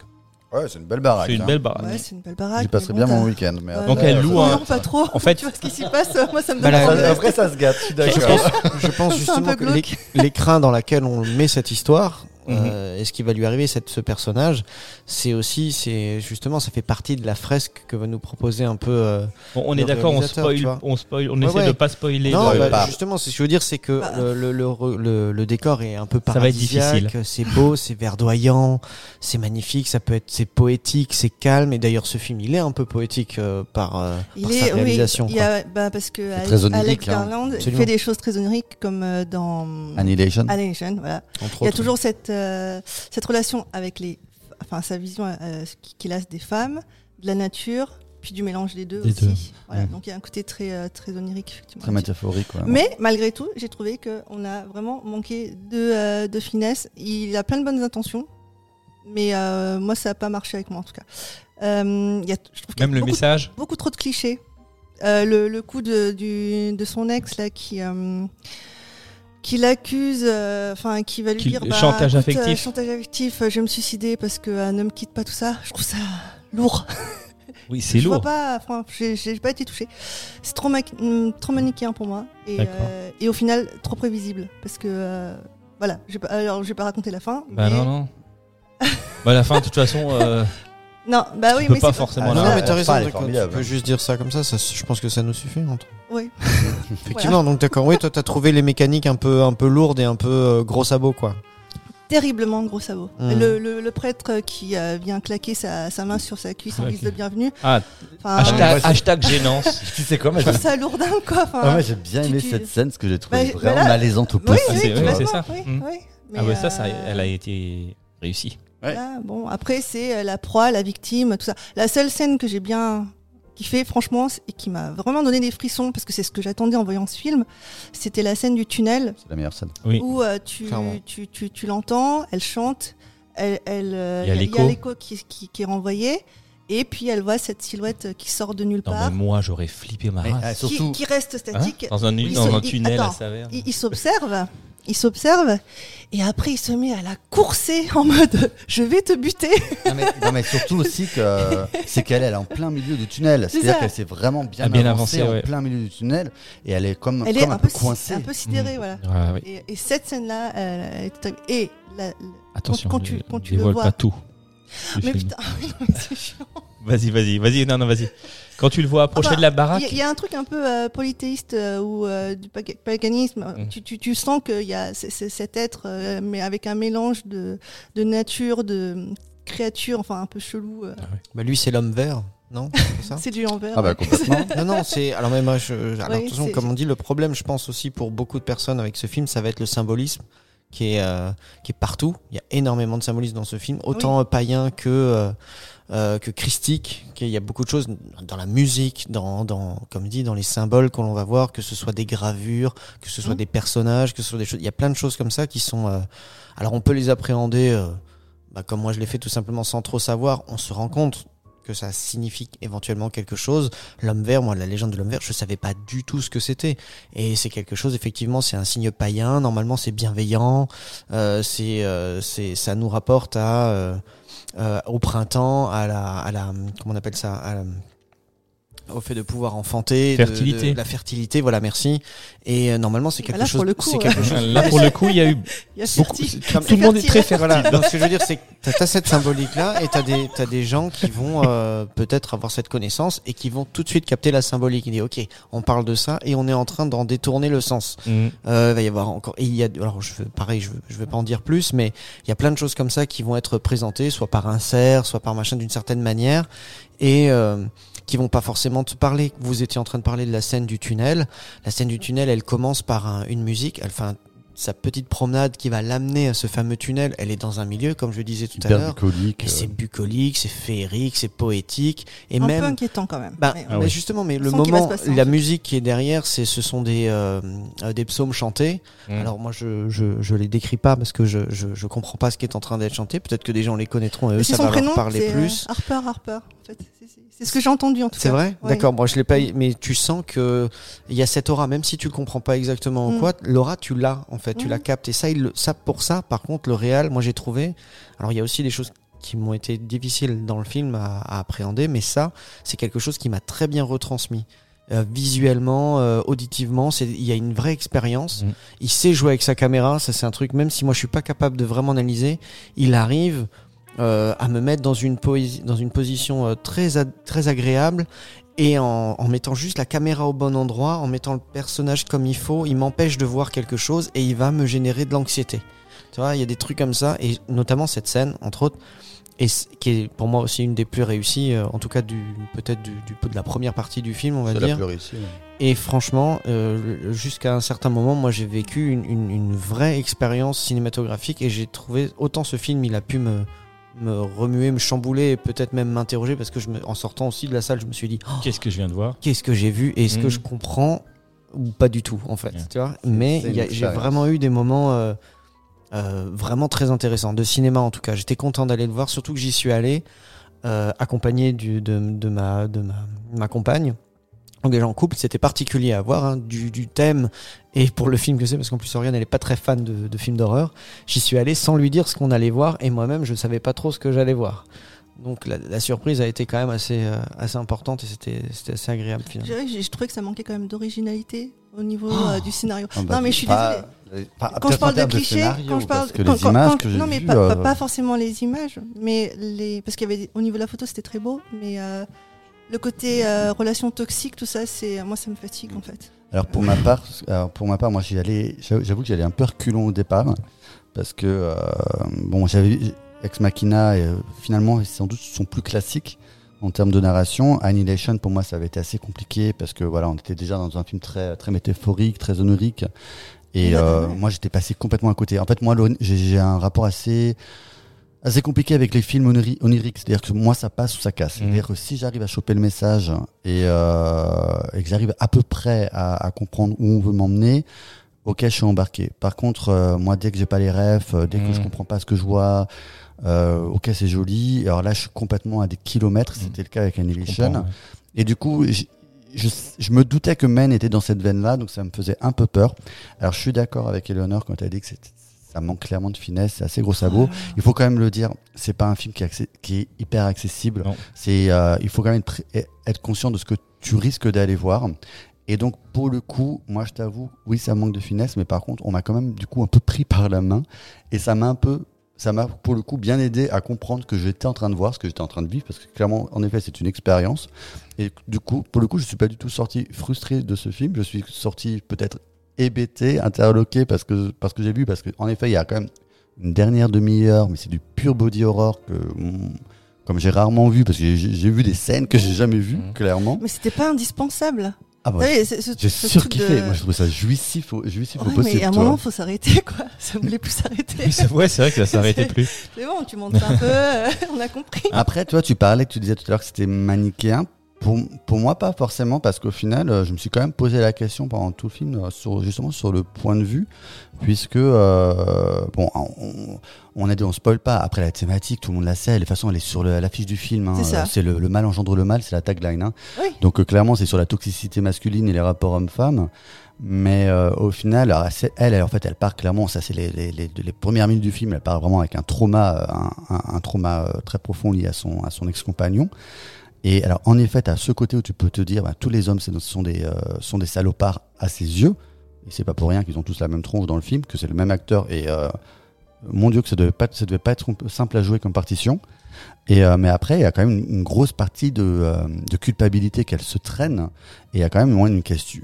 Ouais, c'est une belle baraque. c'est une hein. belle baraque. Ouais, c'est une belle baraque. J'y passerai bon, bien mon week-end. mais Donc, elle euh, loue un- Non, pas trop. En fait- tu vois ce qui s'y passe. Moi, ça me Bah, donne la- envie. Après, ça se gâte, je suis Je d'accord. pense, je justement que glauque. l'éc- l'écrin dans lequel on met cette histoire Euh, et ce qui va lui arriver cette, ce personnage, c'est aussi, c'est justement, ça fait partie de la fresque que va nous proposer un peu. euh, Bon, on est d'accord, on spoil, on spoil, on Ouais, essaie ouais. de pas spoiler. non, bah, pas. justement, c'est ce que je veux dire, c'est que Bah. le, le, le, le- le décor est un peu Ça va être paradisiaque, difficile. c'est beau, c'est verdoyant, c'est magnifique, ça peut être, c'est poétique, c'est calme. Et d'ailleurs, ce film, il est un peu poétique euh, par, euh, Il par est, sa oui, réalisation. il y a, bah, parce que Alex, très onirique, Alex hein. Garland fait des choses très oniriques comme euh, dans Annihilation. Annihilation, voilà. entre Il y a autres. toujours cette, euh, cette relation avec les, enfin sa vision euh, qu'il a des femmes, de la nature, puis du mélange des deux Des aussi. deux. Voilà, donc il y a un côté très euh, très onirique effectivement. Très métaphorique. ouais. Mais malgré tout, j'ai trouvé qu'on a vraiment manqué de, euh, de finesse. Il a plein de bonnes intentions, mais euh, moi ça n'a pas marché avec moi en tout cas. Euh, il y a, je trouve qu'il y a Même le beaucoup, message. beaucoup trop de clichés. Euh, le, le coup de, du, de son ex là qui euh, qui l'accuse, euh, enfin qui va lui Qui- dire bah, chantage écoute, affectif. euh, chantage affectif, euh, je vais me suicider parce que euh, ne me quitte pas tout ça. Je trouve ça lourd. Oui, c'est Je vois lourd. pas, enfin, j'ai pas été touchée. C'est trop, ma- hum, trop manichéen pour moi. Et, euh, et au final, trop prévisible. Parce que, voilà, je pas, alors je vais pas raconter la fin. Bah mais- non, non. bah, la fin, de toute façon, Non, bah oui, peux mais pas c'est forcément Ah, Non, mais t'as raison, fin, elle est d'accord, tu peux juste dire ça comme ça, ça je pense que ça nous suffit. entre- Oui. Effectivement, donc d'accord, oui, toi t'as trouvé les mécaniques un peu, un peu lourdes et un peu euh, gros sabots, quoi. Terriblement gros sabot. Mhm. Le, le, le prêtre qui euh, vient claquer sa, sa main sur sa cuisse en guise de bienvenue. Ah, Enfin, hashtag, hashtag gênance. Tu sais quoi, moi, je trouve ça lourdin, quoi. Enfin, Ah, moi, j'ai bien tu- aimé tu- cette scène, ce que j'ai trouvé Bah, vraiment voilà. malaisante au oui, possible. oui, complètement, c'est ça. Oui, oui. ah Mais, ouais, ça, ça, euh, elle a été réussie. Ouais. Voilà, bon, après, c'est euh, la proie, la victime, tout ça. La seule scène que j'ai bien kiffé, franchement, et qui m'a vraiment donné des frissons, parce que c'est ce que j'attendais en voyant ce film, c'était la scène du tunnel, C'est la meilleure scène. Oui. où euh, tu, tu, tu, tu l'entends, elle chante, elle, elle, euh, Il y a l'écho. qui, qui, qui est renvoyé, et puis elle voit cette silhouette qui sort de nulle Non, part, mais moi, j'aurais flippé ma race. ah, qui, surtout, qui reste Hein statique. dans un, dans un tunnel à attends, Saverne. il, il s'observe, il s'observe, et après il se met à la courser en mode je vais te buter. non, mais, non, mais surtout aussi que c'est qu'elle elle est en plein milieu du tunnel. C'est C'est-à-dire qu'elle s'est vraiment bien, bien avancée, avancée, en ouais. plein milieu du tunnel et elle est comme, Elle comme est un, un peu coincée. un peu sidérée, Mhm. voilà. Ah, oui. Et, et cette scène-là, elle, elle est. Et la- la- Attention, quand tu- ne- quand ne tu le vois- pas tout. mais film. putain, c'est chiant. Vas-y, vas-y, vas-y, non, non, vas-y. Quand tu le vois approcher de la baraque, il y a un truc un peu euh, polythéiste euh, ou euh, du paga- paganisme. Mm. Tu, tu, tu sens qu'il y a c- c- cet être, euh, mais avec un mélange de, de nature, de créature, enfin un peu chelou. euh. Bah lui, c'est l'homme vert, non? C'est du envers. Ah bah complètement. Non, non, c'est. Alors, même moi, je... alors, Oui, attention, c'est- comme on dit, le problème, je pense aussi pour beaucoup de personnes avec ce film, ça va être le symbolisme qui est, euh, qui est partout. Il y a énormément de symbolisme dans ce film, autant païen que, euh, que christique, qu'il y a beaucoup de choses dans la musique, dans, dans comme dit, dans les symboles que l'on va voir, que ce soit des gravures, que ce soit Mhm. des personnages, que ce soit des choses. Il y a plein de choses comme ça qui sont. euh, alors on peut les appréhender, euh, bah, comme moi je l'ai fait tout simplement sans trop savoir. On se rend compte que ça signifie éventuellement quelque chose. L'homme vert, moi, la légende de l'homme vert, je savais pas du tout ce que c'était. Et c'est quelque chose, effectivement, c'est un signe païen. Normalement, c'est bienveillant. Euh, c'est, euh, c'est, ça nous rapporte à euh, au printemps, à la, à la, comment on appelle ça, à la- au fait de pouvoir enfanter, de- Fertilité. de, la fertilité. Voilà, merci. Et euh, normalement, c'est quelque là, chose. pour le coup, c'est euh, quelque chose. Là, pour le coup, il y a eu Il y a beaucoup. fertile. Tout, tout le monde est très fertile. Voilà. Donc, ce que je veux dire, c'est que t'as as cette symbolique-là et t'as des, t'as des gens qui vont euh, peut-être avoir cette connaissance et qui vont tout de suite capter la symbolique. Il dit, ok, on parle de ça et on est en train d'en détourner le sens. Mm. Euh, il va y avoir encore. Et il y a. Alors, je veux, pareil, je veux, je veux pas en dire plus, mais il y a plein de choses comme ça qui vont être présentées, soit par un cerf, soit par machin d'une certaine manière, et euh, qui vont pas forcément te parler. Vous étiez en train de parler de la scène du tunnel. La scène du tunnel, elle commence par un- une musique. Elle fait un- sa petite promenade qui va l'amener à ce fameux tunnel. Elle est dans un milieu, comme je le disais tout à l'heure. bucolique. Et euh, c'est bucolique, c'est féerique, c'est poétique, et Un même. peu inquiétant quand même. Bah, Mais, Ah mais oui. justement, mais le moment, passer la musique qui est derrière, c'est, ce sont des, euh, euh, des psaumes chantés. Mm. Alors moi, je, je, je les décris pas parce que je, je, je comprends pas ce qui est en train d'être chanté. Peut-être que des gens les connaîtront et eux, ça va prénom, leur parler euh, plus. Harper, Harper. Fait, c'est- ce que j'ai entendu en tout cas. C'est vrai, Ouais. d'accord. Moi, je l'ai pas, mais tu sens que il y a cette aura, même si tu le comprends pas exactement ou Mm. quoi, l'aura, tu l'as en fait, tu Mm. la captes. Et ça, il, le- ça pour ça, par contre, le réel, moi, j'ai trouvé. Alors, il y a aussi des choses qui m'ont été difficiles dans le film à, à appréhender, mais ça, c'est quelque chose qui m'a très bien retransmis. Euh, visuellement, euh, auditivement, il y a une vraie expérience. Mm. Il sait jouer avec sa caméra, ça c'est un truc. Même si moi je suis pas capable de vraiment analyser, il arrive euh, à me mettre dans une poésie, dans une position euh, très très agréable et en, en mettant juste la caméra au bon endroit, en mettant le personnage comme il faut, il m'empêche de voir quelque chose et il va me générer de l'anxiété. Tu vois, il y a des trucs comme ça et notamment cette scène, entre autres, et qui est pour moi aussi une des plus réussies, euh, en tout cas du peut-être du, du- de la première partie du film, on va c'est la dire. plus réussie, ouais. Et franchement, euh, jusqu'à un certain moment, moi j'ai vécu une, une, une vraie expérience cinématographique et j'ai trouvé autant ce film, il a pu me, me remuer, me chambouler et peut-être même m'interroger parce que je me, en sortant aussi de la salle, je me suis dit, Oh, Qu'est-ce que je viens de voir? qu'est-ce que j'ai vu et est-ce que Mhm. je comprends ou pas du tout en fait, tu vois? Mais j'ai vraiment eu des moments euh, euh, vraiment très intéressants de cinéma en tout cas. J'étais content d'aller le voir, surtout que j'y suis allé euh, accompagné du, de, de ma de ma, ma compagne. Donc déjà en couple, c'était particulier à voir hein, du, du thème et pour le film que c'est parce qu'en plus Oriane elle est pas très fan de, de films d'horreur. J'y suis allé sans lui dire ce qu'on allait voir et moi-même je savais pas trop ce que j'allais voir. Donc la, la surprise a été quand même assez euh, assez importante et c'était c'était assez agréable finalement. Je, je trouvais que ça manquait quand même d'originalité au niveau euh, du scénario. Ah bah, non, mais je suis pas- désolée. pas- Quand je parle de termes clichés, scénario, quand je parle parce que quand- les quand- images quand- que j'ai non mais pas, pas- euh, pas forcément les images, mais les parce qu'il y avait des- au niveau de la photo c'était très beau, mais euh, le côté euh, relation toxique, tout ça, c'est moi ça me fatigue en fait. Alors pour ma part, alors pour ma part, moi j'y allais, j'avoue que j'y allais un peu reculons au départ parce que euh, bon, j'avais Ex Machina et euh, finalement sans doute sont plus classiques en termes de narration. Annihilation pour moi ça avait été assez compliqué parce que voilà, on était déjà dans un film très très métaphorique, très onirique et Ouais, euh, ouais. moi j'étais passé complètement à côté. En fait, moi j'ai un rapport assez assez compliqué avec les films oniri- oniriques, c'est-à-dire que moi ça passe ou ça casse. Mhm. C'est-à-dire que si j'arrive à choper le message et, euh, et que j'arrive à peu près à, à comprendre où on veut m'emmener, ok, je suis embarqué. Par contre, euh, moi dès que j'ai pas les refs, euh, dès que je comprends pas ce que je vois, euh, ok c'est joli. Alors là, je suis complètement à des kilomètres. Mhm. C'était le cas avec Annihilation. ouais. Et du coup, je, je me doutais que Men était dans cette veine-là, donc ça me faisait un peu peur. Alors je suis d'accord avec Eleanor quand elle dit que c'est- ça manque clairement de finesse, c'est assez gros sabot. Il faut quand même le dire, c'est pas un film qui est, accé- qui est hyper accessible. C'est, euh, il faut quand même être, être conscient de ce que tu risques d'aller voir. Et donc pour le coup, moi je t'avoue, oui ça manque de finesse, mais par contre on m'a quand même du coup un peu pris par la main et ça m'a un peu ça m'a pour le coup bien aidé à comprendre que j'étais en train de voir ce que j'étais en train de vivre parce que clairement en effet c'est une expérience et du coup pour le coup je suis pas du tout sorti frustré de ce film je suis sorti peut-être hébété interloqué parce que parce que j'ai vu parce que en effet il y a quand même une dernière demi-heure mais c'est du pur body horror que mm, comme j'ai rarement vu parce que j'ai vu des scènes que j'ai jamais vues Mhm. clairement Mais c'était pas indispensable. Ah bah, j'ai surkiffé. de- Moi, je trouve ça jouissif, au- jouissif au Ouais, possible. mais à un tu vois. moment, faut s'arrêter, quoi. Ça voulait plus s'arrêter. Oui, c'est ouais, c'est vrai que ça s'arrêtait plus. C'est bon, tu montes un peu, euh, on a compris. Après, toi, tu parlais, tu disais tout à l'heure que c'était manichéen. Pour, pour moi, pas forcément, parce qu'au final, euh, je me suis quand même posé la question pendant tout le film, euh, sur, justement sur le point de vue, puisque, euh, bon, on, on a dit, on spoil pas, après la thématique, tout le monde la sait, de toute façon, elle est sur l'affiche du film, hein, C'est le, le mal engendre le mal, c'est la tagline. Hein. Oui. Donc, euh, clairement, c'est sur la toxicité masculine et les rapports hommes-femmes. Mais euh, au final, elle, elle, en fait, elle part clairement, ça c'est les, les, les, les premières minutes du film, elle part vraiment avec un trauma, un, un, un trauma très profond lié à son, à son ex-compagnon. Et alors, en effet, tu as ce côté où tu peux te dire, bah, tous les hommes sont des, euh, sont des salopards à ses yeux. Et c'est pas pour rien qu'ils ont tous la même tronche dans le film, que c'est le même acteur. Et euh, mon Dieu, que ça devait pas, ça devait pas être simple à jouer comme partition. Et euh, mais après, il y a quand même une, une grosse partie de, de culpabilité qu'elle se traîne. Et il y a quand même moins une question.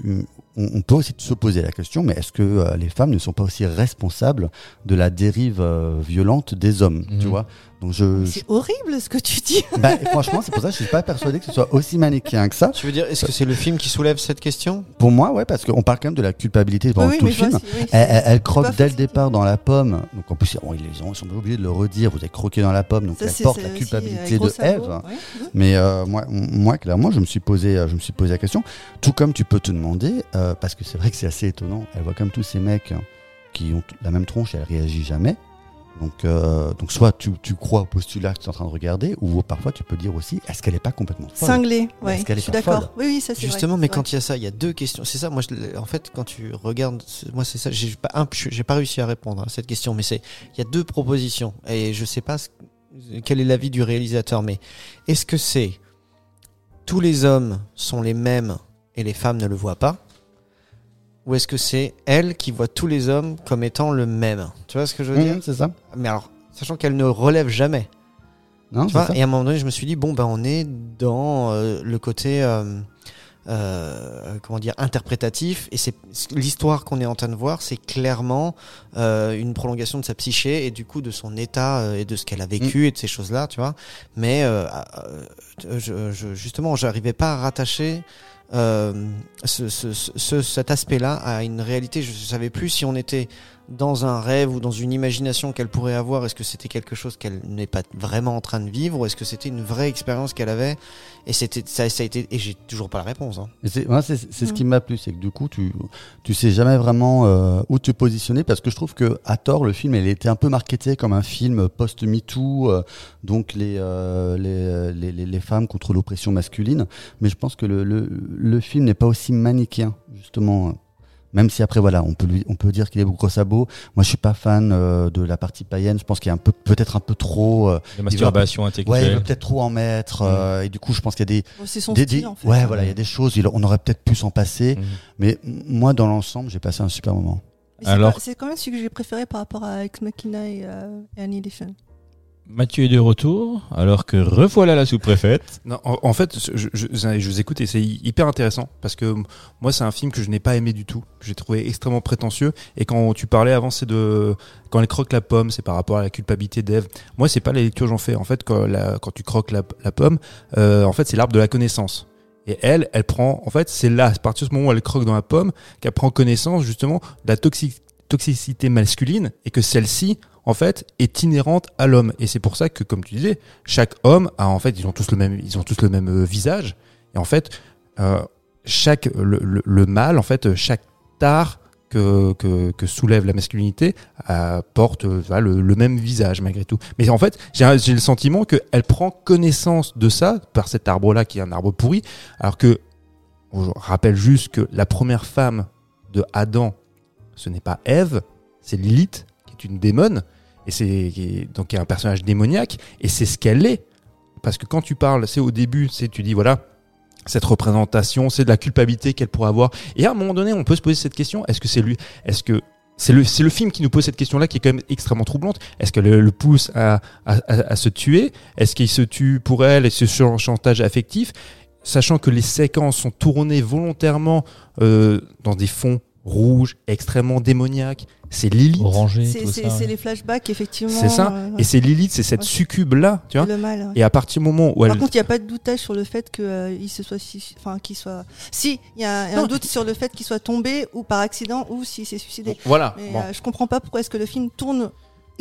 On, on peut aussi se poser la question, mais est-ce que euh, les femmes ne sont pas aussi responsables de la dérive euh, violente des hommes, tu Mhm. vois? Donc je, je- C'est horrible ce que tu dis. bah, franchement, c'est pour ça que je suis pas persuadé que ce soit aussi manichéen que ça. Tu veux dire, est-ce que c'est le film qui soulève cette question? Pour moi, ouais, parce qu'on parle quand même de la culpabilité pendant Oui, tout le film. oui, Elle, croque dès le départ dans la pomme. Donc en plus, bon, ils, les ont, ils sont obligés de le redire. Vous avez croqué dans la pomme, donc Ça, elle porte la culpabilité de ouais. Mhm. Mais euh, moi, moi, clairement, je me suis posé, euh, je me suis posé la question. Tout comme tu peux te demander, euh, parce que c'est vrai que c'est assez étonnant. Elle voit comme tous ces mecs qui ont la même tronche et elle réagit jamais. Donc, euh, donc soit tu, tu crois au postulat que tu es en train de regarder, ou parfois tu peux dire aussi, est-ce qu'elle est pas complètement folle? Cinglé, ouais. Est-ce qu'elle est Je suis d'accord. Oui, oui, ça c'est vrai. Justement, mais quand il y a ça, il y a deux questions. C'est ça, moi, je en fait, quand tu regardes, moi, c'est ça, j'ai pas, un, j'ai pas réussi à répondre à cette question, mais c'est, il y a deux propositions, et je sais pas ce- quel est l'avis du réalisateur, mais est-ce que c'est tous les hommes sont les mêmes et les femmes ne le voient pas? Ou est-ce que c'est elle qui voit tous les hommes comme étant le même Tu vois ce que je veux dire Mhm, C'est ça Mais alors, sachant qu'elle ne relève jamais. Non, Tu c'est vois, ça et à un moment donné, je me suis dit, bon, ben, on est dans euh, le côté, euh, euh, comment dire, interprétatif. Et c'est l'histoire qu'on est en train de voir, c'est clairement une prolongation de sa psyché et du coup de son état et de ce qu'elle a vécu et de ces choses-là, tu vois. Mais je, je- justement, j'arrivais pas à rattacher. Euh, ce, ce- ce- cet aspect-là à une réalité, je savais plus si on était dans un rêve ou dans une imagination qu'elle pourrait avoir, est-ce que c'était quelque chose qu'elle n'est pas vraiment en train de vivre ou est-ce que c'était une vraie expérience qu'elle avait Et c'était ça, ça a été et j'ai toujours pas la réponse. Hein. C'est ce Mm. qui m'a plu, c'est que du coup, tu tu sais jamais vraiment euh, où te positionner parce que je trouve que à tort, le film, il était un peu marketé comme un film post MeToo, euh, donc les, euh, les, les les les femmes contre l'oppression masculine. Mais je pense que le le, le film n'est pas aussi manichéen justement. Même si après voilà, on peut lui, on peut dire qu'il est beaucoup gros sabots. Moi, je suis pas fan euh, de la partie païenne. Je pense qu'il y a un peu, peut-être un peu trop. euh, De masturbation ouais, il intellectuelle. veut peut-être trop en mettre. euh, et du coup, je pense qu'il y a des, c'est son des- style des- en fait. ouais, voilà, il y a des choses. il- on aurait peut-être pu s'en passer. Mhm. Mais moi, dans l'ensemble, j'ai passé un super moment. Mais c'est Alors- pas- C'est quand même celui que j'ai préféré par rapport à Ex Machina et, euh, et Annihilation. Mathieu est de retour, alors que revoilà la sous-préfète. Non, en, fait, je, je, je vous écoute et c'est hyper intéressant parce que moi, c'est un film que je n'ai pas aimé du tout, j'ai trouvé extrêmement prétentieux. Et quand tu parlais avant, c'est de quand elle croque la pomme, c'est par rapport à la culpabilité d'Ève. Moi, c'est pas la lecture que j'en fais. En fait, quand, la- quand tu croques la, pomme, euh, en fait, c'est l'arbre de la connaissance. Et elle, elle prend, en fait, c'est là, à partir de ce moment où elle croque dans la pomme, qu'elle prend connaissance justement de la toxi- toxicité masculine et que celle-ci, en fait, est inhérente à l'homme. Et c'est pour ça que, comme tu disais, chaque homme a, en fait, ils ont tous le même, ils ont tous le même euh, visage. Et en fait, euh, chaque, le, le, le mâle, en fait, chaque tare que, que, soulève la masculinité euh, porte le, même visage malgré tout. Mais en fait, j'ai le sentiment qu'elle prend connaissance de ça par cet arbre-là qui est un arbre pourri, alors que je rappelle juste que la première femme de Adam, ce n'est pas Ève, c'est Lilith, qui est une démone, et c'est donc qui est un personnage démoniaque, et c'est ce qu'elle est. Parce que quand tu parles, c'est au début, c'est tu dis voilà, cette représentation, c'est de la culpabilité qu'elle pourrait avoir. Et à un moment donné, on peut se poser cette question est-ce que c'est lui Est-ce que c'est le, c'est le film qui nous pose cette question-là qui est quand même extrêmement troublante. Est-ce qu'elle le, pousse à, à, à- se tuer? Est-ce qu'il se tue pour elle et ce chan- chantage affectif? Sachant que les séquences sont tournées volontairement euh, dans des fonds rouge, extrêmement démoniaque. C'est Lilith. Orangé, C'est tout c'est- ça. c'est ouais. les flashbacks, effectivement. C'est ça. euh, Et c'est Lilith, c'est cette Ouais. succube-là, tu vois. le mal. ouais. Et à partir du moment où Par elle. contre, il n'y a pas de doutage sur le fait qu'il se soit, enfin, qu'il soit. Si, il y a un, Non. un doute sur le fait qu'il soit tombé ou par accident ou s'il s'est suicidé. Voilà. Mais bon. euh, je comprends pas pourquoi est-ce que le film tourne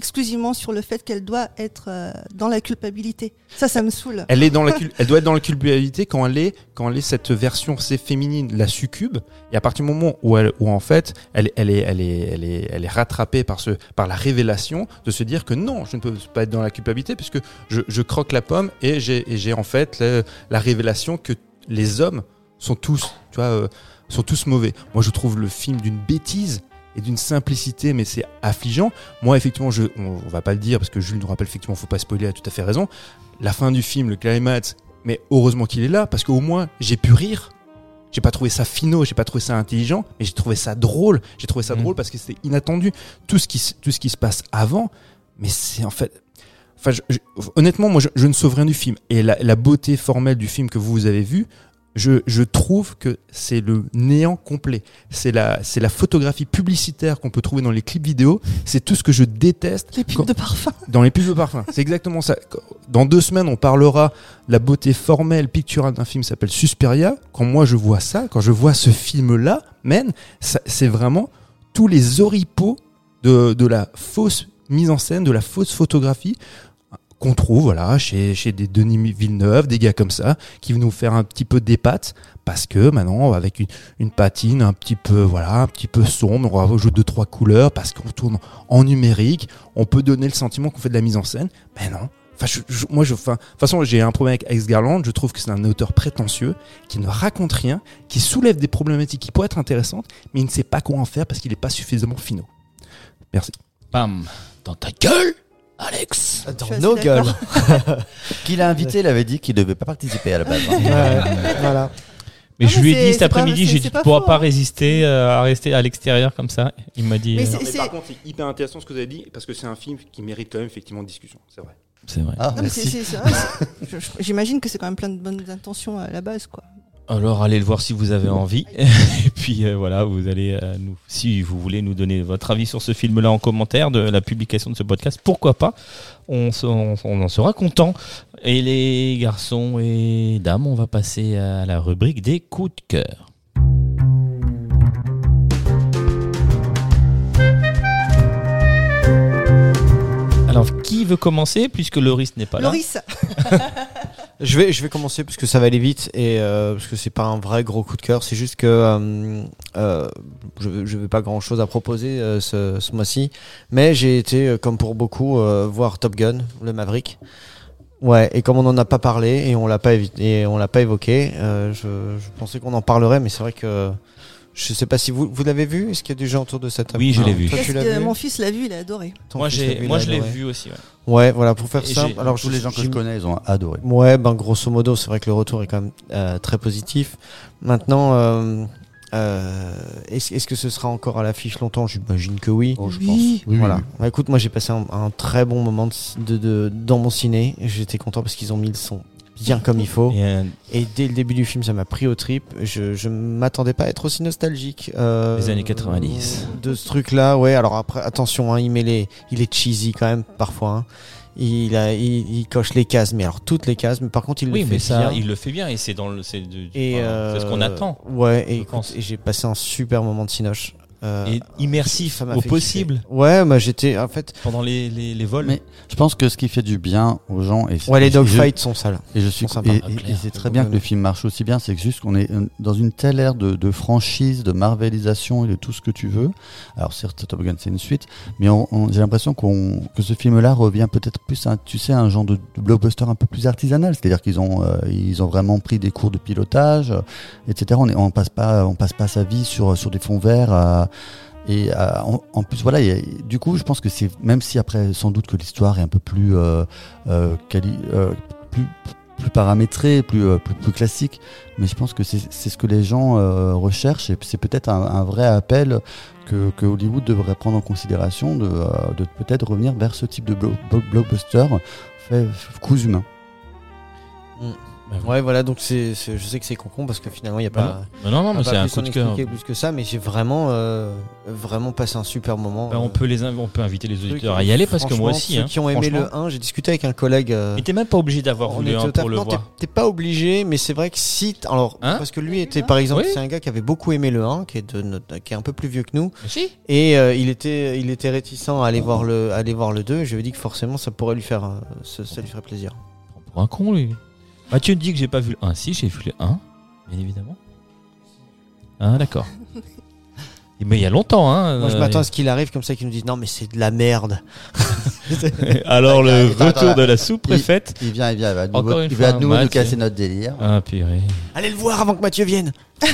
exclusivement sur le fait qu'elle doit être euh, dans la culpabilité. Ça, ça me saoule. Elle est dans la elle doit être dans la culpabilité quand elle est quand elle est cette version c'est féminine la succube et à partir du moment où elle où en fait elle elle est elle est elle est elle est rattrapée par ce par la révélation de se dire que non je ne peux pas être dans la culpabilité puisque je, je croque la pomme et j'ai en fait la révélation que les hommes sont tous tu vois euh, sont tous mauvais moi je trouve le film d'une bêtise et d'une simplicité mais c'est affligeant moi effectivement je on, on va pas le dire parce que Jules nous rappelle effectivement faut pas spoiler a tout à fait raison la fin du film, le climax, mais heureusement qu'il est là, parce qu'au moins, j'ai pu rire. J'ai pas trouvé ça finaux, j'ai pas trouvé ça intelligent, mais j'ai trouvé ça drôle. J'ai trouvé ça Mhm. drôle parce que c'était inattendu. Tout ce qui, tout ce qui se passe avant, mais c'est en fait. Enfin, je- je- honnêtement, moi, je, je ne sauve rien du film. Et la, la beauté formelle du film que vous avez vu, je, je trouve que c'est le néant complet. C'est la, c'est la photographie publicitaire qu'on peut trouver dans les clips vidéo. C'est tout ce que je déteste Les pubs Quand- de parfum. dans les pubs de parfum. C'est exactement ça. Dans deux semaines, on parlera de la beauté formelle, picturale d'un film qui s'appelle Susperia. Quand moi je vois ça, quand je vois ce film-là, man, c'est vraiment tous les oripeaux de, de la fausse mise en scène, de la fausse photographie qu'on trouve voilà chez, chez des Denis Villeneuve, des gars comme ça, qui vont nous faire un petit peu des pattes parce que maintenant avec une, patine un petit peu voilà un petit peu sombre, on va jouer deux trois couleurs parce qu'on tourne en numérique, on peut donner le sentiment qu'on fait de la mise en scène, mais non. Enfin, je- je- moi, je, enfin, de toute façon, j'ai un problème avec Alex Garland. Je trouve que c'est un auteur prétentieux qui ne raconte rien, qui soulève des problématiques qui pourraient être intéressantes, mais il ne sait pas quoi en faire parce qu'il n'est pas suffisamment finaux. Merci. Bam Dans ta gueule, Alex Dans nos gueules. Qui l'a invité, il avait dit qu'il devait pas participer à la base. hein. Ouais, voilà. Mais Non, je mais lui ai dit cet après-midi, j'ai dit pas tu pourras pas hein. résister euh, à rester à l'extérieur comme ça. Il m'a dit. Mais euh, Non, mais par contre, c'est hyper intéressant ce que vous avez dit parce que c'est un film qui mérite quand même effectivement de discussion. C'est vrai. c'est vrai. Ah, J'imagine que c'est quand même plein de bonnes intentions à la base, quoi. Alors allez le voir si vous avez envie. Et puis euh, voilà, vous allez euh, nous, si vous voulez nous donner votre avis sur ce film-là en commentaire de la publication de ce podcast, pourquoi pas on, se- on- on en sera content. Et les garçons et dames, on va passer à la rubrique des coups de cœur. Alors, qui veut commencer puisque Loris n'est pas là? Loris, Je vais, je vais commencer parce que ça va aller vite et euh, parce que c'est pas un vrai gros coup de cœur. C'est juste que euh, euh, je, je vais pas grand chose à proposer ce, ce mois-ci, mais j'ai été, comme pour beaucoup, voir Top Gun, le Maverick. Ouais, et comme on n'en a pas parlé et on l'a pas l'a pas évoqué, je, je pensais qu'on en parlerait, mais c'est vrai que je sais pas si vous vous l'avez vu. Est-ce qu'il y a des gens autour de cette table Oui, je l'ai vu. Toi, Est-ce tu l'as que vu? mon fils l'a vu, il a adoré. Ton Moi, fils l'a j'ai, vu, moi il a je l'ai adoré. vu aussi. ouais. Ouais, voilà, pour faire Et simple. j'ai- Alors, Tous je- les gens que je j'im- connais, ils ont adoré. Ouais, ben grosso modo, c'est vrai que le retour est quand même euh, très positif. Maintenant, euh, euh, est-ce est-ce que ce sera encore à l'affiche longtemps? J'imagine que oui. Oh, je Oui. pense. Oui, oui, voilà. oui. Bah, écoute, moi j'ai passé un, un très bon moment de, de- de- dans mon ciné. J'étais content parce qu'ils ont mis le son bien comme il faut. Et, euh, Et dès le début du film, ça m'a pris au trip. Je, je m'attendais pas à être aussi nostalgique. euh, Les années 90. De ce truc-là, ouais. Alors après, attention, hein, il met les, il est cheesy quand même parfois. hein. Il, a, il, il coche les cases, mais alors toutes les cases. Mais par contre, il oui, le fait mais ça, bien. il le fait bien et c'est dans le, c'est, de- Et enfin, euh, c'est ce qu'on attend. Ouais, et, écoute, et j'ai passé un super moment de cinoche. Euh, Et immersif au fait possible kiffer. Ouais, moi j'étais en fait. pendant les, les, les vols. Mais je pense que ce qui fait du bien aux gens et Ouais, les dogfights sont sales. Et je suis et, Ah, et- et c'est très bien que le film marche aussi bien, c'est que juste qu'on est euh, dans une telle ère de, de franchise, de marvelisation et de tout ce que tu veux. Alors certes, Top Gun c'est une suite, mais on- on- j'ai l'impression qu'on que ce film-là revient peut-être plus, à, tu sais, un genre de, de blockbuster un peu plus artisanal, c'est-à-dire qu'ils ont euh, ils ont vraiment pris des cours de pilotage, euh, etc. On, est, on passe pas on passe pas sa vie sur sur des fonds verts. à- et euh, en, plus, voilà, du coup, je pense que c'est même si après, sans doute que l'histoire est un peu plus euh, euh, plus paramétrée, plus, plus, classique, mais je pense que c'est ce que les gens recherchent et c'est peut-être un, vrai appel que, que Hollywood devrait prendre en considération de, de peut-être revenir vers ce type de blo- blo- blockbuster fait coups humains. Ouais, voilà, donc c'est, c'est- je sais que c'est concon parce que finalement, il n'y a Bah pas. Non, non, non, on mais va c'est pas un plus coup en de cœur. expliquer plus que ça, mais j'ai vraiment, euh, vraiment passé un super moment. Bah, on euh, peut les inv- on peut inviter les auditeurs à y aller parce que moi Franchement, aussi. Ceux hein, qui ont aimé franchement. le 1, j'ai discuté avec un collègue. euh, Mais t'es même pas obligé d'avoir on voulu était un au taf. pour le Non, t'es- voir. T'es pas obligé, mais c'est vrai que si. t- Alors, Hein parce que lui était, par exemple, Oui. c'est un gars qui avait beaucoup aimé le 1, qui est, de notre- qui est un peu plus vieux que nous. Si. Et euh, il, était, il était réticent à aller voir le, à aller voir le 2. Et je lui ai dit que forcément, ça pourrait lui faire, euh, ça, ça lui ferait plaisir. Pour un con, lui. Mathieu dit que j'ai pas vu le 1. Si, j'ai vu le 1, bien évidemment. Ah, d'accord. Mais il y a longtemps, hein. Moi, je euh, m'attends à ce qu'il arrive comme ça, qu'il nous dise non, mais c'est de la merde. Alors, le Attends, attends, retour de la sous-préfète. Il vient, il vient, il va de Encore nouveau, une il va fois, de nouveau nous casser notre délire. Ah, purée. Allez le voir avant que Mathieu vienne.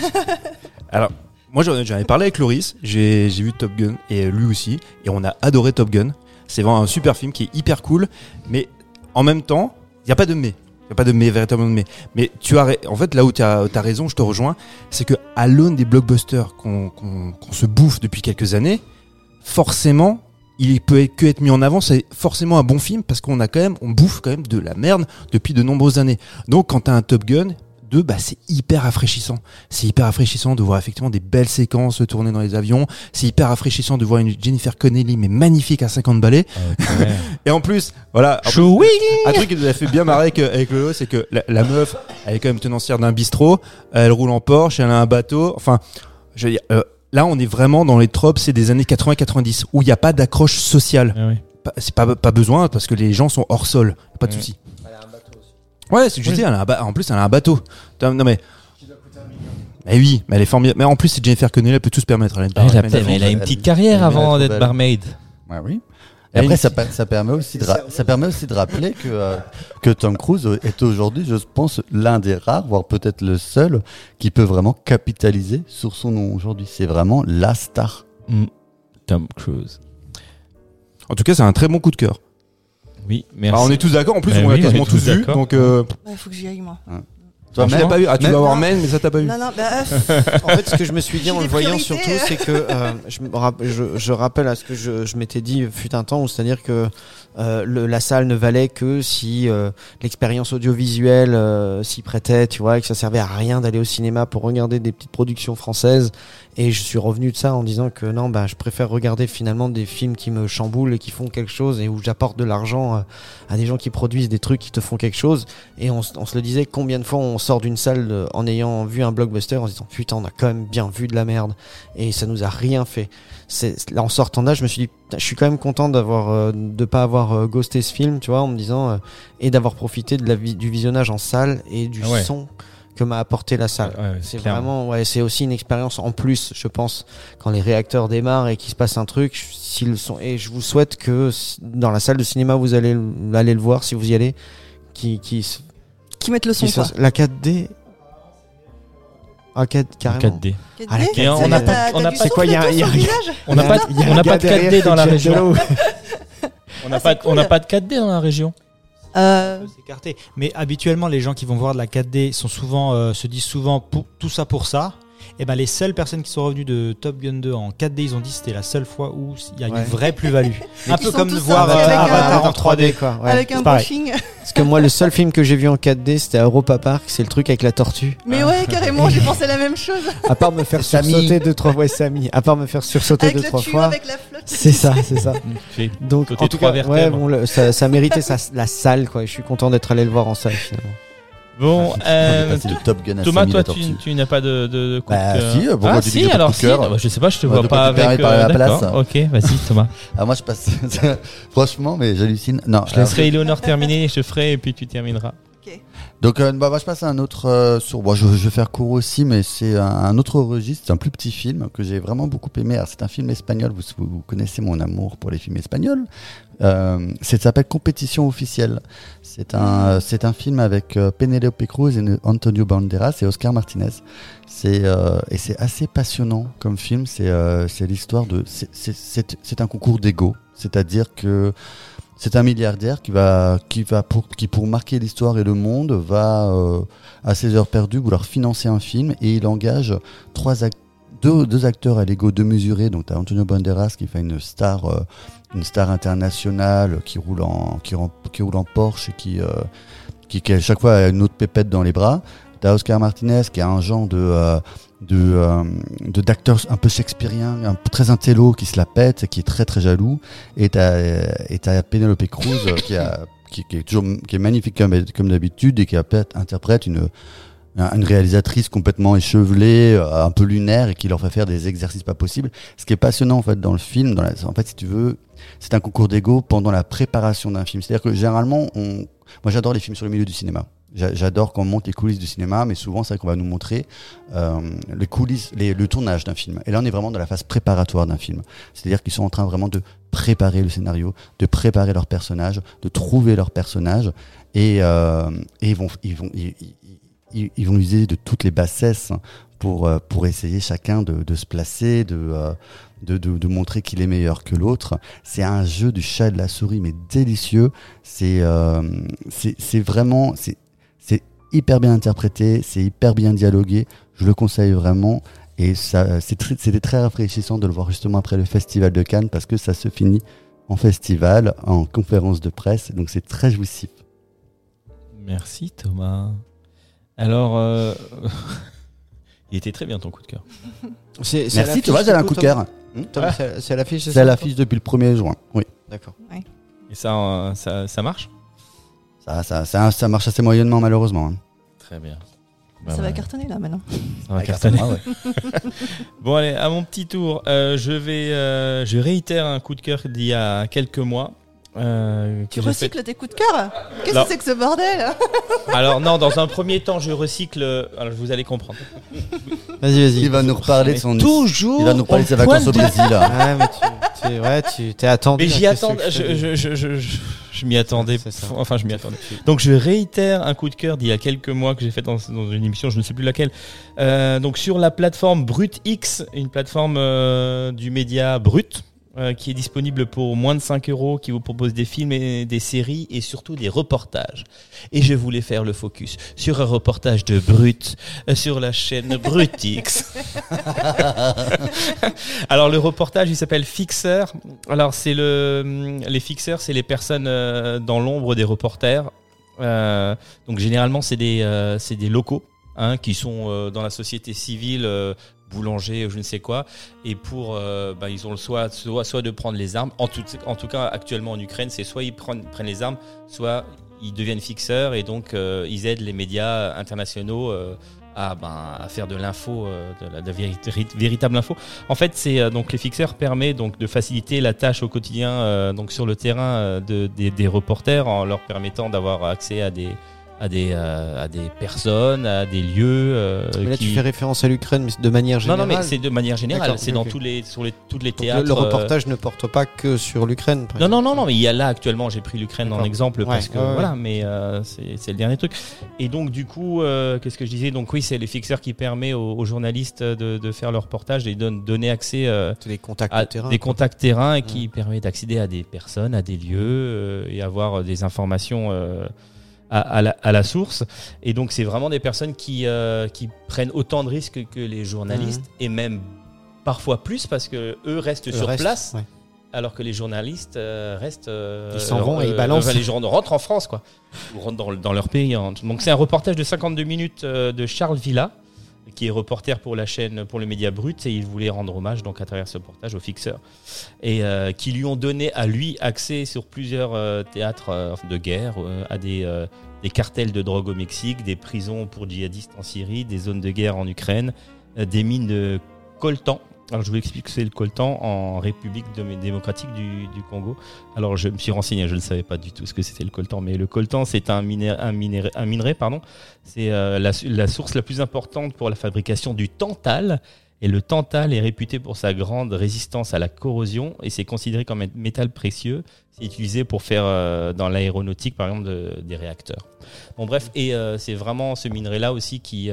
Alors, moi j'en j'en avais parlé avec Loris, j'ai j'ai vu Top Gun et lui aussi, et on a adoré Top Gun. C'est vraiment un super film qui est hyper cool, mais en même temps, il n'y a pas de mais. Il a pas de mais, véritablement de mais. Mais tu as, en fait, là où tu as, raison, je te rejoins, c'est que à l'aune des blockbusters qu'on se bouffe depuis quelques années, forcément, il peut être- que être mis en avant, c'est forcément un bon film parce qu'on a quand même, on bouffe quand même de la merde depuis de nombreuses années. Donc, quand tu as un Top Gun, deux, bah, c'est hyper rafraîchissant. C'est hyper rafraîchissant de voir effectivement des belles séquences tourner dans les avions. C'est hyper rafraîchissant de voir une Jennifer Connelly, mais magnifique à 50 balais. Et en plus, voilà. en plus, un truc qui nous a fait bien marrer avec, avec Lolo, c'est que la, la meuf, elle est quand même tenancière d'un bistrot, elle roule en Porsche, elle a un bateau. Enfin, je veux dire, euh, là, on est vraiment dans les tropes, c'est des années 80-90, où il n'y a pas d'accroche sociale. Ah oui. C'est pas, pas besoin, parce que les gens sont hors sol. Pas de Ouais. souci. Ouais, c'est ce que je dis, elle a un ba- en plus, elle a un bateau. Non, mais. Mais oui, mais elle est formidable. Mais en plus, c'est Jennifer Connelly, elle peut tout se permettre. Elle a une Ah, elle, a, barmaid elle a une petite carrière elle avant être d'être barmaid. Ouais, oui. Elle Et après, ça, pa- ça permet aussi de, ra- ça permet aussi de rappeler que, euh, que Tom Cruise est aujourd'hui, je pense, l'un des rares, voire peut-être le seul, qui peut vraiment capitaliser sur son nom aujourd'hui. C'est vraiment la star. Tom Cruise. En tout cas, c'est un très bon coup de cœur. Oui, merci. Alors, on est tous d'accord. En plus, Eh on oui, l'a quasiment tous tous vu. Donc, euh, Il faut que j'y aille, moi. Toi, tu même- l'as pas vu. Ah, tu même- vas voir Non. Men, mais ça t'as pas vu. Non, non, bah, euh, En fait, ce que je me suis dit en le voyant surtout, c'est que euh, je, je, je rappelle à ce que je, je m'étais dit fut un temps, où c'est-à-dire que euh, le- la salle ne valait que si euh, l'expérience audiovisuelle euh, s'y prêtait, tu vois, et que ça servait à rien d'aller au cinéma pour regarder des petites productions françaises. Et je suis revenu de ça en disant que non, bah, je préfère regarder finalement des films qui me chamboulent et qui font quelque chose et où j'apporte de l'argent euh, à des gens qui produisent des trucs qui te font quelque chose. Et on, on se le disait, combien de fois on sort d'une salle euh, en ayant vu un blockbuster en se disant putain, on a quand même bien vu de la merde et ça nous a rien fait. C'est là en sortant là, je me suis dit, je suis quand même content d'avoir euh, de pas avoir euh, ghosté ce film, tu vois, en me disant euh, et d'avoir profité de la vi- du visionnage en salle et du Ah ouais. son que m'a apporté la salle. Ouais, ouais, C'est vraiment, ouais, c'est aussi une expérience en plus, je pense, quand les réacteurs démarrent et qu'il se passe un truc, s'ils sont, et je vous souhaite que si- dans la salle de cinéma, vous allez aller le voir si vous y allez, qui, qui, qui mettent le son, qui la 4D, ah, 4, En carrément. 4D. Ah, la Et 4D, on n'a t'as- pas- on n'a quoi, il y a- y a On n'a on n'a de derrière 4D dans la région. On n'a Ah, pas, c'est on n'a cool. pas de 4D dans la région. Euh, peut s'écarter. Mais habituellement, les gens qui vont voir de la 4D sont souvent, euh, se disent souvent pour, tout ça pour ça. Et ben les seules personnes qui sont revenues de Top Gun 2 en 4D, ils ont dit que c'était la seule fois où il y a Ouais. une vraie plus-value. un peu comme de voir sortis avec un- Avatar en 3D. quoi. ouais. avec un brushing. Parce que moi, le seul film que j'ai vu en 4D, c'était Europa Park, c'est le truc avec la tortue. Mais ouais, carrément, j'ai pensé la même chose. À part me faire sursauter deux, trois fois, Samy. À part me faire sursauter Avec deux, trois tuyau, fois. avec la flotte. C'est ça, c'est ça. Donc, en tout cas, ouais, bon, le- ça, ça méritait sa- la salle, quoi. Je suis content d'être allé le voir en salle, finalement. Bon, On euh, Top Gun à Thomas, toi, tu, n'as pas de, de, de coup Bah, de cœur. si, pourquoi ah, tu si, alors si. Bah, je sais pas, je te vois pas avec. à la place. Ok, vas-y, Thomas. Ah, moi, je passe. Franchement, mais j'hallucine. Non. Je laisserai Eleonore terminer, je ferai et puis tu termineras. Donc, euh, bah, bah, je passe à un autre. euh, sur, bon, je, je vais faire court aussi, mais c'est un, autre registre. C'est un plus petit film que j'ai vraiment beaucoup aimé. C'est un film espagnol. Vous, vous, connaissez mon amour pour les films espagnols. Euh, ça s'appelle Compétition officielle. C'est un, c'est un film avec euh, Penélope Cruz et Antonio Banderas et Oscar Martinez. C'est euh, et c'est assez passionnant comme film. C'est l'histoire de. c'est un concours d'ego. C'est-à-dire que c'est un milliardaire qui va, qui va pour, qui pour marquer l'histoire et le monde va euh, à ses heures perdues vouloir financer un film et il engage trois deux, deux acteurs à l'ego démesuré. Donc, tu as Antonio Banderas qui fait une star, euh, une star internationale qui roule en, qui, roule en Porsche et qui, euh, qui, qui à chaque fois a une autre pépette dans les bras. T'as Oscar Martinez qui a un genre de euh, de euh, de d'acteur un peu shakespearien, un très intello, qui se la pète, qui est très très jaloux. Et t'as euh, et t'as Penelope Cruz euh, qui a qui, est toujours qui est magnifique comme comme d'habitude et qui interprète une une réalisatrice complètement échevelée, un peu lunaire et qui leur fait faire des exercices pas possibles. Ce qui est passionnant en fait dans le film, dans la, en fait si tu veux, c'est un concours d'ego pendant la préparation d'un film. C'est-à-dire que généralement, on, moi j'adore les films sur le milieu du cinéma. J'a- J'adore quand on monte les coulisses du cinéma, mais souvent c'est qu'on va nous montrer euh, les coulisses, les, le tournage d'un film. Et là on est vraiment dans la phase préparatoire d'un film. C'est-à-dire qu'ils sont en train vraiment de préparer le scénario, de préparer leurs personnages, de trouver leurs personnages, et, euh, et ils vont, ils vont, ils, ils- ils- vont user de toutes les bassesses pour euh, pour essayer chacun de, de se placer, de, euh, de de, de montrer qu'il est meilleur que l'autre. C'est un jeu du chat et de la souris, mais délicieux. C'est euh, c'est vraiment c'est hyper bien interprété, c'est hyper bien dialogué. Je le conseille vraiment. Et ça, c'est très- c'était très rafraîchissant de le voir justement après le festival de Cannes parce que ça se finit en festival, en conférence de presse. Donc c'est très jouissif. Merci Thomas. Alors, euh, il était très bien ton coup de cœur. C'est- Merci, vois, j'ai un coup de Thomas cœur. Thomas, c'est- C'est à l'affiche, C'est ça à l'affiche depuis le 1er juin. Oui. D'accord. Et ça, euh, ça, ça marche? Ça, ça, ça, ça marche assez moyennement, malheureusement. hein. Très bien. Ça va cartonner là maintenant. Ça va cartonner. Ah ouais. Bon allez, à mon petit tour, euh, je vais, euh, je réitère un coup de cœur d'il y a quelques mois. Euh, Tu recycles tes coups de cœur Qu'est-ce que c'est que ce bordel. Alors non, dans un premier temps, je recycle. euh, Alors vous allez comprendre. Vas-y, vas-y. Il va nous reparler de son. toujours. Il va nous parler de ses vacances au Brésil. là. Ouais, mais tu, tu- ouais, tu t'es attendu. Mais j'y attends. je Je, je, je, je, je- je m'y attendais. Enfin, je m'y attendais. Donc je réitère un coup de cœur d'il y a quelques mois que j'ai fait dans, dans une émission, je ne sais plus laquelle. Euh, donc sur la plateforme BrutX, une plateforme euh, du média Brut. Euh, qui est disponible pour moins de 5 euros, qui vous propose des films et des séries et surtout des reportages. Et je voulais faire le focus sur un reportage de Brut euh, sur la chaîne BrutX. Alors le reportage, il s'appelle Fixeur. Alors c'est le les fixeurs, c'est les personnes euh, dans l'ombre des reporters. Euh, donc généralement c'est des euh, c'est des locaux hein, qui sont euh, dans la société civile. euh, boulanger ou je ne sais quoi. Et pour euh, bah, ils ont le soit, soit soit de prendre les armes. En tout en tout cas actuellement en Ukraine c'est soit ils prennent prennent les armes soit ils deviennent fixeurs. Et donc euh, ils aident les médias internationaux euh, à, ben, à faire de l'info, euh, de la, de véritable info. En fait, c'est euh, donc les fixeurs permet donc de faciliter la tâche au quotidien euh, donc sur le terrain de, des reporters en leur permettant d'avoir accès à des à des euh, à des personnes, à des lieux. euh, Mais là, qui... tu fais référence à l'Ukraine, mais de manière non, générale. non, mais c'est de manière générale. C'est dans tous les sur les tous les Donc, le- théâtres. euh, reportage ne porte pas que sur l'Ukraine. non, non, exemple. non, non, mais il y a là actuellement, j'ai pris l'Ukraine en exemple parce que ouais, ouais. voilà, mais euh, c'est c'est le dernier truc. Et donc, du coup, euh, qu'est-ce que je disais? Donc, oui, c'est les fixeurs qui permettent aux, aux journalistes de, de faire leur reportage et de donner accès euh, des contacts à terrain. des contacts terrain et qui permet d'accéder à des personnes, à des lieux euh, et avoir des informations euh, à, à la, à la source. Et donc, c'est vraiment des personnes qui, euh, qui prennent autant de risques que les journalistes et même parfois plus parce que eux restent sur place ouais. alors que les journalistes euh, restent. euh, Ils s'en vont et ils balancent. enfin, les gens rentrent en France, quoi. Ou rentrent dans, dans leur pays. hein. Donc, c'est un reportage de 52 minutes de Charles Villa, qui est reporter pour la chaîne, pour le média Brut, et il voulait rendre hommage, donc, à travers ce reportage, aux fixeurs. Et euh, qui lui ont donné à lui accès sur plusieurs euh, théâtres euh, de guerre, à des. des cartels de drogue au Mexique, des prisons pour djihadistes en Syrie, des zones de guerre en Ukraine, des mines de coltan. Alors je vous explique que c'est le coltan en République dé- démocratique du, Congo. Alors je me suis renseigné, je ne savais pas du tout ce que c'était le coltan, mais le coltan c'est un, miné- un, minéra- un minerai, pardon. C'est euh, la, source la plus importante pour la fabrication du tantal. Et le tantal est réputé pour sa grande résistance à la corrosion et c'est considéré comme un métal précieux. C'est utilisé pour faire euh, dans l'aéronautique, par exemple, de- des réacteurs. Bon, bref, et euh, c'est vraiment ce minerai-là aussi qui,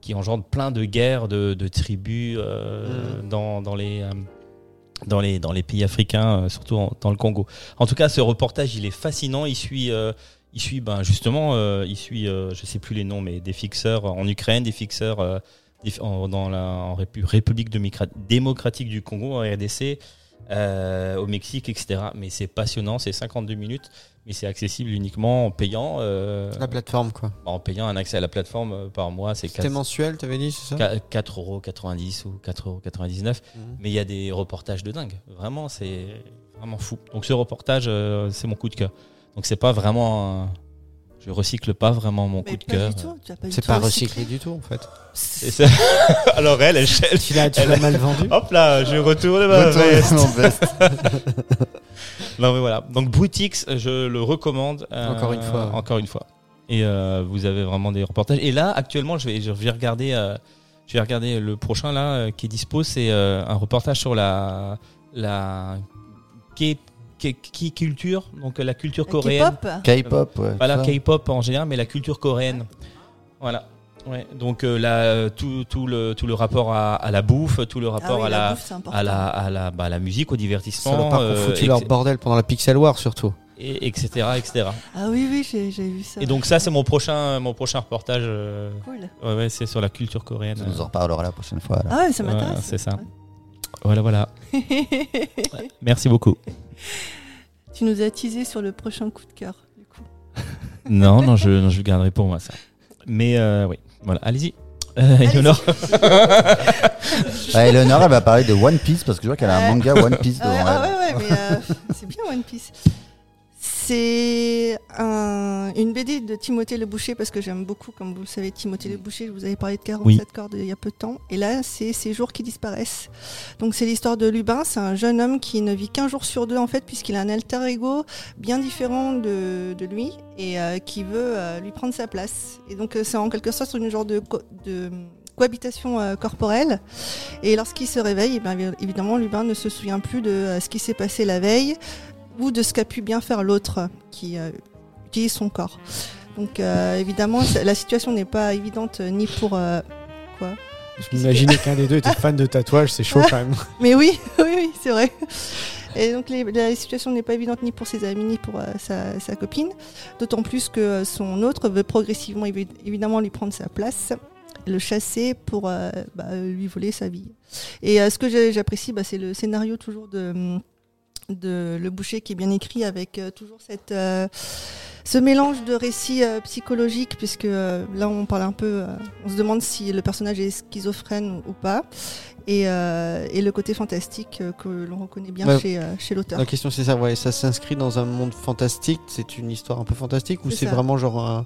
qui engendre plein de guerres, de, de tribus euh, dans, dans les. euh, dans les, dans les pays africains, euh, surtout en- dans le Congo. En tout cas, ce reportage, il est fascinant. Il suit, euh, il suit ben, justement, euh, il suit, euh, je sais plus les noms, mais des fixeurs en Ukraine, des fixeurs euh, des- en, dans la en Répu- République démocra- démocratique du Congo, en RDC, euh, au Mexique, etc. Mais c'est passionnant, c'est 52 minutes, mais c'est accessible uniquement en payant, euh, La plateforme, quoi. en payant un accès à la plateforme euh, par mois. C'est C'était mensuel, t'avais dit, c'est ça 4,90€ ou 4,99€. Mhm. Mais il y a des reportages de dingue. Vraiment, c'est vraiment fou. Donc ce reportage, euh, c'est mon coup de cœur. Donc c'est pas vraiment. un- Je recycle pas vraiment mon Mais coup de cœur. C'est pas recyclé. du tout, en fait. Ça- Alors elle, elle, elle- Tu l'as mal vendu Hop là, je retourne ma Retourne veste. Non mais voilà. Donc Boutiques, je le recommande. euh, Encore une fois. Encore une fois. Et euh, vous avez vraiment des reportages. Et là, actuellement, je vais, je vais regarder, euh, je vais regarder le prochain là euh, qui est dispo. C'est euh, un reportage sur la la K- culture, donc la culture coréenne. K-pop K-pop, ouais. Ça. K-pop en général, mais la culture coréenne. Voilà. Ouais. Donc euh, là, tout, tout le tout le rapport à, à la bouffe, tout le Ah rapport oui, à la bouffe, à la à la bah, à la musique, au Ça divertissement, pas euh, foutu leur bordel pendant la Pixel War, surtout. et- etc etc. Ah oui, oui, j'ai j'ai vu ça. Et donc ça c'est mon prochain mon prochain reportage. euh, Cool. ouais, ouais, c'est sur la culture coréenne. Tu nous en reparlera la prochaine fois. alors. Ah ouais, ça Ouais, m'intéresse. c'est ça. Voilà voilà. Merci beaucoup. Tu nous as teasé sur le prochain coup de cœur, du coup. Non non je non, je le garderai pour moi ça. Mais euh, oui voilà allez-y. Euh, Eleonore. Eleonore, elle va parler de One Piece parce que je vois qu'elle a un manga One Piece Ah ouais, devant ah elle. ouais, ouais, mais euh, c'est bien One Piece. C'est un- une BD de Timothée Le Boucher parce que j'aime beaucoup, comme vous le savez, Timothée Le Boucher. Je vous avais parlé de 47 Oui. cordes il y a peu de temps. Et là, c'est ces jours qui disparaissent. Donc c'est l'histoire de Lubin. C'est un jeune homme qui ne vit qu'un jour sur deux en fait, puisqu'il a un alter ego bien différent de, de lui et euh, qui veut euh, lui prendre sa place. Et donc euh, c'est en quelque sorte une genre de, co- de cohabitation euh, corporelle. Et lorsqu'il se réveille, eh bien, évidemment, Lubin ne se souvient plus de euh, ce qui s'est passé la veille ou de ce qu'a pu bien faire l'autre qui euh, utilise son corps. Donc euh, évidemment, la situation n'est pas évidente euh, ni pour... euh, quoi Je m'imaginais qu'un des deux était fan de tatouage, c'est chaud quand même. Mais oui, oui, oui, c'est vrai. Et donc les- la situation n'est pas évidente ni pour ses amis ni pour euh, sa, sa copine, d'autant plus que son autre veut progressivement évi- évidemment lui prendre sa place, le chasser pour euh, bah, lui voler sa vie. Et euh, ce que j'apprécie, bah, c'est le scénario toujours de, de Le Boucher qui est bien écrit avec euh, toujours cette, euh, ce mélange de récits euh, psychologiques, puisque euh, là on parle un peu, euh, on se demande si le personnage est schizophrène ou pas et, euh, et le côté fantastique euh, que l'on reconnaît bien Ouais. chez, euh, chez l'auteur. La question c'est ça, ouais, ça s'inscrit dans un monde fantastique, c'est une histoire un peu fantastique ou C'est vraiment genre un-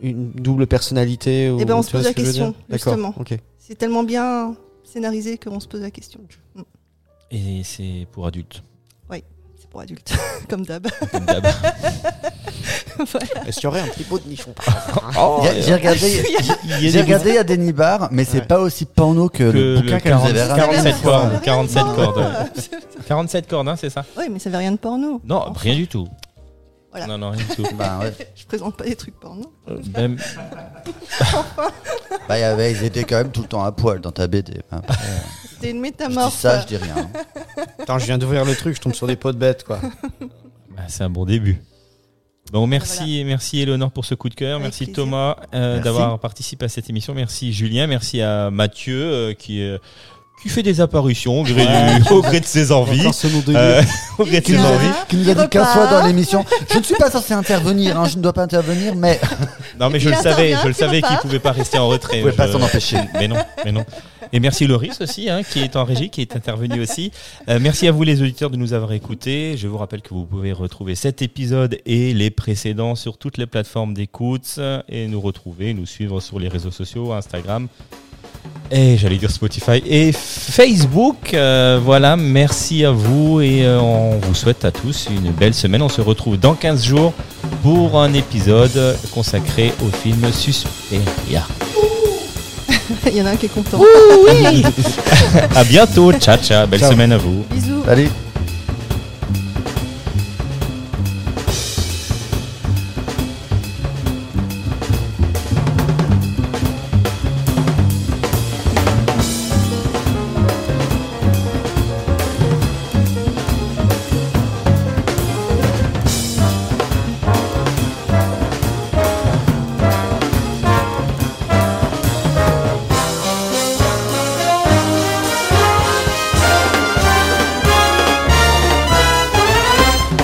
une double personnalité ou, Eh ben, on se pose la question, D'accord, justement. C'est tellement bien scénarisé qu'on se pose la question. Mm. Et c'est pour adultes. Pour adultes, comme d'hab. comme d'hab. Voilà. Est-ce qu'il y aurait un petit pot de nichon Oh, J'ai regardé, il y a j'ai des regardé à Denny Bar, mais c'est Ouais. pas aussi porno que, Que le bouquin le qu'elle nous avait 40, ramené. 47 Ça cordes, avait rien de 47 porno. cordes. 47 cordes, hein, c'est ça Oui, mais ça avait rien de porno. Non, Enfin, rien du tout. Voilà. Non, non, rien du tout. Bah, ouais. Je présente pas des trucs porno. Euh, même- Bah, il y avait, ils étaient quand même tout le temps à poil dans ta BD. Après, C'était une je dis métamorphe. ça, je dis rien. Attends, je viens d'ouvrir le truc, je tombe sur des pots de bêtes quoi. bah, c'est un bon début. Bon, merci, merci Eleonore pour ce coup de cœur. Avec Merci plaisir. Thomas euh, Merci. d'avoir participé à cette émission. Merci Julien. Merci à Mathieu euh, qui, euh, qui fait des apparitions au gré, du- au gré de ses envies. Encore ce nom de Euh, au gré de Qui ses nous a envies. dit- Qui nous a Il dit 15 fois dans l'émission. Je ne suis pas censé intervenir, hein, je ne dois pas intervenir, mais Non, mais je le il savais, intervient, je le il savais qu'il repart. pouvait pas rester en retrait. Vous pouvez pas Je- s'en empêcher. Mais non, mais non. Et merci Loris aussi, hein, qui est en régie, qui est intervenu aussi. Euh, merci à vous les auditeurs de nous avoir écoutés. Je vous rappelle que vous pouvez retrouver cet épisode et les précédents sur toutes les plateformes d'écoute et nous retrouver, nous suivre sur les réseaux sociaux, Instagram. Et j'allais dire Spotify et Facebook. Euh, voilà, merci à vous et euh, on vous souhaite à tous une belle semaine. On se retrouve dans 15 jours pour un épisode consacré au film Suspiria. Il y en a un qui est content. à bientôt, ciao ciao, belle Ciao. semaine à vous. Bisous. allez.